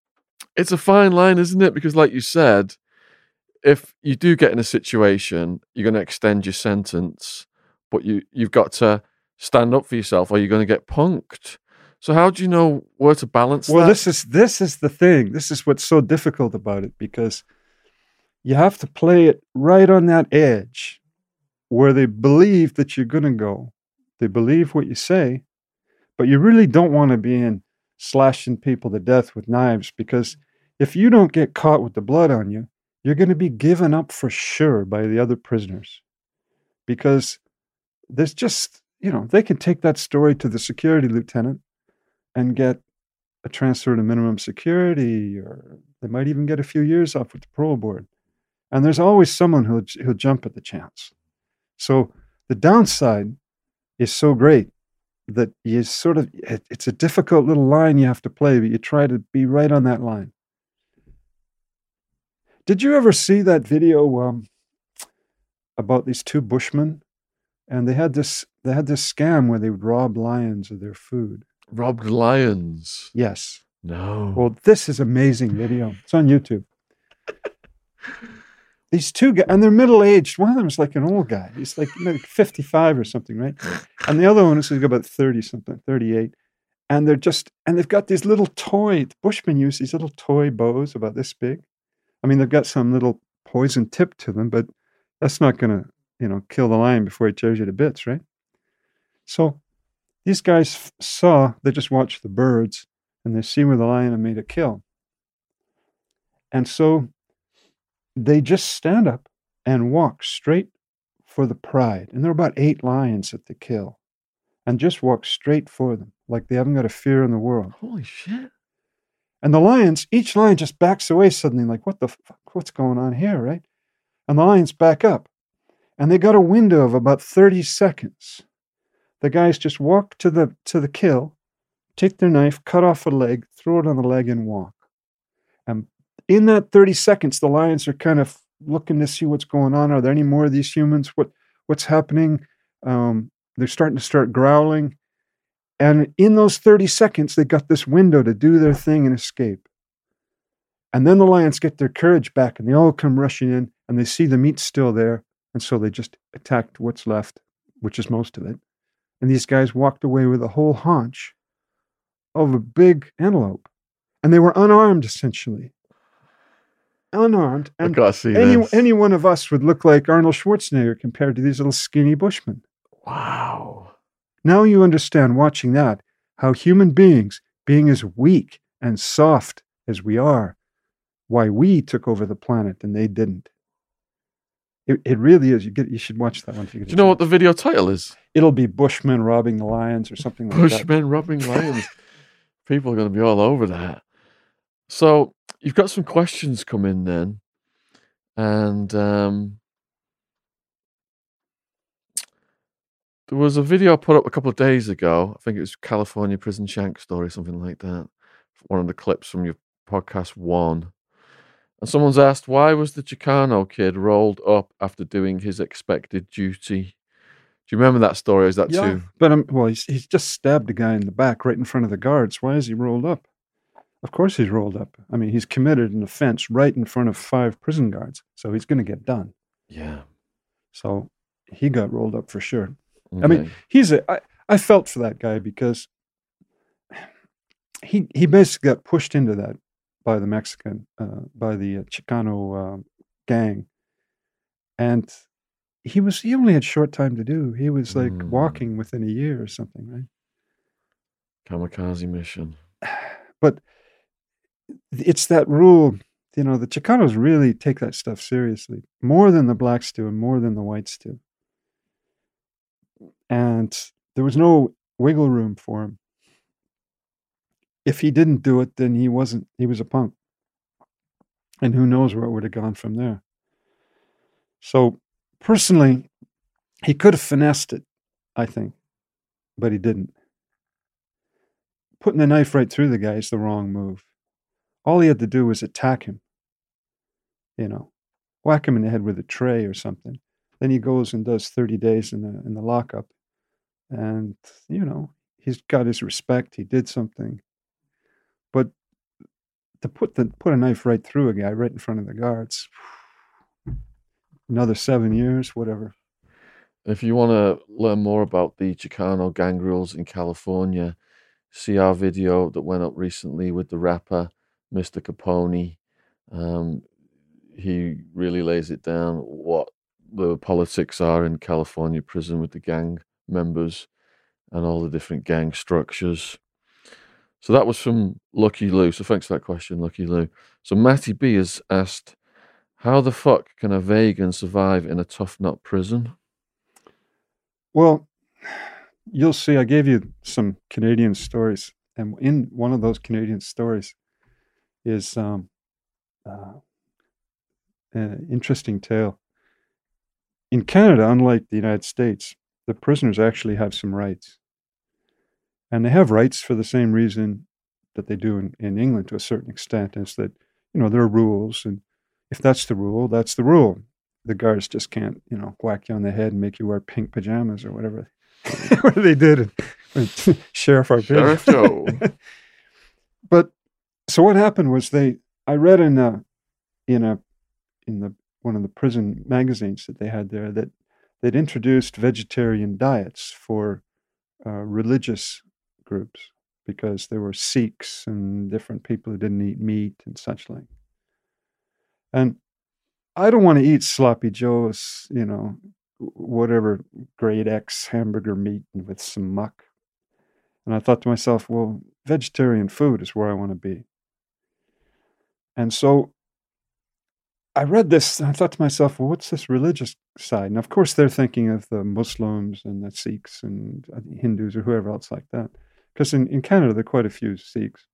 it's a fine line, isn't it? Because, like you said, if you do get in a situation, you're going to extend your sentence, but you you've got to stand up for yourself, or you're going to get punked. So, how do you know where to balance well, that? this is this is the thing. This is what's so difficult about it because you have to play it right on that edge where they believe that you're going to go. They believe what you say, but you really don't want to be in slashing people to death with knives because if you don't get caught with the blood on you, you're going to be given up for sure by the other prisoners because there's just, you know, they can take that story to the security lieutenant and get a transfer to minimum security, or they might even get a few years off with the parole board. And there's always someone who'll, who'll jump at the chance. So the downside is so great that you sort of, it, it's a difficult little line you have to play, but you try to be right on that line. Did you ever see that video um, about these two bushmen? And they had this they had this scam where they would rob lions of their food. Robbed lions. Yes. No. Well, this is amazing video. It's on YouTube. *laughs* These two guys, and they're middle aged. One of them is like an old guy. He's like maybe 55 or something, right? And the other one is like about 30 something, 38. And they're just, and they've got these little toy, Bushmen use these little toy bows about this big. I mean, they've got some little poison tip to them, but that's not going to, you know, kill the lion before he tears you to bits, right? So these guys f- saw, they just watched the birds and they see where the lion had made a kill. And so they just stand up and walk straight for the pride. And there are about eight lions at the kill and just walk straight for them, like they haven't got a fear in the world. Holy shit. And the lions, each lion just backs away suddenly, like, what the fuck? What's going on here, right? And the lions back up. And they got a window of about 30 seconds. The guys just walk to the to the kill, take their knife, cut off a leg, throw it on the leg, and walk. And in that 30 seconds, the lions are kind of looking to see what's going on. Are there any more of these humans? What what's happening? Um, they're starting to start growling. And in those 30 seconds, they got this window to do their thing and escape. And then the lions get their courage back and they all come rushing in and they see the meat still there. And so they just attacked what's left, which is most of it. And these guys walked away with a whole haunch of a big antelope. And they were unarmed, essentially. Unarmed. And any, any one of us would look like Arnold Schwarzenegger compared to these little skinny bushmen. wow. Now you understand watching that how human beings, being as weak and soft as we are, why we took over the planet and they didn't. It, it really is. You get. You should watch that one if you get. Do you know what the video title is? It'll be Bushmen robbing the lions or something like that. Bushmen robbing lions. *laughs* People are going to be all over that. So you've got some questions come in then, and um, there was a video I put up a couple of days ago. I think it was California prison shank story, something like that. One of the clips from your podcast one. And someone's asked, why was the Chicano kid rolled up after doing his expected duty? Do you remember that story? Is that Yeah, too? but um, well, he's he's just stabbed a guy in the back right in front of the guards. Why is he rolled up? Of course he's rolled up. I mean, he's committed an offense right in front of five prison guards, so he's going to get done. Yeah. So he got rolled up for sure. I mean, he's a I, I felt for that guy because he he basically got pushed into that by the Mexican uh, by the uh, Chicano uh, gang, and he was he only had short time to do. He was like Mm. walking within a year or something, right? kamikaze mission. *sighs* But it's that rule. You know, the Chicanos really take that stuff seriously, more than the blacks do, and more than the whites do. And there was no wiggle room for him. If he didn't do it, then he wasn't. He was a punk. And who knows where it would have gone from there. So, personally, he could have finessed it, I think, but he didn't. Putting a knife right through the guy is the wrong move. All he had to do was attack him. You know, whack him in the head with a tray or something. Then he goes and does 30 days in the in the lockup. And, you know, he's got his respect. He did something. To put the put a knife right through a guy right in front of the guards, *sighs* another seven years, whatever. If you want to learn more about the Chicano gang rules in California, see our video that went up recently with the rapper Mr. Capone. Um, he really lays it down what the politics are in California prison with the gang members and all the different gang structures. So that was from Lucky Lou. So thanks for that question, Lucky Lou. So Matty B has asked, how the fuck can a vegan survive in a tough nut prison? Well, you'll see. I gave you some Canadian stories, and in one of those Canadian stories is um, uh, an interesting tale. In Canada, unlike the United States, the prisoners actually have some rights, and they have rights for the same reason that they do in, in England to a certain extent. Is that you know there are rules, and if that's the rule, that's the rule the guards just can't, you know, whack you on the head and make you wear pink pajamas or whatever, *laughs* whatever they did in *laughs* Sheriff Arpino. Sheriff Joe. *laughs* but so what happened was they I read in a in a in the one of the prison magazines that they had there that they'd introduced vegetarian diets for uh, religious groups because there were Sikhs and different people who didn't eat meat and such like. And I don't want to eat sloppy joes, you know, whatever grade X hamburger meat with some muck. And I thought to myself, well, vegetarian food is where I want to be. And so I read this and I thought to myself, well, what's this religious side? And of course, they're thinking of the Muslims and the Sikhs and uh, Hindus or whoever else like that. Because in, in Canada, there are quite a few Sikhs.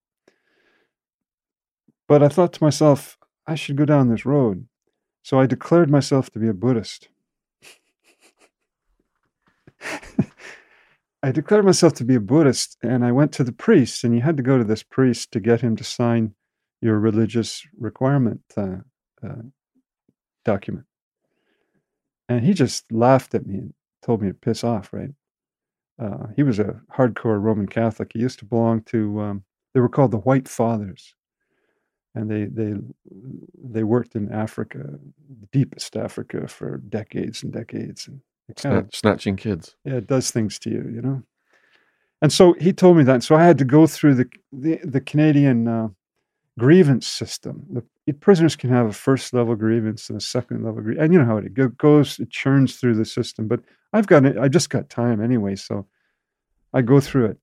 But I thought to myself, I should go down this road. So I declared myself to be a Buddhist. *laughs* I declared myself to be a Buddhist and I went to the priest, and you had to go to this priest to get him to sign your religious requirement uh, uh, document. And he just laughed at me and told me to piss off, right? Uh, he was a hardcore Roman Catholic. He used to belong to, um, they were called the White Fathers. And they, they, they worked in Africa, the deepest Africa, for decades and decades. And of, snatching kids. Yeah, it does things to you, you know. And so he told me that. So I had to go through the the, the Canadian uh, grievance system. The prisoners can have a first level grievance and a second level grievance, and you know how it goes. It churns through the system. But I've got. I just got time anyway, so I go through it.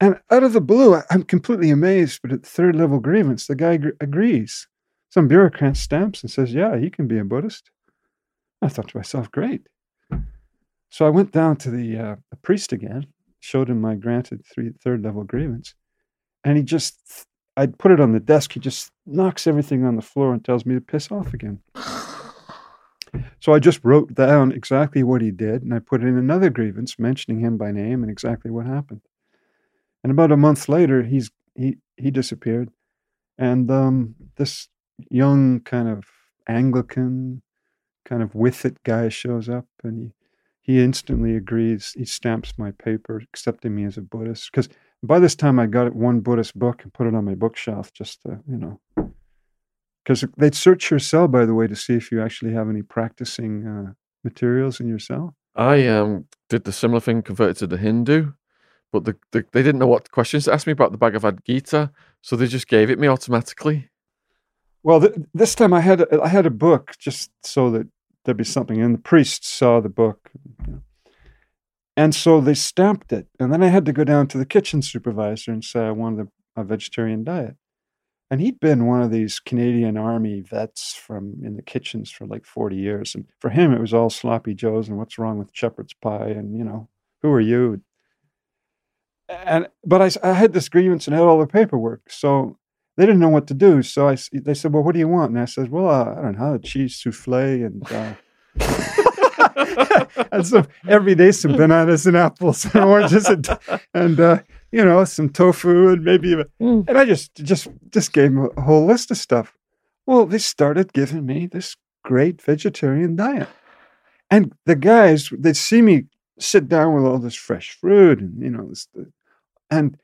And out of the blue, I'm completely amazed. But at third level grievance, the guy agrees. Some bureaucrat stamps and says, "Yeah, he can be a Buddhist." I thought to myself, "Great." So I went down to the, uh, the priest again, showed him my granted three, third level grievance, and he just, I put it on the desk. He just knocks everything on the floor and tells me to piss off again. *sighs* So I just wrote down exactly what he did, and I put in another grievance mentioning him by name and exactly what happened. And about a month later, he's he he disappeared, and um, this young kind of Anglican, kind of with it guy shows up, and he he instantly agrees. He stamps my paper, accepting me as a Buddhist. Because by this time, I got one Buddhist book and put it on my bookshelf, just to, you know. Because they'd search your cell, by the way, to see if you actually have any practicing uh, materials in your cell. I um, did the similar thing, converted to the Hindu, but the, the, they didn't know what questions to ask me about the Bhagavad Gita, so they just gave it me automatically. Well, th- this time I had a, I had a book just so that there'd be something. And the priest saw the book. You know. And so they stamped it. And then I had to go down to the kitchen supervisor and say I wanted a, a vegetarian diet. And he'd been one of these Canadian Army vets from in the kitchens for like 40 years. And for him, it was all sloppy joes and what's wrong with shepherd's pie and, you know, who are you? And but I, I had this grievance and had all the paperwork. So they didn't know what to do. So I, they said, "Well, what do you want?" And I said, "Well, uh, I don't know, cheese souffle and." Uh, *laughs* and so every day some bananas and apples *laughs* and oranges and, and uh, you know some tofu and maybe mm. and I just just just gave them a whole list of stuff. Well, they started giving me this great vegetarian diet, and the guys they'd see me sit down with all this fresh fruit and you know this, and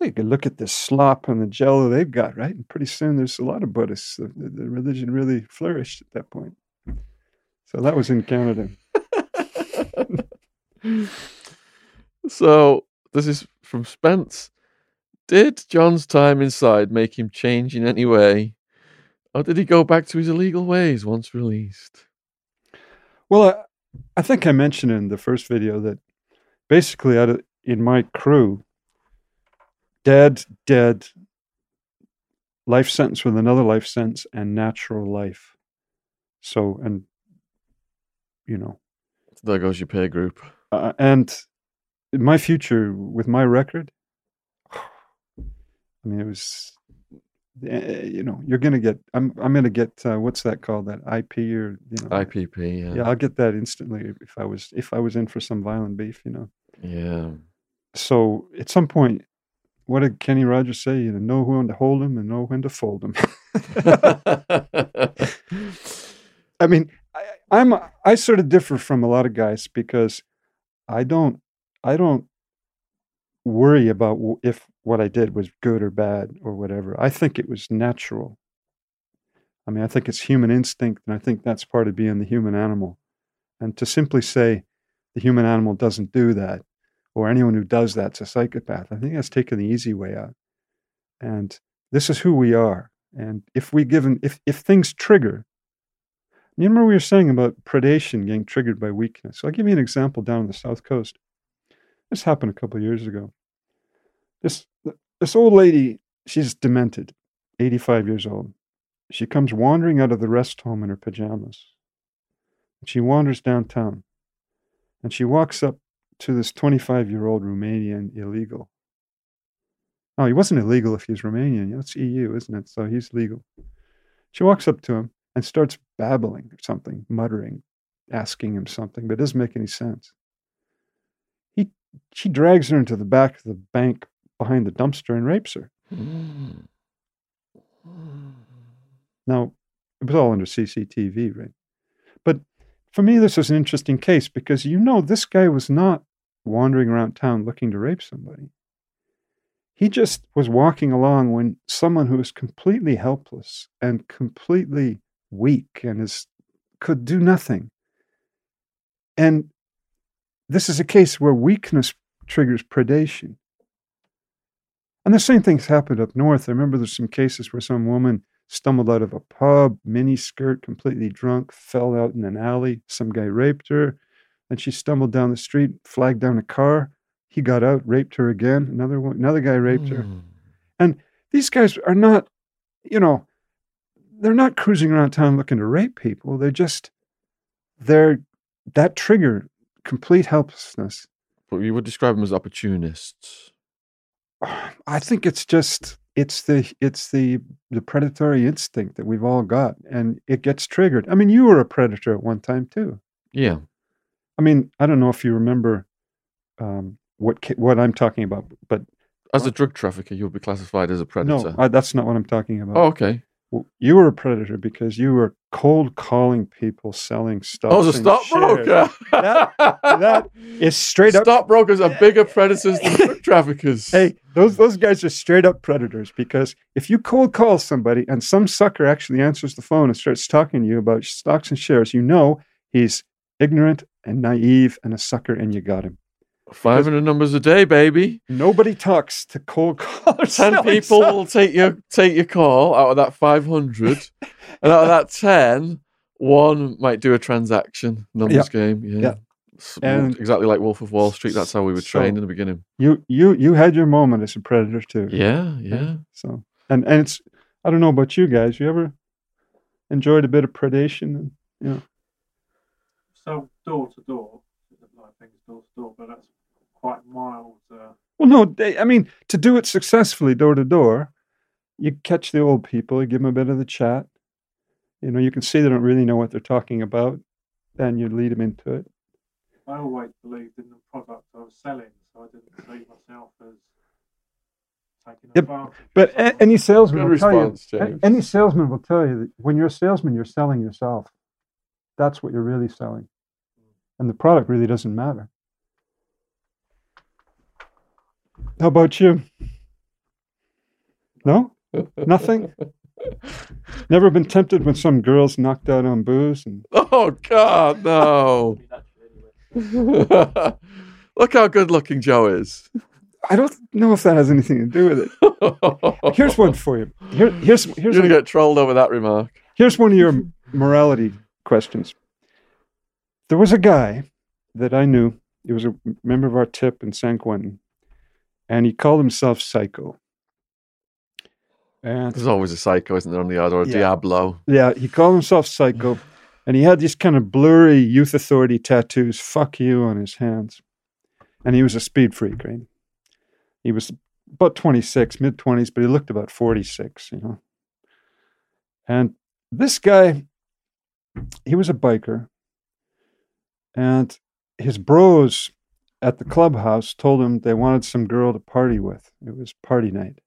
they could look at the slop and the jello they've got, right? And pretty soon there's a lot of Buddhists. The, the religion really flourished at that point. So that was in Canada. *laughs* so this is from Spence. Did John's time inside make him change in any way? Or did he go back to his illegal ways once released? Well, I, I think I mentioned in the first video that basically, in my crew, dead, dead, life sentence with another life sentence, and natural life. So, and, you know. There goes your peer group. Uh, and my future with my record, I mean, it was, eh, you know, you're going to get, I'm, I'm going to get, uh, what's that called? That IP or, you know. IPP, yeah. Yeah, I'll get that instantly if I was, if I was in for some violent beef, you know. Yeah. So at some point, what did Kenny Rogers say? You know know when to hold him and know when to fold him. *laughs* *laughs* I mean, I'm I sort of differ from a lot of guys because I don't I don't worry about if what I did was good or bad or whatever. I think it was natural. I mean, I think it's human instinct, and I think that's part of being the human animal. And to simply say the human animal doesn't do that, or anyone who does that's a psychopath, I think that's taking the easy way out. And this is who we are. And if we given if if things trigger, remember we were saying about predation getting triggered by weakness. I'll give you an example down on the south coast. This happened a couple of years ago. This this old lady, she's demented, 85 years old. She comes wandering out of the rest home in her pajamas. She wanders downtown and she walks up to this 25 year old Romanian illegal. Oh, he wasn't illegal if he's Romanian. That's EU, isn't it? So he's legal. She walks up to him and starts babbling or something, muttering, asking him something, but it doesn't make any sense. He, she drags her into the back of the bank behind the dumpster and rapes her. Now, it was all under CCTV, right? But for me, this was an interesting case because you know this guy was not wandering around town looking to rape somebody. He just was walking along when someone who was completely helpless and completely weak and is could do nothing. And this is a case where weakness triggers predation. And the same thing's happened up north. I remember there's some cases where some woman stumbled out of a pub, mini skirt, completely drunk, fell out in an alley. Some guy raped her. And she stumbled down the street, flagged down a car. He got out, raped her again. Another one, another guy raped her. Mm. And these guys are not, you know, they're not cruising around town looking to rape people. They're just, they're that trigger, complete helplessness. But you would describe them as opportunists. I think it's just it's the it's the the predatory instinct that we've all got, and it gets triggered. I mean, you were a predator at one time too. Yeah. I mean, I don't know if you remember um, what what I'm talking about, but As a drug trafficker, you'll be classified as a predator. no, I, that's not what I'm talking about. oh, okay. You were a predator because you were cold calling people selling stuff. I was a stockbroker. That- that *laughs* It's straight up. Stockbrokers are bigger predators than *laughs* drug traffickers. Hey, those those guys are straight up predators because if you cold call somebody and some sucker actually answers the phone and starts talking to you about stocks and shares, you know he's ignorant and naive and a sucker, and you got him. 500 numbers a day, baby. Nobody talks to cold callers. 10 *laughs* people stuff. will take your take your call out of that 500 and out of that *laughs* 10 one might do a transaction numbers game yeah, Yeah. And- exactly like wolf of wall street that's how we were So- trained in the beginning You you you had your moment as a predator too. yeah yeah So and and it's I don't know about you guys. You ever enjoyed a bit of predation? And, So door to door, I think door to door, but that's quite mild. Uh, well, no, they, I mean to do it successfully door to door, you catch the old people, you give them a bit of the chat. You know, you can see they don't really know what they're talking about, and you lead them into it. I always believed in the product I was selling, so I didn't see myself as taking Yep, advantage. of But a- any salesman good will tell you. james Any salesman will tell you that when you're a salesman, you're selling yourself. That's what you're really selling, and the product really doesn't matter. How about you? No, nothing. *laughs* Never been tempted when some girl's knocked out on booze and oh god no *laughs* look how good looking joe is I don't know if that has anything to do with it. *laughs* Here's one for you. Here, here's you're here's gonna get trolled over that remark here's one of your morality questions. There was a guy that I knew. He was a member of our tip in San Quentin, and he called himself Psycho. And there's always a psycho isn't there on the yard or a Yeah. diablo yeah, he called himself Psycho, and he had these kind of blurry youth authority tattoos, "fuck you" on his hands, and he was a speed freak, right? He was about twenty six, mid twenties, but he looked about forty six, you know. And this guy, he was a biker, and his bros at the clubhouse told him they wanted some girl to party with. It was party night.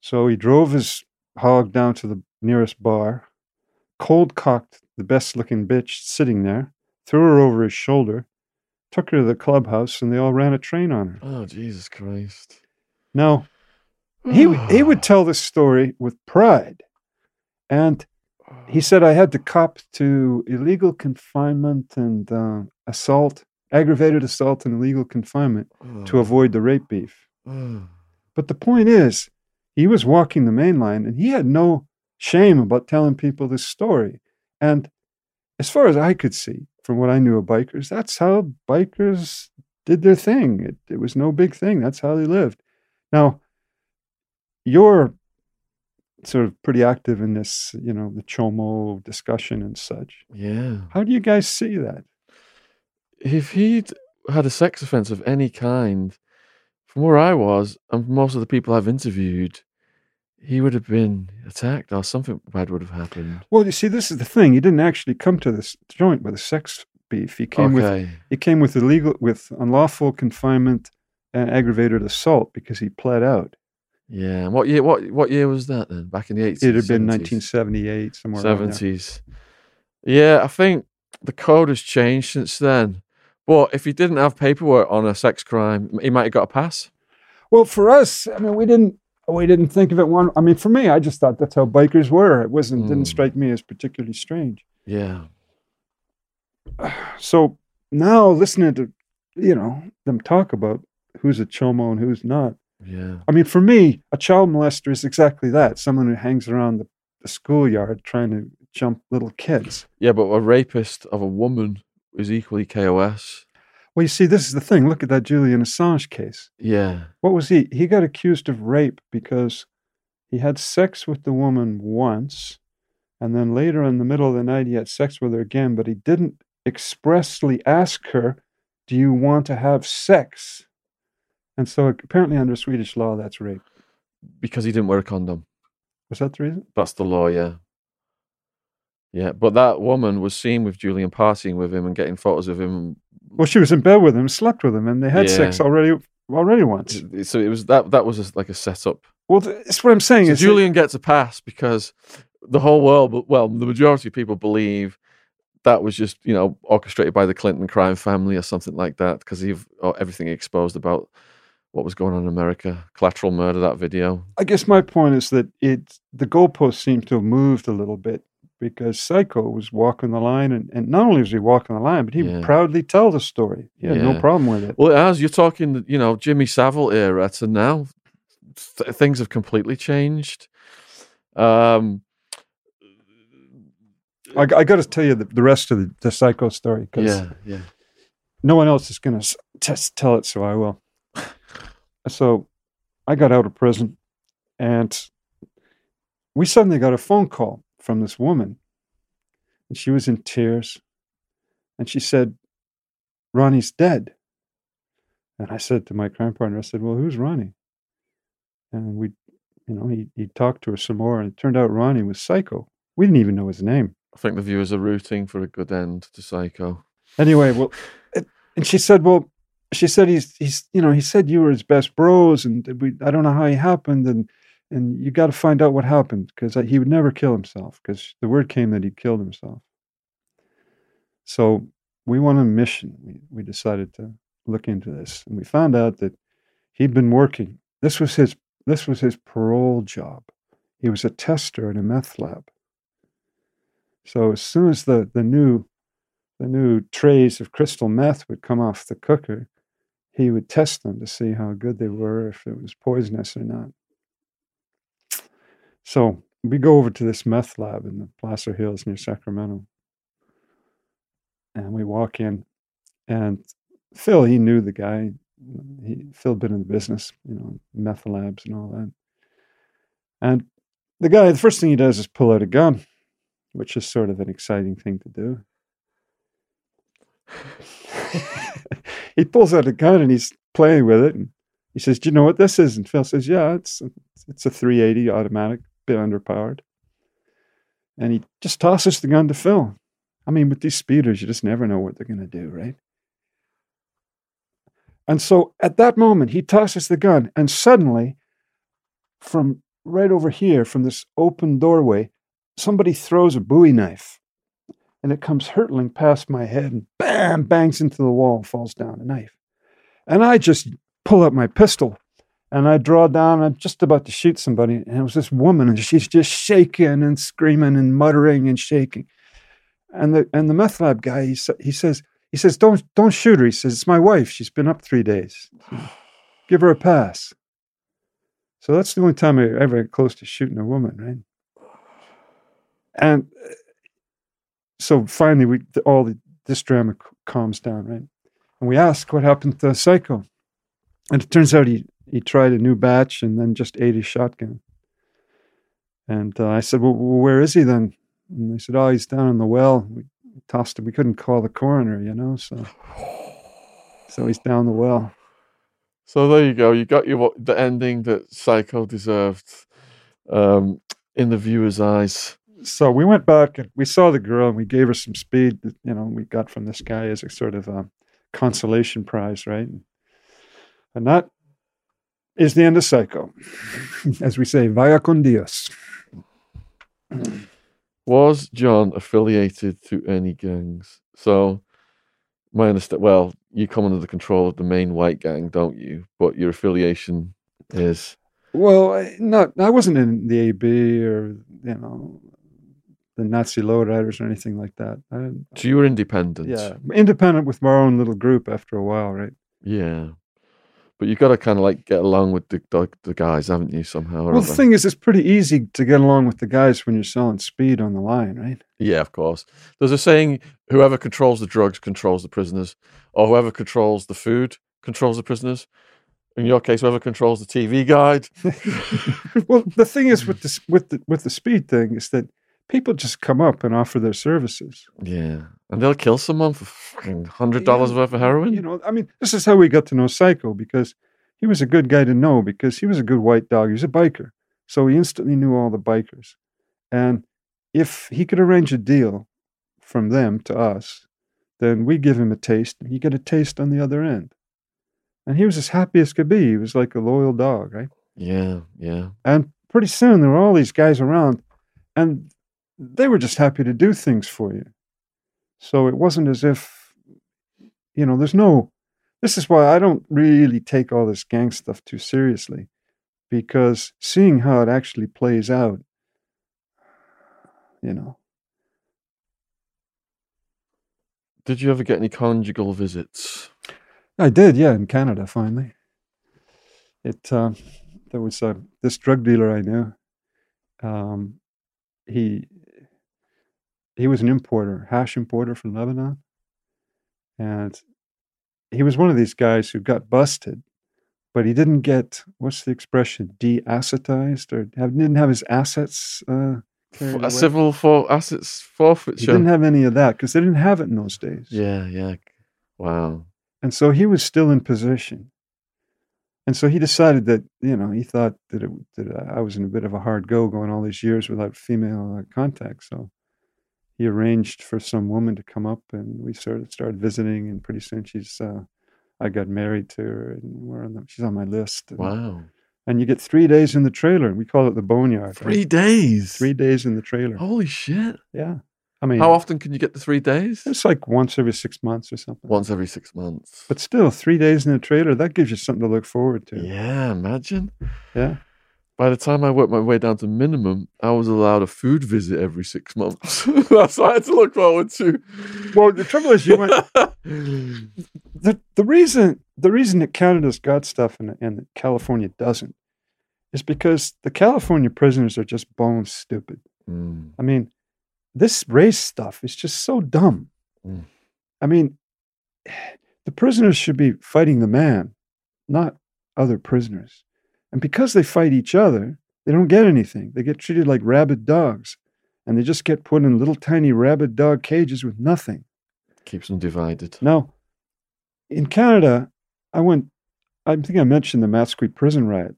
So he drove his hog down to the nearest bar, cold cocked the best looking bitch sitting there, threw her over his shoulder, took her to the clubhouse, and they all ran a train on her. Oh, Jesus Christ. Now, he he would tell this story with pride, and he said I had to cop to illegal confinement and uh, assault, aggravated assault and illegal confinement to avoid the rape beef. Oh. But the point is, he was walking the main line and he had no shame about telling people this story. And as far as I could see, from what I knew of bikers, that's how bikers did their thing. It, it was no big thing. That's how they lived. Now, you're sort of pretty active in this, you know, the Chomo discussion and such. Yeah. How do you guys see that? If he'd had a sex offense of any kind, from where I was, and most of the people I've interviewed, he would have been attacked or something bad would have happened. Well, you see, this is the thing. He didn't actually come to this joint with a sex beef. He came with he came with illegal with unlawful confinement and aggravated assault because he pled out. Yeah. And what year? What what year was that then? Back in the eighties. It had been 1978, somewhere seventies. Yeah, I think the code has changed since then. But if he didn't have paperwork on a sex crime, he might have got a pass. Well, for us, I mean, we didn't we didn't think of it one. I mean, for me, I just thought that's how bikers were. It wasn't didn't Mm. strike me as particularly strange. Yeah. *sighs* So now listening to you know them talk about who's a chomo and who's not. Yeah. I mean, for me, a child molester is exactly that someone who hangs around the, the schoolyard trying to jump little kids. Yeah, but a rapist of a woman is equally KOS. Well, you see, this is the thing. Look at that Julian Assange case. Yeah. What was he? He got accused of rape because he had sex with the woman once, and then later in the middle of the night, he had sex with her again, but he didn't expressly ask her, Do you want to have sex? And so apparently, under Swedish law, that's rape. Because he didn't wear a condom. Was that the reason? That's the law, yeah. Yeah, but that woman was seen with Julian partying with him and getting photos of him. Well, she was in bed with him, slept with him, and they had sex already already once. So it was that that was a, like a setup. Well, th- that's what I'm saying. So is Julian gets a pass because the whole world, well, the majority of people believe that was just you know orchestrated by the Clinton crime family or something like that because of uh, everything exposed about what was going on in America, collateral murder, that video. I guess my point is that it the goalpost seemed to have moved a little bit because Psycho was walking the line, and, and not only was he walking the line, but he Yeah. would proudly tell the story. He had no problem with it. Well, as you're talking, you know, Jimmy Savile era to now, th- things have completely changed. Um, I, I got to tell you the, the rest of the, the Psycho story because yeah, yeah, no one else is going to just tell it, so I will. *laughs* so I got out of prison, and we suddenly got a phone call from this woman, and she was in tears, and she said, "Ronnie's dead." And I said to my crime partner, I said, "Well, who's Ronnie?" And we, you know, he he talked to her some more, and it turned out Ronnie was Psycho. We didn't even know his name. I think the viewers are rooting for a good end to Psycho. Anyway, well, it, and she said, well, she said he's he's you know he said you were his best bros, and we I don't know how he happened, and and you got to find out what happened because uh, he would never kill himself because the word came that he killed himself. So we went on a mission. We we decided to look into this, and we found out that he'd been working. This was his this was his parole job. He was a tester in a meth lab. So as soon as the the new the new trays of crystal meth would come off the cooker, he would test them to see how good they were, if it was poisonous or not. So we go over to this meth lab in the Placer Hills near Sacramento. And we walk in, and Phil, he knew the guy. He Phil had been in the business, you know, meth labs and all that. And the guy, the first thing he does is pull out a gun, which is sort of an exciting thing to do. *laughs* he pulls out a gun and he's playing with it, and he says, "Do you know what this is?" And Phil says, "Yeah, it's it's a 380 automatic, bit underpowered." And he just tosses the gun to Phil. I mean, with these speeders, you just never know what they're going to do, right? And so at that moment, he tosses the gun, and suddenly, from right over here, from this open doorway, somebody throws a Bowie knife, and it comes hurtling past my head, and bam! bangs into the wall, and falls down, a knife. And I just pull out my pistol and I draw down. I'm just about to shoot somebody. And it was this woman, and she's just shaking and screaming and muttering and shaking. And the and the meth lab guy, he, he says, he says, don't don't shoot her. He says, it's my wife. She's been up three days. Give her a pass. So that's the only time I ever get close to shooting a woman, right? And uh, so finally, we all the, this drama calms down, right? And we ask what happened to the Psycho, and it turns out he he tried a new batch and then just ate his shotgun. And uh, I said, well, where is he then? And they said, oh, he's down in the well. We tossed him. We couldn't call the coroner, you know, so so he's down the well. So there you go. You got your the ending that Psycho deserved um, in the viewer's eyes. so we went back and we saw the girl and we gave her some speed that you know we got from this guy as a sort of a consolation prize right and that is the end of psycho *laughs* as we say vaya con dios Was John affiliated to any gangs? So, my understand. Well, you come under the control of the main white gang, don't you? But your affiliation is well I- not i wasn't in the ab or you know the nazi lowriders or anything like that I, so you were independent. yeah independent with our own little group after a while right Yeah. But you've got to kind of like get along with the, the the guys, haven't you? Somehow. Well the other? thing is it's pretty easy to get along with the guys when you're selling speed on the line right Yeah, of course. There's a saying: whoever controls the drugs controls the prisoners, or whoever controls the food controls the prisoners. In your case, whoever controls the TV guide. *laughs* *laughs* well, the thing is with this with the with the speed thing is that people just come up and offer their services. Yeah, and they'll kill someone for fucking hundred dollars Yeah, worth of heroin. You know, I mean, this is how we got to know Psycho because he was a good guy to know because he was a good white dog. He was a biker, so he instantly knew all the bikers, and if he could arrange a deal from them to us, then we give him a taste, and he get a taste on the other end. And he was as happy as could be. He was like a loyal dog, right? yeah, yeah. And pretty soon there were all these guys around, and they were just happy to do things for you. So it wasn't as if, you know, there's no. This is why I don't really take all this gang stuff too seriously, because seeing how it actually plays out, you know. Did you ever get any conjugal visits? I did, yeah, in Canada finally. It uh, there was uh, this drug dealer I knew. Um, he he was an importer, hash importer from Lebanon, and he was one of these guys who got busted, but he didn't get what's the expression deassetized or have, didn't have his assets. Uh, civil for assets forfeiture. he didn't have any of that because they didn't have it in those days. yeah, yeah. Wow. And so he was still in position. And so he decided that, you know, he thought that, it, that I was in a bit of a hard go going all these years without female uh, contact. So he arranged for some woman to come up and we sort of started visiting. And pretty soon she's, uh, I got married to her and we're on the, she's on my list. And, Wow. and you get three days in the trailer. We call it the boneyard. right? Three days. Three days in the trailer. Holy shit. Yeah. I mean, How often can you get the three days? it's like once every six months or something. Once every six months. But still, three days in the trailer, that gives you something to look forward to. yeah, imagine. Yeah. By the time I worked my way down to minimum, I was allowed a food visit every six months. *laughs* That's what I had to look forward to. Well, the trouble is, you went. *laughs* the the reason the reason that Canada's got stuff and and California doesn't is because the California prisoners are just bone stupid. Mm, I mean, this race stuff is just so dumb. Mm. I mean, the prisoners should be fighting the man, not other prisoners. And because they fight each other, they don't get anything. They get treated like rabid dogs, and they just get put in little tiny rabid dog cages with nothing. keeps them divided. Now, in Canada, I went, I think I mentioned the Matsqui prison riot.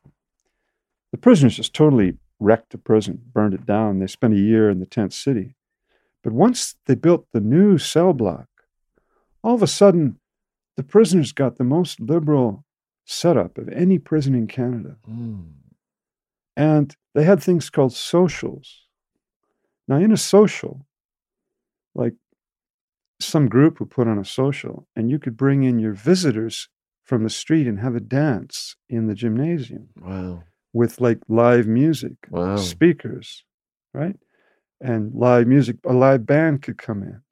The prisoners just totally wrecked the prison, burned it down. They spent a year in the tent city. But once they built the new cell block, all of a sudden, the prisoners got the most liberal setup of any prison in Canada. Mm. And they had things called socials. Now, in a social, like some group would put on a social, and you could bring in your visitors from the street and have a dance in the gymnasium Wow. with like live music, Wow. speakers, right? And live music, a live band could come in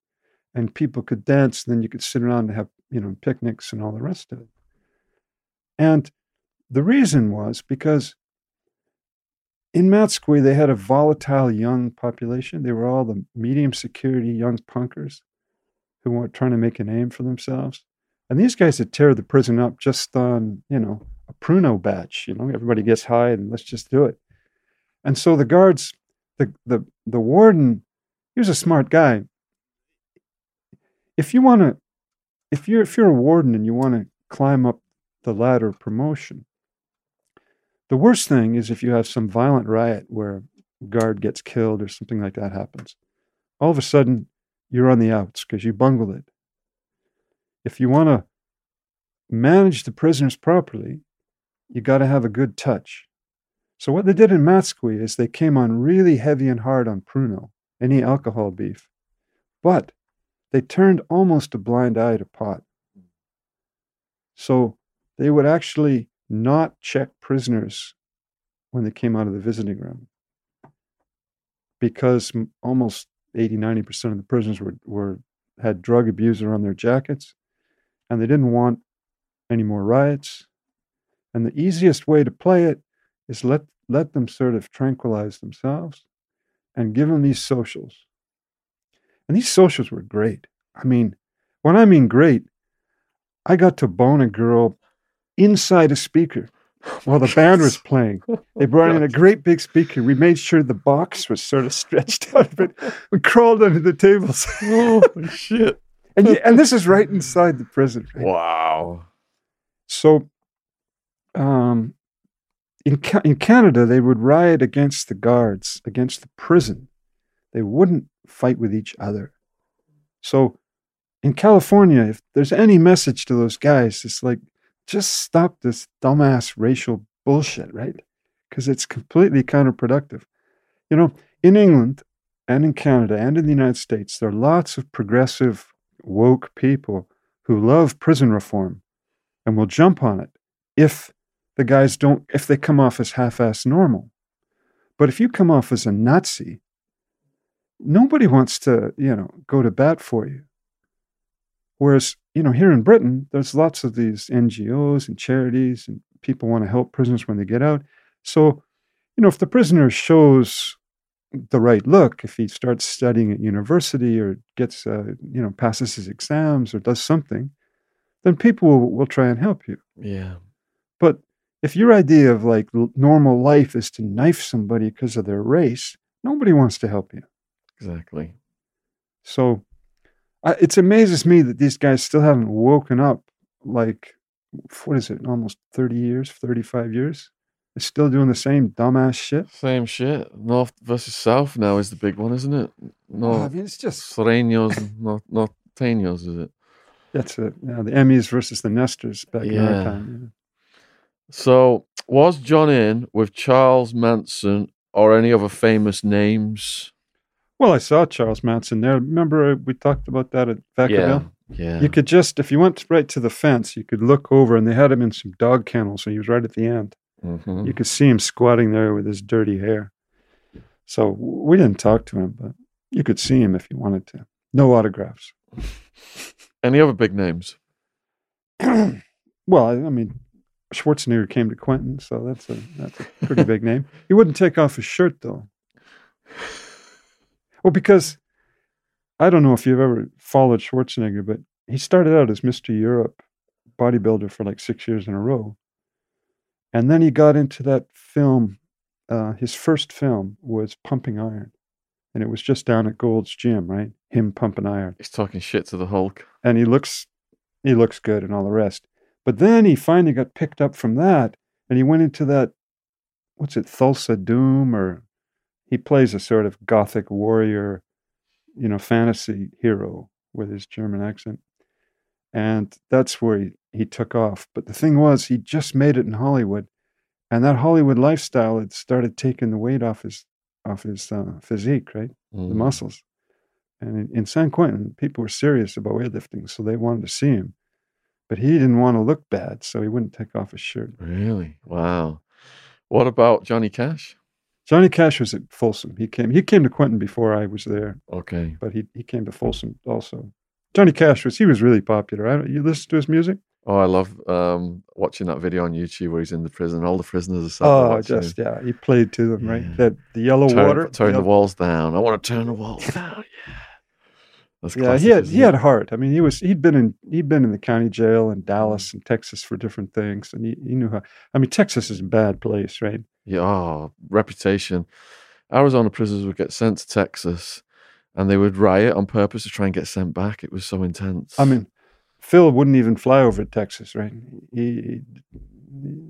and people could dance. And then you could sit around and have, you know, picnics and all the rest of it. And the reason was because in Matsqui, they had a volatile young population. They were all the medium security young punkers who were trying to make a name for themselves. And these guys would tear the prison up just on, you know, a pruno batch. You know, everybody gets high and let's just do it. And so the guards, the the the warden, he was a smart guy. If you want to, if you're if you're a warden and you want to climb up the ladder of promotion, the worst thing is if you have some violent riot where a guard gets killed or something like that happens. All of a sudden, you're on the outs because you bungled it. If you want to manage the prisoners properly, you got to have a good touch. So what they did in Matsqui is they came on really heavy and hard on Pruno, any alcohol beef, but they turned almost a blind eye to pot. So they would actually not check prisoners when they came out of the visiting room. Because almost 80 90% of the prisoners were, were had drug abuser on their jackets and they didn't want any more riots. And the easiest way to play it is let let them sort of tranquilize themselves and give them these socials. And these socials were great. I mean when i mean great i got to bone a girl inside a speaker while the band was playing they brought in a great big speaker. We made sure the box was sort of stretched out, but we crawled under the tables. Oh shit! *laughs* and, you- and this is right inside the prison. right? Wow. So, um, in Ca- in Canada, they would riot against the guards, against the prison. They wouldn't fight with each other. So, in California, if there's any message to those guys, it's like just stop this dumbass racial bullshit, right? Because it's completely counterproductive. You know, in England and in Canada and in the United States, there are lots of progressive, woke people who love prison reform and will jump on it if the guys don't, if they come off as half ass normal. But if you come off as a Nazi, nobody wants to, you know, go to bat for you. Whereas, you know, here in Britain, there's lots of these NGOs and charities, and people want to help prisoners when they get out. So, you know, if the prisoner shows the right look, if he starts studying at university or gets, uh, you know, passes his exams or does something, then people will, will try and help you. Yeah. But if your idea of like normal life is to knife somebody because of their race, nobody wants to help you. Exactly. So I, it amazes me that these guys still haven't woken up like, what is it, almost 30 years, 35 years? They're still doing the same dumbass shit. Same shit. North versus South now is the big one, isn't it? Oh, no, I mean, it's just, Sureños and not Norteños, is it? that's it. Yeah, the Emmys versus the Nesters back in our Yeah. time. So, was John in with Charles Manson or any other famous names? Well, I saw Charles Manson there. Remember uh, we talked about that at Vacaville? Yeah. yeah. You could just, if you went right to the fence, you could look over and they had him in some dog kennels. So he was right at the end. Mhm. You could see him squatting there with his dirty hair. So we didn't talk to him, but you could see him if you wanted to. No autographs. *laughs* Any other big names? *clears throat* well, I, I mean, Schwarzenegger came to Quentin, so that's a that's a pretty big name. He wouldn't take off his shirt though. *laughs* Well, because I don't know if you've ever followed Schwarzenegger, but he started out as Mr. Europe bodybuilder for like six years in a row. And then he got into that film. Uh, his first film was Pumping Iron. And it was just down at Gold's Gym, right? Him pumping iron. He's talking shit to the Hulk. And he looks he looks good and all the rest. But then he finally got picked up from that and he went into that what's it, Thulsa Doom or he plays a sort of gothic warrior, you know, fantasy hero with his German accent. And that's where he, he took off. But the thing was, he just made it in Hollywood. And that Hollywood lifestyle had started taking the weight off his off his uh, physique, right? The Mm. muscles. And in, in San Quentin, people were serious about weightlifting, so they wanted to see him. But he didn't want to look bad, so he wouldn't take off his shirt. Really? Wow. What about Johnny Cash? Johnny Cash was at Folsom. He came. He came to Quentin before I was there, Okay. but he, he came to Folsom also. Johnny Cash was he was really popular. I don't, you listen to his music? Oh, I love um, watching that video on YouTube where he's in the prison. All the prisoners are sat Oh, watching just yeah, he played to them right. Yeah. That the yellow Turn- water. turn the yellow- walls down. I want to turn the walls down. Yeah. That's Yeah, classic, he had he it? had heart. I mean, he was he'd been in he'd been in the county jail in Dallas and Texas for different things, and he, he knew how. I mean, Texas is a bad place, right? Yeah, oh, reputation. Arizona prisoners would get sent to Texas and they would riot on purpose to try and get sent back. It was so intense. I mean, Phil wouldn't even fly over to Texas, right? He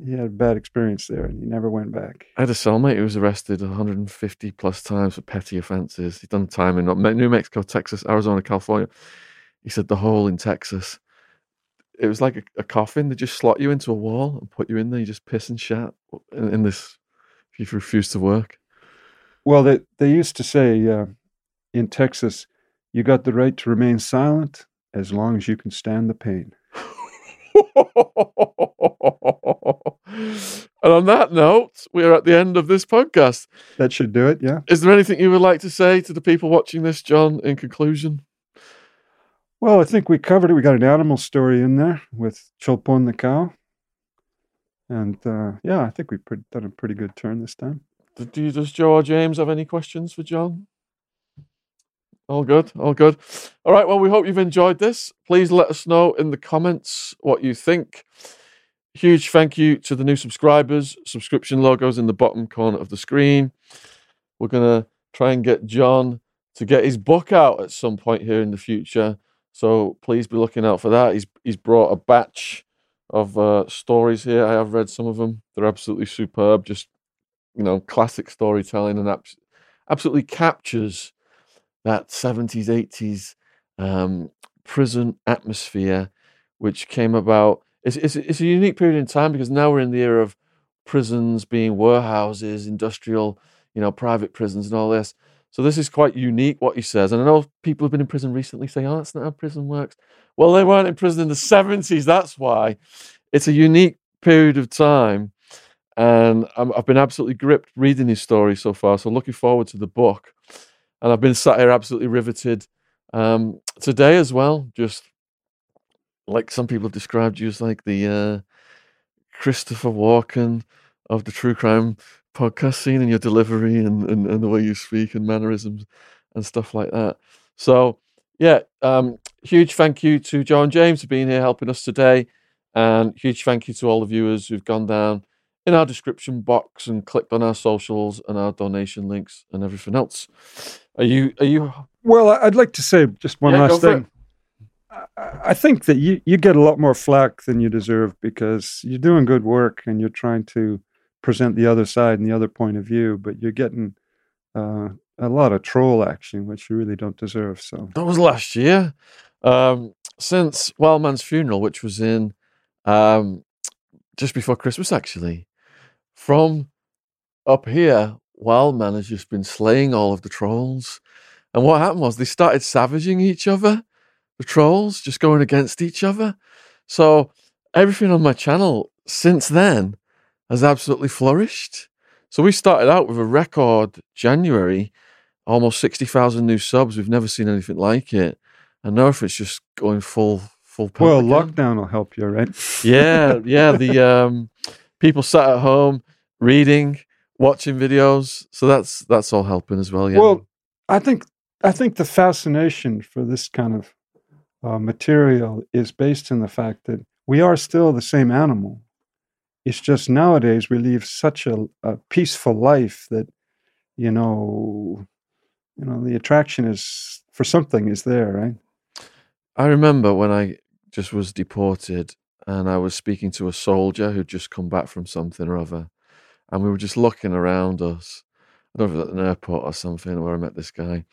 he had a bad experience there, and he never went back. I had a cellmate who was arrested 150 plus times for petty offences. He'd done time in New Mexico, Texas, Arizona, California. He said the hole in Texas, it was like a, a coffin. They just slot you into a wall and put you in there. You just piss and shat in, in this if you refuse to work. Well, they they used to say uh, in Texas, you got the right to remain silent as long as you can stand the pain. *laughs* and on that note, we are at the end of this podcast. That should do it. Yeah. Is there anything you would like to say to the people watching this, John, in conclusion? Well, I think we covered it. We got an animal story in there with Chulpon the cow. And uh, yeah, I think we've done a pretty good turn this time. Do- you, does Joe or James have any questions for John? All good, all good. All right, well, we hope you've enjoyed this. Please let us know in the comments what you think. Huge thank you to the new subscribers. Subscription logos in the bottom corner of the screen. We're going to try and get John to get his book out at some point here in the future. So please be looking out for that. He's he's brought a batch of uh, stories here. I have read some of them. They're absolutely superb. Just you know, classic storytelling and abs- absolutely captures that 70s, 80s um, prison atmosphere, which came about. It's, it's, it's a unique period in time because now we're in the era of prisons being warehouses, industrial, you know, private prisons and all this. So this is quite unique what he says. And I know people have been in prison recently saying, oh, that's not how prison works. Well, they weren't in prison in the 70s. That's why. It's a unique period of time and i I've been absolutely gripped reading his story so far. So looking forward to the book, and I've been sat here absolutely riveted um, today as well. Just like some people have described you as like the uh, Christopher Walken of the true crime podcast scene in your delivery and, and, and the way you speak and mannerisms and stuff like that. So yeah, um, huge thank you to John James for being here helping us today, and huge thank you to all the viewers who've gone down in our description box and clicked on our socials and our donation links and everything else. Are you are you Well, I'd like to say just one Yeah, last thing. I I think that you, you get a lot more flack than you deserve because you're doing good work and you're trying to present the other side and the other point of view, but you're getting uh, a lot of troll action, which you really don't deserve. So, that was last year? Um, since Wildman's funeral, which was in um, just before Christmas, actually, from up here, Wildman has just been slaying all of the trolls. And what happened was they started savaging each other, the trolls, just going against each other. So everything on my channel since then has absolutely flourished. So we started out with a record January, almost 60,000 new subs. We've never seen anything like it. And now if it's just going full, full well, again. lockdown will help you, right? Yeah, *laughs* yeah. The um, people sat at home reading, watching videos. So that's that's all helping as well. Yeah. Well, I think I think the fascination for this kind of uh, material is based in the fact that we are still the same animal. It's just nowadays we live such a, a peaceful life that you know, you know, the attraction is for something is there, right? I remember when I just was deported and I was speaking to a soldier who'd just come back from something or other. And we were just looking around us. I don't know if it was at an airport or something where I met this guy.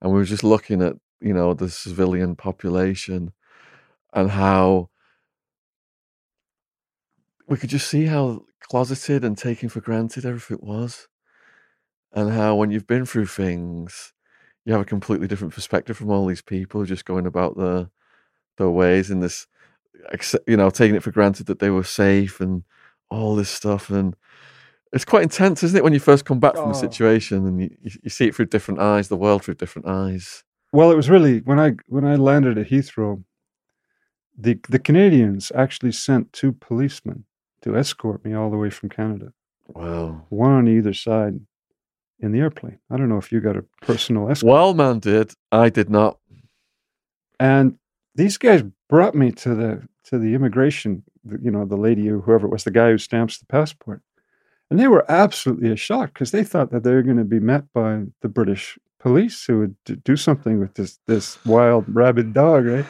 And we were just looking at, you know, the civilian population and how we could just see how closeted and taken for granted everything was. And how when you've been through things, you have a completely different perspective from all these people just going about their their ways in this, you know, taking it for granted that they were safe and all this stuff. And it's quite intense, isn't it, when you first come back from Oh. the situation and you, you you see it through different eyes, the world through different eyes. Well, it was really when I when I landed at Heathrow, the the Canadians actually sent two policemen to escort me all the way from Canada, Wow. one on either side in the airplane. I don't know if you got a personal escort. Well, man did. I did not. And these guys brought me to the to the immigration, you know, the lady or whoever it was, the guy who stamps the passport. And they were absolutely shocked because they thought that they were going to be met by the British police who would do something with this this wild rabid dog, right?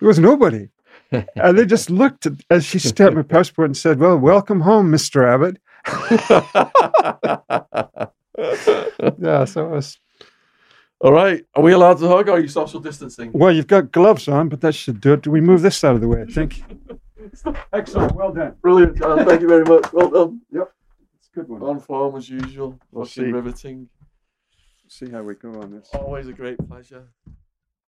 There was nobody. *laughs* And they just looked at, as she stamped my passport and said, Well, welcome home, Mr. Abbott. *laughs* Yeah, so it was All right. Are we allowed to hug or are you social distancing? well, you've got gloves on, but that should do it. Do we move this out of the way? I think. *laughs* Excellent. Well done. Brilliant, John. Thank you very much. Well done. Yep. It's a good one. On form as usual. We'll riveting. see how we go on this. Always a great pleasure.